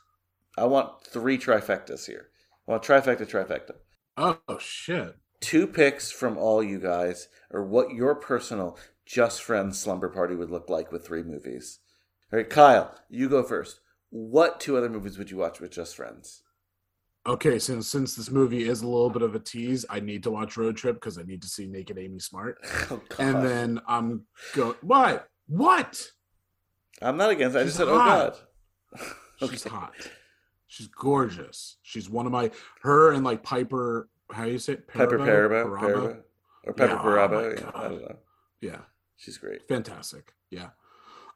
I want three trifectas here. I want trifecta, trifecta. Oh shit! Two picks from all you guys, or what your personal just friends slumber party would look like with three movies. All right, Kyle, you go first. What two other movies would you watch with just friends? Okay, since since this movie is a little bit of a tease, I need to watch Road Trip because I need to see Naked Amy Smart, Oh, and then I'm go. What? What? I'm not against. I just She's said, oh hot. god. She's hot. She's gorgeous. She's one of my her and like Piper. How do you say it? Piper Perabo, Perabo? Perabo, or Piper Yeah, oh yeah, I don't know. Yeah, She's great. fantastic. Yeah.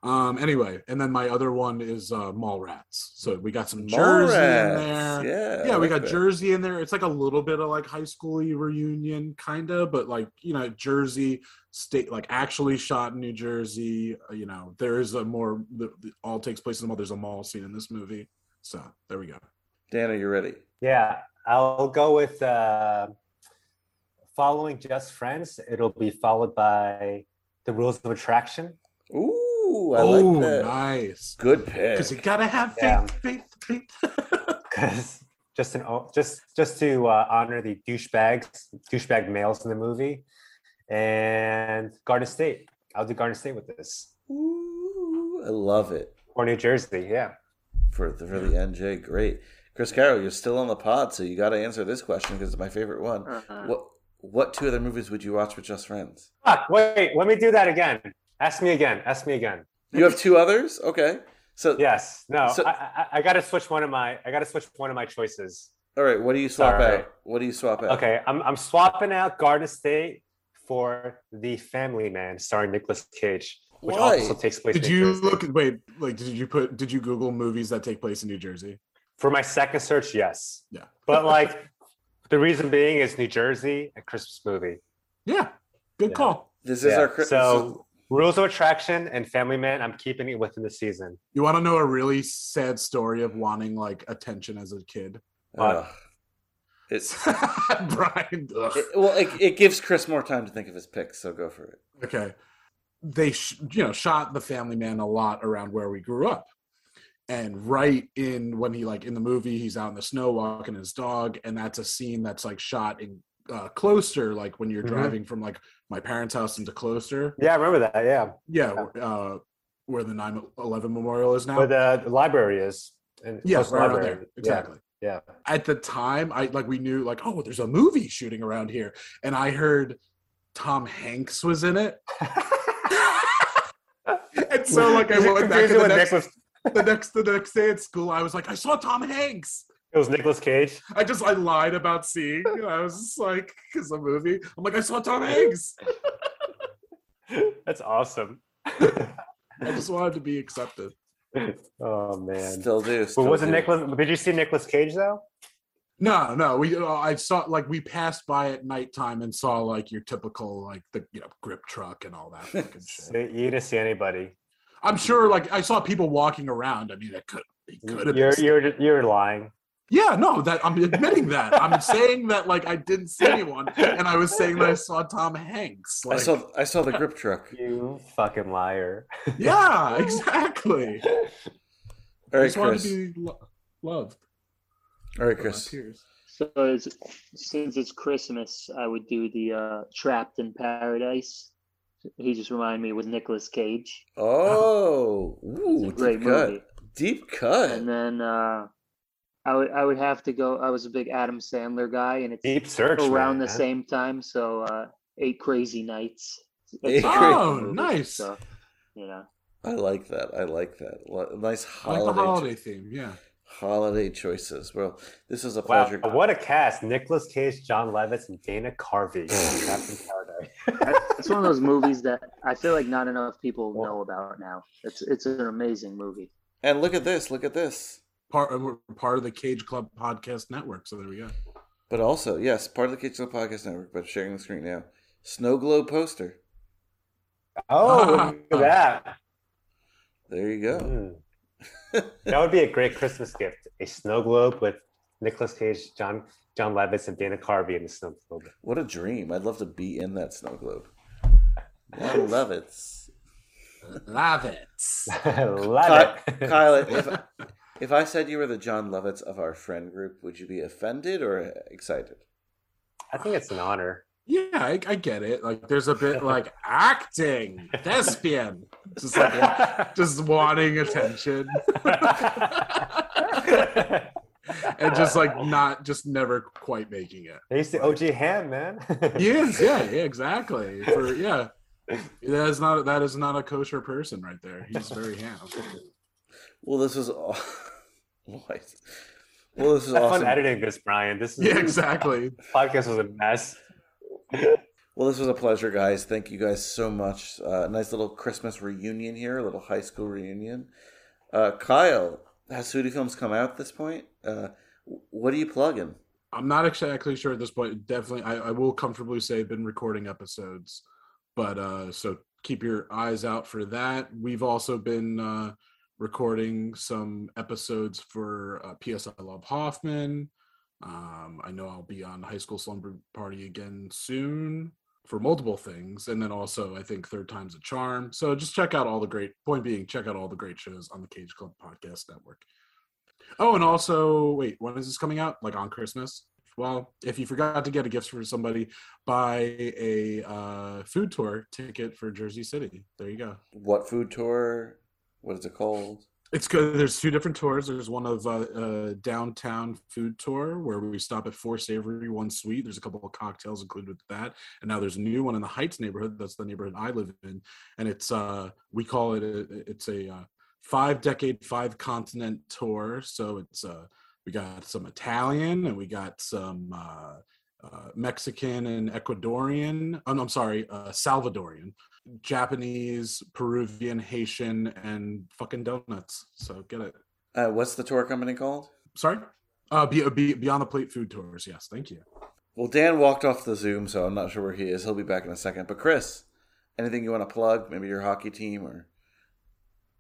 Um. Anyway, and then my other one is uh, Mallrats. So we got some Jersey in there. yeah, yeah, we like got that. Jersey in there. It's like a little bit of like high school reunion, kind of, but like you know, Jersey state like actually shot in New Jersey. Uh, you know, there is a more the, the, all takes place in the mall. There's a mall scene in this movie. So there we go. Dan, are you ready? Yeah, I'll go with uh, following Just Friends. It'll be followed by The Rules of Attraction. Ooh, I oh, like that. nice. Good pick. Because you gotta have faith, Yeah. faith, faith. Because just an just just to uh, honor the douchebags, douchebag males in the movie, and Garden State. I'll do Garden State with this. Ooh, I love it. Or New Jersey, yeah. For the for the NJ. Great, Chris Carroll, you're still on the pod, so you got to answer this question because it's my favorite one. Uh-huh. What what two other movies would you watch with just friends? Fuck, wait, let me do that again. Ask me again. Ask me again. You have two others, okay? So Yes. No. So- I, I, I got to switch one of my. I got to switch one of my choices. all right. What do you swap Sorry. out? What do you swap out? Okay, I'm I'm swapping out Garden State for The Family Man, starring Nicolas Cage, which Why? also takes place. Did in you Jersey. look? Wait, like, did you put? Did you Google movies that take place in New Jersey? For my second search, yes. Yeah. But like, the reason being is New Jersey, a Christmas movie. Yeah. Good Yeah. call. This is Yeah, our Chris- So, Rules of Attraction and Family Man, I'm keeping it within the season. You want to know a really sad story of wanting like attention as a kid? Ugh. it's Brian. it- well, it, it gives Chris more time to think of his picks, so go for it. okay they sh- you know shot the family man a lot around where we grew up and right in when he like in the movie he's out in the snow walking his dog and that's a scene that's like shot in uh Closter like when you're Mhm. driving from like my parents house into Closter Yeah, I remember that. Yeah. yeah uh where the 9-11 memorial is now Where the, library is. And yeah the right library. there Yeah, exactly Yeah. at the time i like we knew like oh there's a movie shooting around here and i heard tom hanks was in it and so like i went back confusing the next, Nicolas- the next the next day at school i was like i saw tom hanks It was Nicolas Cage. i just i lied about seeing i was just like because the movie i'm like i saw tom hanks That's awesome. i just wanted to be accepted Oh man. Still do. But Still was it. Nicolas? Did you see Nicolas Cage though? no no we uh, i saw like we passed by at nighttime and saw like your typical like the you know grip truck and all that fucking shit You didn't see anybody. I'm sure like i saw people walking around i mean it could it could have You're been you're you're lying. Yeah, no, that I'm admitting that. I'm saying that like I didn't see anyone, and I was saying that I saw Tom Hanks. I saw I saw the grip truck. You fucking liar. yeah, exactly. All I right, just wanted Chris. to be lo- loved. All right, by Chris. peers. So it's, since it's Christmas, I would do the uh, Trapped in Paradise. He just reminded me with Nicolas Cage. Oh, ooh, great deep cut. movie. Deep cut. And then uh, I would I would have to go. I was a big Adam Sandler guy, and it's Deep search, around the same time. So uh, Eight Crazy Nights. Eight It's a Cra- great Oh, movie, nice. So, you know, I like that. I like that. Lo- Nice I like holiday. the holiday theme. Yeah. holiday choices. Well, this is a Wow, pleasure. what a cast! Nicolas Cage, Jon Lovitz, and Dana Carvey. Captain Paradise. it's one of those movies that I feel like not enough people know about now. It's it's an amazing movie. And look at this. Look at this. Part uh, we're part of the Cage Club podcast network. So there we go. But also, yes, part of the Cage Club Podcast Network, but sharing the screen now. Snow globe poster. Oh, look at that. There you go. Mm. that would be a great Christmas gift. A snow globe with Nicolas Cage, John Jon Lovitz, and Dana Carvey in the snow globe. What a dream. I'd love to be in that snow globe. I love it. Love it. Love it. Kyle, if, if I said you were the Jon Lovitz of our friend group, would you be offended or excited? I think it's an honor. Yeah, I, I get it. Like, there's a bit like acting, thespian, just like wa- just wanting attention, and just like not, just never quite making it. He's the OG ham, man. He is, yeah, yeah, exactly. For yeah, that is not that is not a kosher person right there. He's very ham. Well, this is all. what? Well, this is Have awesome. fun editing this, Brian. This is Yeah, exactly. podcast was a mess. Well, this was a pleasure, guys. Thank you guys so much. Uh, nice little Christmas reunion here, a little high school reunion. Uh, Kyle, has Foodie Films come out at this point? Uh, what are you plugging? I'm not exactly sure at this point. Definitely, I, I will comfortably say I've been recording episodes, but uh, so keep your eyes out for that. We've also been uh, recording some episodes for uh, PS I Love Hoffman. Um, I know I'll be on High School Slumber Party again soon for multiple things, and then also I think Third Time's a Charm. So just check out all the great. Point being, check out all the great shows on the Cage Club Podcast Network. Oh, and also, wait, when is this coming out? Like on Christmas? Well, if you forgot to get a gift for somebody, buy a uh, food tour ticket for Jersey City. There you go. What food tour? What is it called? It's good. There's two different tours. There's one of uh, uh, downtown food tour where we stop at four savory, one sweet. There's a couple of cocktails included with that, and now there's a new one in the Heights neighborhood. That's the neighborhood I live in, and it's uh, we call it a, it's a uh, five decade, five continent tour. So it's uh, we got some Italian and we got some uh, uh, Mexican and Ecuadorian. Oh, no, I'm sorry, uh, Salvadorian. Japanese, Peruvian, Haitian, and fucking donuts. So get it. Uh, what's the tour company called? Sorry? Uh, be, be, Beyond the Plate Food Tours. Yes, thank you. Well, Dan walked off the Zoom, so I'm not sure where he is. He'll be back in a second. But Chris, anything you want to plug? Maybe your hockey team or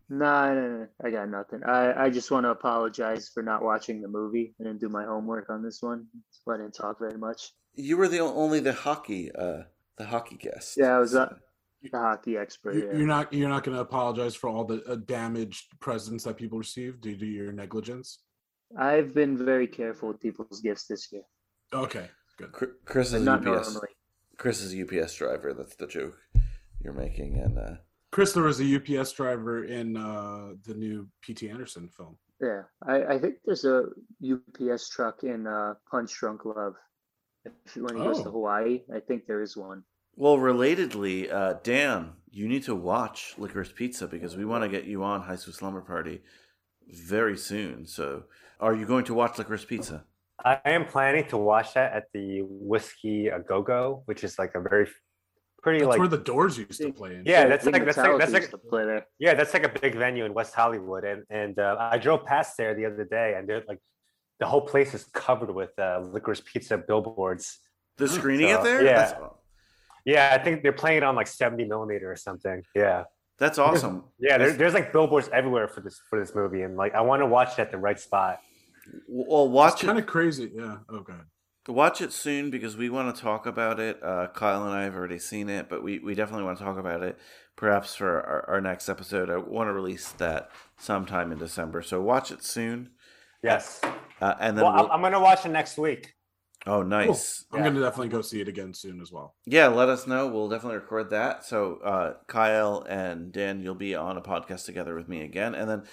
No, no, no, I got nothing. I, I just want to apologize for not watching the movie. I didn't do my homework on this one, so I didn't talk very much. you were the only the hockey uh the hockey guest. Yeah, I was uh, the hockey expert. You- Yeah. You're not you're not going to apologize for all the uh, damaged presents that people received due to your negligence. I've been very careful with people's gifts this year. Okay, good. Chris is not UPS. normally. Chris is UPS driver. That's the joke you're making, and uh, Chris, there was a UPS driver in uh, the new P.T. Anderson film. Yeah, I, I think there's a UPS truck in uh, Punch Drunk Love. If, when he goes to Oh. Hawaii, I think there is one. well, relatedly, uh, Dan, you need to watch Licorice Pizza because we want to get you on High School Slumber Party very soon. So, are you going to watch Licorice Pizza? I am planning to watch that at the Whisky A Go Go, which is like a very pretty That's like where the Doors used to play in. yeah, that's I like that's like that's like play there. yeah, that's like a big venue in West Hollywood, and and uh, I drove past there the other day, and they're like the whole place is covered with uh, licorice pizza billboards. The screening So, it there? Yeah, That's, yeah, I think they're playing it on like seventy millimeter or something. Yeah, that's awesome. yeah, there, there's like billboards everywhere for this for this movie, and like I want to watch it at the right spot. Well, watch It's it. kind of crazy. Yeah. Okay. Watch it soon because we want to talk about it. Uh, Kyle and I have already seen it, but we, we definitely want to talk about it perhaps for our, our next episode. I want to release that sometime in December. So watch it soon. Yes. Uh, and then well, we'll- I'm, I'm gonna watch it next week. Oh, nice. Cool. I'm gonna definitely go see it again soon as well. Yeah, let us know. We'll definitely record that. So, uh, Kyle and Dan, you'll be on a podcast together with me again. And then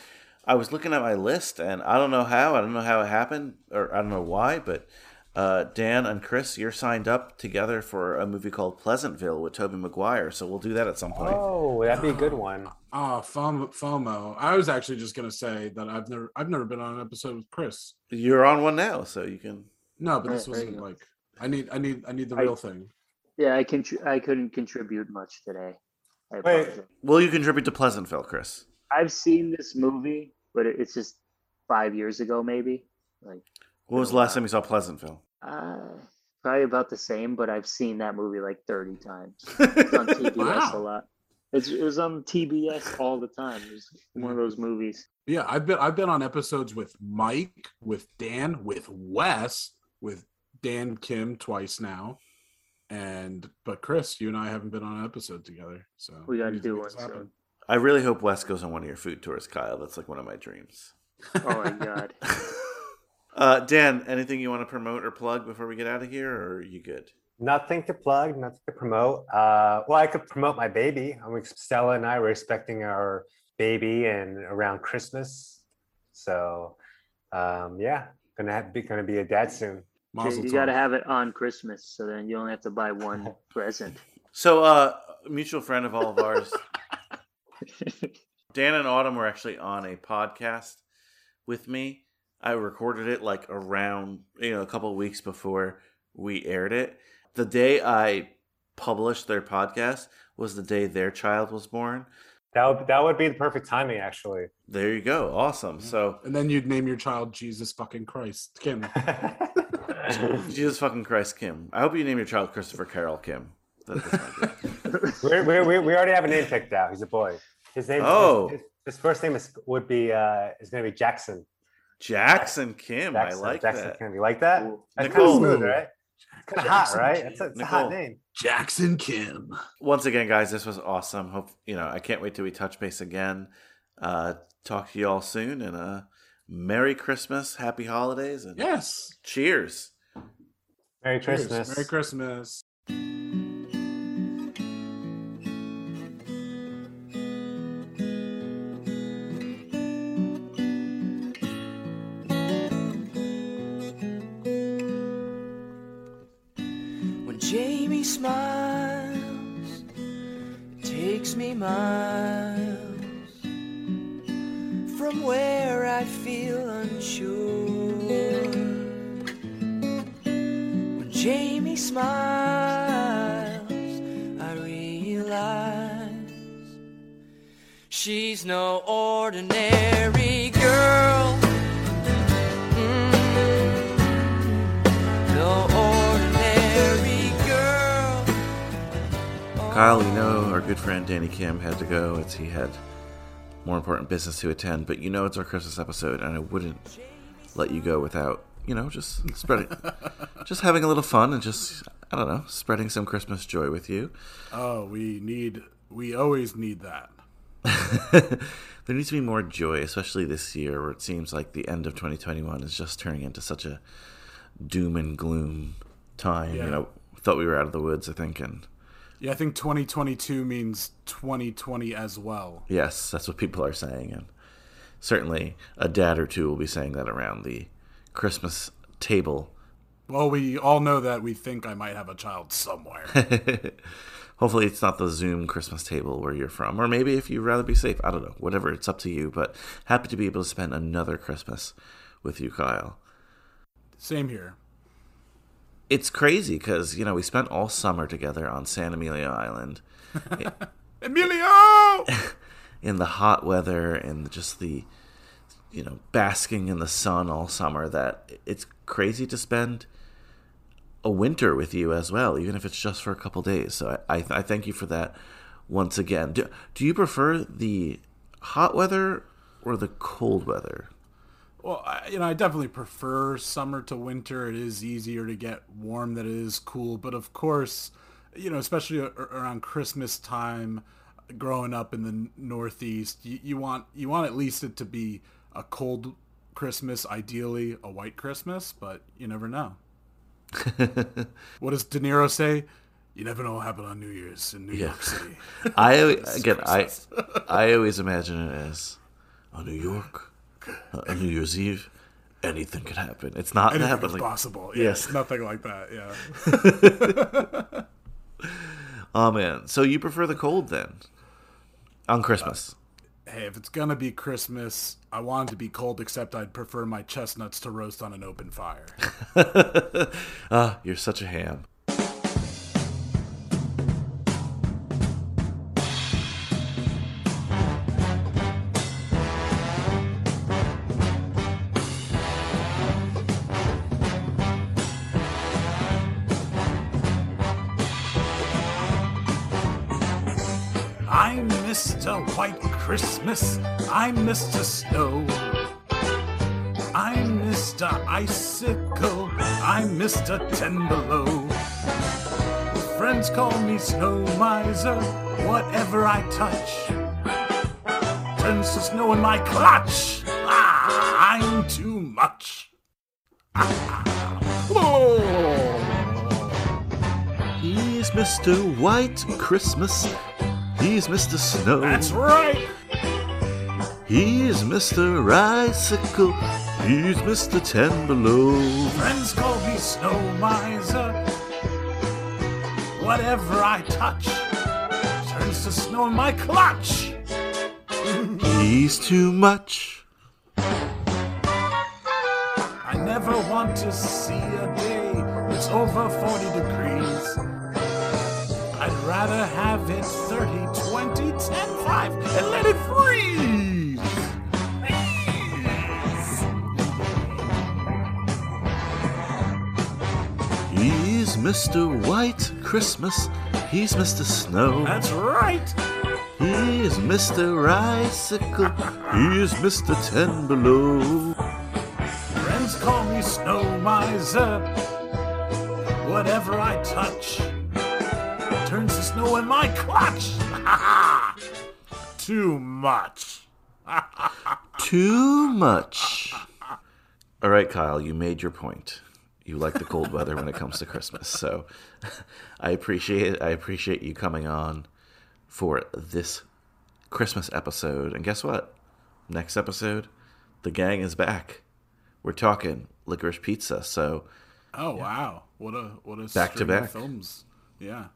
I was looking at my list, and I don't know how. I don't know how it happened, or I don't know why, but uh, Dan and Chris, you're signed up together for a movie called Pleasantville with Tobey Maguire. So we'll do that at some point. Oh, that'd be a good one. Oh, FOMO, FOMO. I was actually just gonna say that I've never, I've never been on an episode with Chris. You're on one now, so you can. No, but this there you wasn't like I need, I need, I need the I- real thing. Yeah, I can. I couldn't contribute much today. I Wait. Will you contribute to Pleasantville, Chris? I've seen this movie, but it's just five years ago, maybe. Like, When was the last time you saw Pleasantville? uh, probably about the same. But I've seen that movie like thirty times. It's on TBS a lot. It's, it was on TBS all the time. It was one of those movies. Yeah, I've been, I've been on episodes with Mike, with Dan, with Wes, with Dan Kim twice now, and but Chris, you and I haven't been on an episode together, so We got to do one this soon. I really hope Wes goes on one of your food tours, Kyle. That's like one of my dreams. Oh my god. Uh, Dan, anything you want to promote or plug before we get out of here, or are you good? Nothing to plug, nothing to promote. Uh, well, I could promote my baby. I mean, Stella and I were expecting our baby and around Christmas. So, um, yeah, gonna have, be gonna be a dad soon. you got to have it on Christmas, so then you only have to buy one present. So, uh, a mutual friend of all of ours, Dan and Autumn were actually on a podcast with me. I recorded it like around, you know, a couple of weeks before we aired it. The day I published their podcast was the day their child was born. That would that would be the perfect timing, actually. There you go. Awesome. So, And then you'd name your child Jesus fucking Christ Kim. Jesus fucking Christ, Kim. I hope you name your child Christopher Carroll Kim. That- that's my dream. we we we we already have a name picked out. He's a boy. His name. Oh. His, his first name is would be uh is gonna be Jackson. Jackson Kim. Jackson, I like that. Jackson that. Kim. You like that? That's kind Nicole. of smooth, right? Kind of hot, right? Kim. It's a, it's a hot name. Jackson Kim. Once again, guys, this was awesome. Hope you know. I can't wait till we touch base again. Uh, talk to you all soon, and uh, Merry Christmas, Happy Holidays, and Yes. cheers. Merry Cheers. Christmas. Merry Christmas. Miles from where I feel unsure. When Jamie smiles, I realize she's no ordinary Kyle, you know our good friend Danny Kim had to go. It's he had more important business to attend, but you know it's our Christmas episode, and I wouldn't let you go without you know just spreading, just having a little fun and just I don't know, spreading some Christmas joy with you. Oh, we need. We always need that. there needs to be more joy, especially this year where it seems like the end of 2021 is just turning into such a doom and gloom time. Yeah. You know, thought we were out of the woods, I think, and Yeah, I think 2022 means 2020 as well. yes, that's what people are saying, and certainly a dad or two will be saying that around the Christmas table. Well, we all know that we think I might have a child somewhere. Hopefully, it's not the Zoom Christmas table where you're from, or maybe if you'd rather be safe, I don't know. Whatever, it's up to you. But happy to be able to spend another Christmas with you, Kyle. Same here. It's crazy because you know we spent all summer together on San Emilio Island Emilio! in the hot weather and just the you know basking in the sun all summer. That it's crazy to spend a winter with you as well, even if it's just for a couple days. So I, I, I thank you for that once again. Do, do you prefer the hot weather or the cold weather? Well, I, you know, I definitely prefer summer to winter. It is easier to get warm than it is cool. But of course, you know, especially around Christmas time, growing up in the Northeast, you, you want you want at least it to be a cold Christmas, ideally a white Christmas. But you never know. what does De Niro say? You never know what happened on New Year's in New Yeah. York City. I again, I I always imagine it as on New York, on New Year's Eve, anything could happen. It's not Anything that, but like, possible. Yes, Yes, nothing like that. Yeah. oh man, so you prefer the cold then on Christmas? hey, if it's gonna be Christmas, I want it to be cold. Except I'd prefer my chestnuts to roast on an open fire. Ah, you're such a ham. Christmas. I'm Mr. Snow. I'm Mr. Icicle. I'm Mr. Ten Below. Friends call me Snow Miser. Whatever I touch turns to snow in my clutch. Ah, I'm too much. He's Mr. White Christmas. He's Mr. Snow. That's right. He's Mr. Icicle. He's Mr. Ten Below. Friends call me Snow Miser. Whatever I touch turns to snow in my clutch. He's too much. I never want to see a day that's over 40 degrees. I'd rather have it 30, 20, 10, 5, and let it freeze. Mr. White Christmas. He's Mr. Snow. That's right. He's Mr. Icicle. He's Mr. Ten Below. Friends call me Snow Miser. Whatever I touch turns to snow in my clutch. Too much. Too much. All right, Kyle, you made your point. You like the cold weather when it comes to Christmas, so I appreciate it. I appreciate you coming on for this Christmas episode. And guess what? Next episode, the gang is back. We're talking licorice pizza. So Oh wow! What a what a Back to back. films. Yeah.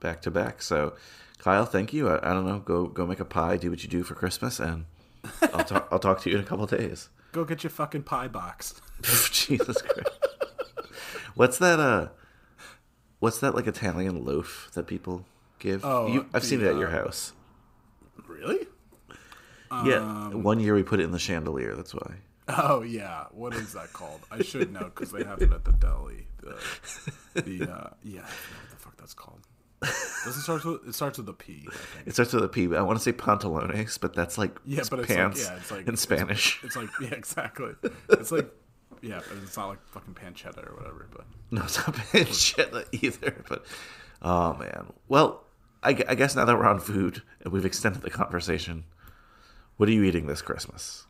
back to back. So, Kyle, thank you. I, I don't know. Go go make a pie. Do what you do for Christmas, and I'll talk. I'll talk to you in a couple days. Go get your fucking pie box. Jesus Christ. What's that? Uh, what's that like Italian loaf that people give? Oh, You- I've the, seen it at your uh, house. Really? Yeah, Um, one year we put it in the chandelier. That's why. Oh yeah, what is that called? I should know because they have it at the deli. The, the uh, yeah, what the fuck that's called. Does it start with it starts with a P? I think. It starts with a P. I want to say pantalones, but that's like Yeah, but it's pants like yeah, it's like in it's- Spanish. It's, like yeah, exactly. It's like yeah, but it's not like fucking pancetta or whatever. But No, it's not pancetta either. But oh man. Well, I, I guess now that we're on food and we've extended the conversation, what are you eating this Christmas?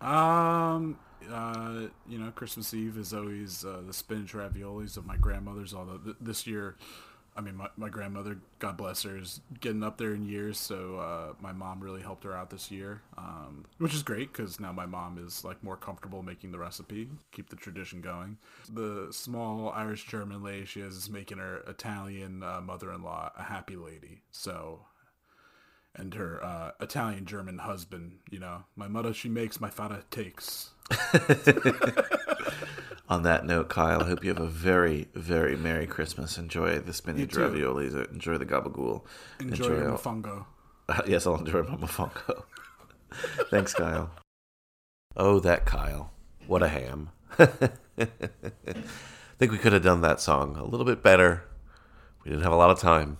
Um, uh, you know, Christmas Eve is always uh, the spinach raviolis of my grandmother's. Although th- this year, I mean, my, my grandmother, God bless her, is getting up there in years. So uh, my mom really helped her out this year, um, which is great because now my mom is like more comfortable making the recipe, keep the tradition going. The small Irish German lady she has is making her Italian uh, mother-in-law a happy lady. So and her uh, Italian German husband. You know, my mother she makes, my father takes. On that note, Kyle, I hope you have a very, very Merry Christmas. Enjoy the spinach raviolis. Enjoy the gabagool. Enjoy, your all- mofongo. Uh, yes, I'll enjoy my mofongo. Thanks, Kyle. Oh, that Kyle. What a ham. I think we could have done that song a little bit better. We didn't have a lot of time,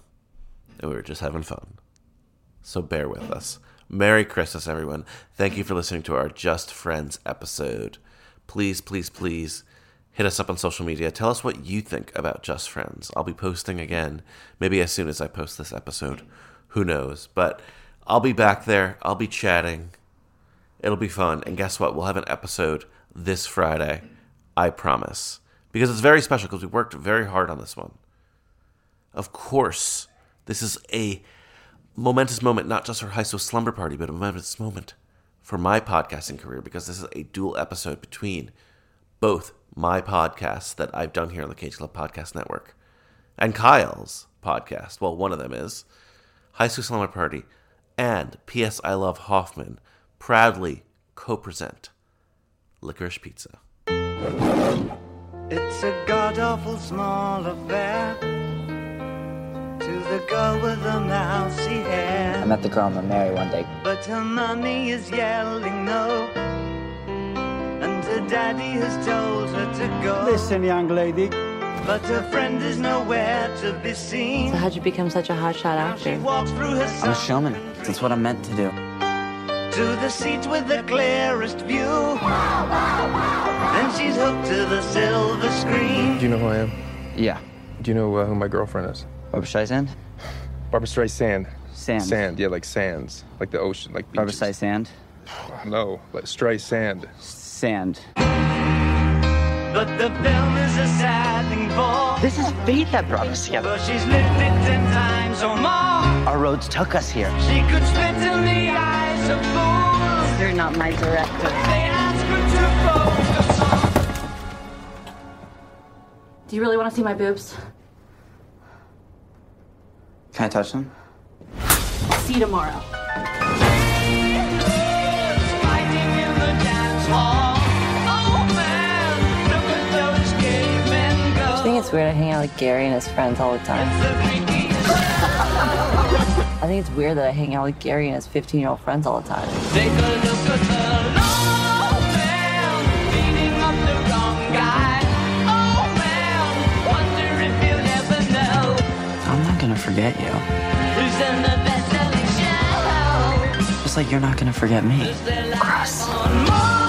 and we were just having fun. So bear with us. Merry Christmas, everyone. Thank you for listening to our Just Friends episode. Please, please, please hit us up on social media. Tell us what you think about Just Friends. I'll be posting again, maybe as soon as I post this episode. Who knows? But I'll be back there. I'll be chatting. It'll be fun. And guess what? We'll have an episode this Friday. I promise. because it's very special because we worked very hard on this one. Of course, this is a momentous moment, not just for High School Slumber Party, but a momentous moment for my podcasting career because this is a dual episode between both my podcast that I've done here on the Cage Club Podcast Network and Kyle's podcast. Well, one of them is High School Slumber Party and P.S. I Love Hoffman proudly co present Licorice Pizza. It's a god awful small affair to the girl with the mousy hair. I met the girl I'm gonna marry one day. But her mommy is yelling no, and her daddy has told her to go. Listen, young lady. But her friend is nowhere to be seen. So how'd you become such a hotshot actor? Walks through her I'm a showman. That's what I'm meant to do. to the seat with the clearest view. Then she's hooked to the silver screen. Do you know who I am? Yeah. Do you know uh, who my girlfriend is? Barbra Streisand? Barbra Streisand. Sand. Sand, yeah, like sands. Like the ocean, like beaches. Barbara beaches. Streisand? No, like Streisand. Sand. But the film is a sad thing for. This is fate that brought us together. But she's lived it ten times or more. Our roads took us here. She could spit in the eyes of fools. You're not my director. They ask her to focus on. Do you really want to see my boobs? Can I touch them? See you tomorrow. It's weird I hang out with Gary and his friends all the time. I think it's weird that I hang out with Gary and his 15 year old friends all the time. I'm not gonna forget you. Just like you're not gonna forget me. Gross.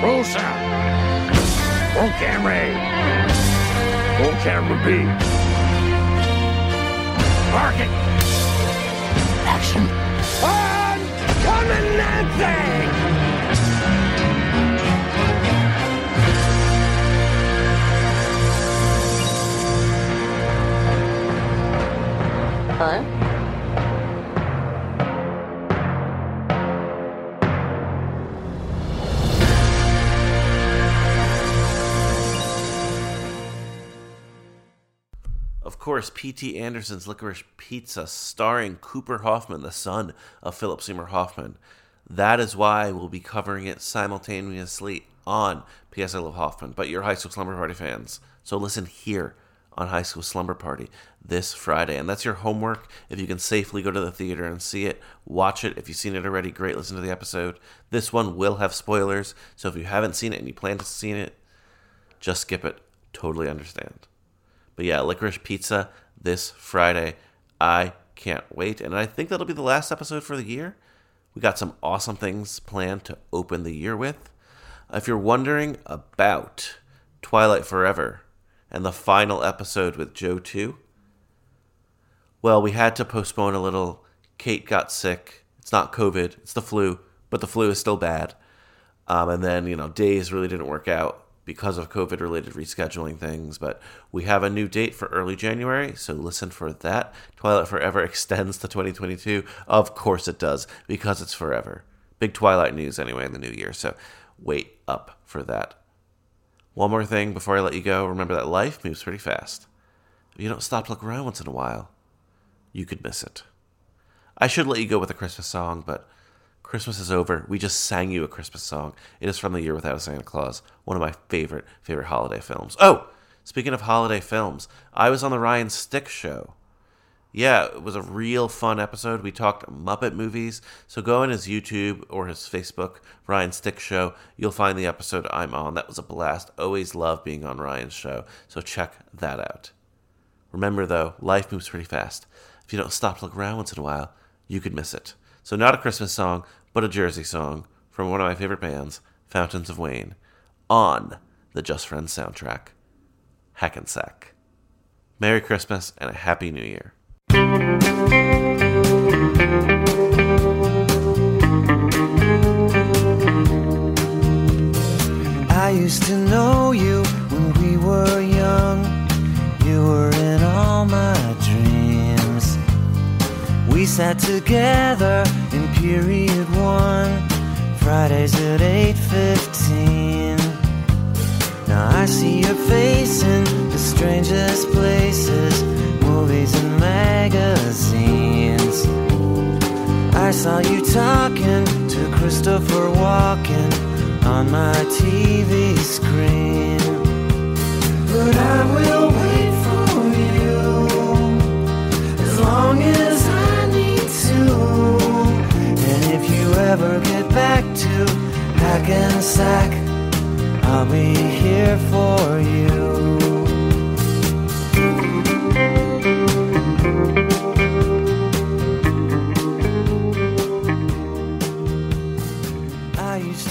Sound. Roll camera A. Roll camera B. Parking. Action. And coming Nancy! Hello? Course, P.T. Anderson's Licorice Pizza, starring Cooper Hoffman, the son of Philip Seymour Hoffman. That is why we'll be covering it simultaneously on P.S. I Love Hoffman, but you're High School Slumber Party fans. So listen here on High School Slumber Party this Friday. And that's your homework. If you can safely go to the theater and see it, watch it. If you've seen it already, great, listen to the episode. This one will have spoilers, so if you haven't seen it and you plan to see it, just skip it. Totally understand. But yeah, licorice pizza this Friday. I can't wait. And I think that'll be the last episode for the year. We got some awesome things planned to open the year with. If you're wondering about Twilight Forever and the final episode with Joe 2, well, we had to postpone a little. Kate got sick. It's not COVID, it's the flu, but the flu is still bad. Um, and then, you know, days really didn't work out because of COVID related rescheduling things. But we have a new date for early January, so listen for that. Twilight Forever extends to 2022. Of course it does, because it's forever. Big Twilight news anyway in the new year, so wait up for that. One more thing before I let you go remember that life moves pretty fast. If you don't stop to look around once in a while, you could miss it. I should let you go with a Christmas song, but Christmas is over. We just sang you a Christmas song. It is from The Year Without a Santa Claus, one of my favorite, favorite holiday films. Oh, speaking of holiday films, I was on the Ryan Stick show. Yeah, it was a real fun episode. We talked Muppet movies. So go on his YouTube or his Facebook, Ryan Stick Show. You'll find the episode I'm on. That was a blast. Always love being on Ryan's show. So check that out. Remember, though, life moves pretty fast. If you don't stop to look around once in a while, you could miss it. So, not a Christmas song, but a Jersey song from one of my favorite bands, Fountains of Wayne, on the Just Friends soundtrack, Hackensack. Merry Christmas and a Happy New Year. I used to know you when we were young. You were in all my sat together in period one, Fridays at 8:15. Now I see your face in the strangest places, movies and magazines. I saw you talking to Christopher Walken on my TV screen. But I will wait for you as long as ever get back to Hackensack, I'll be here for you. I used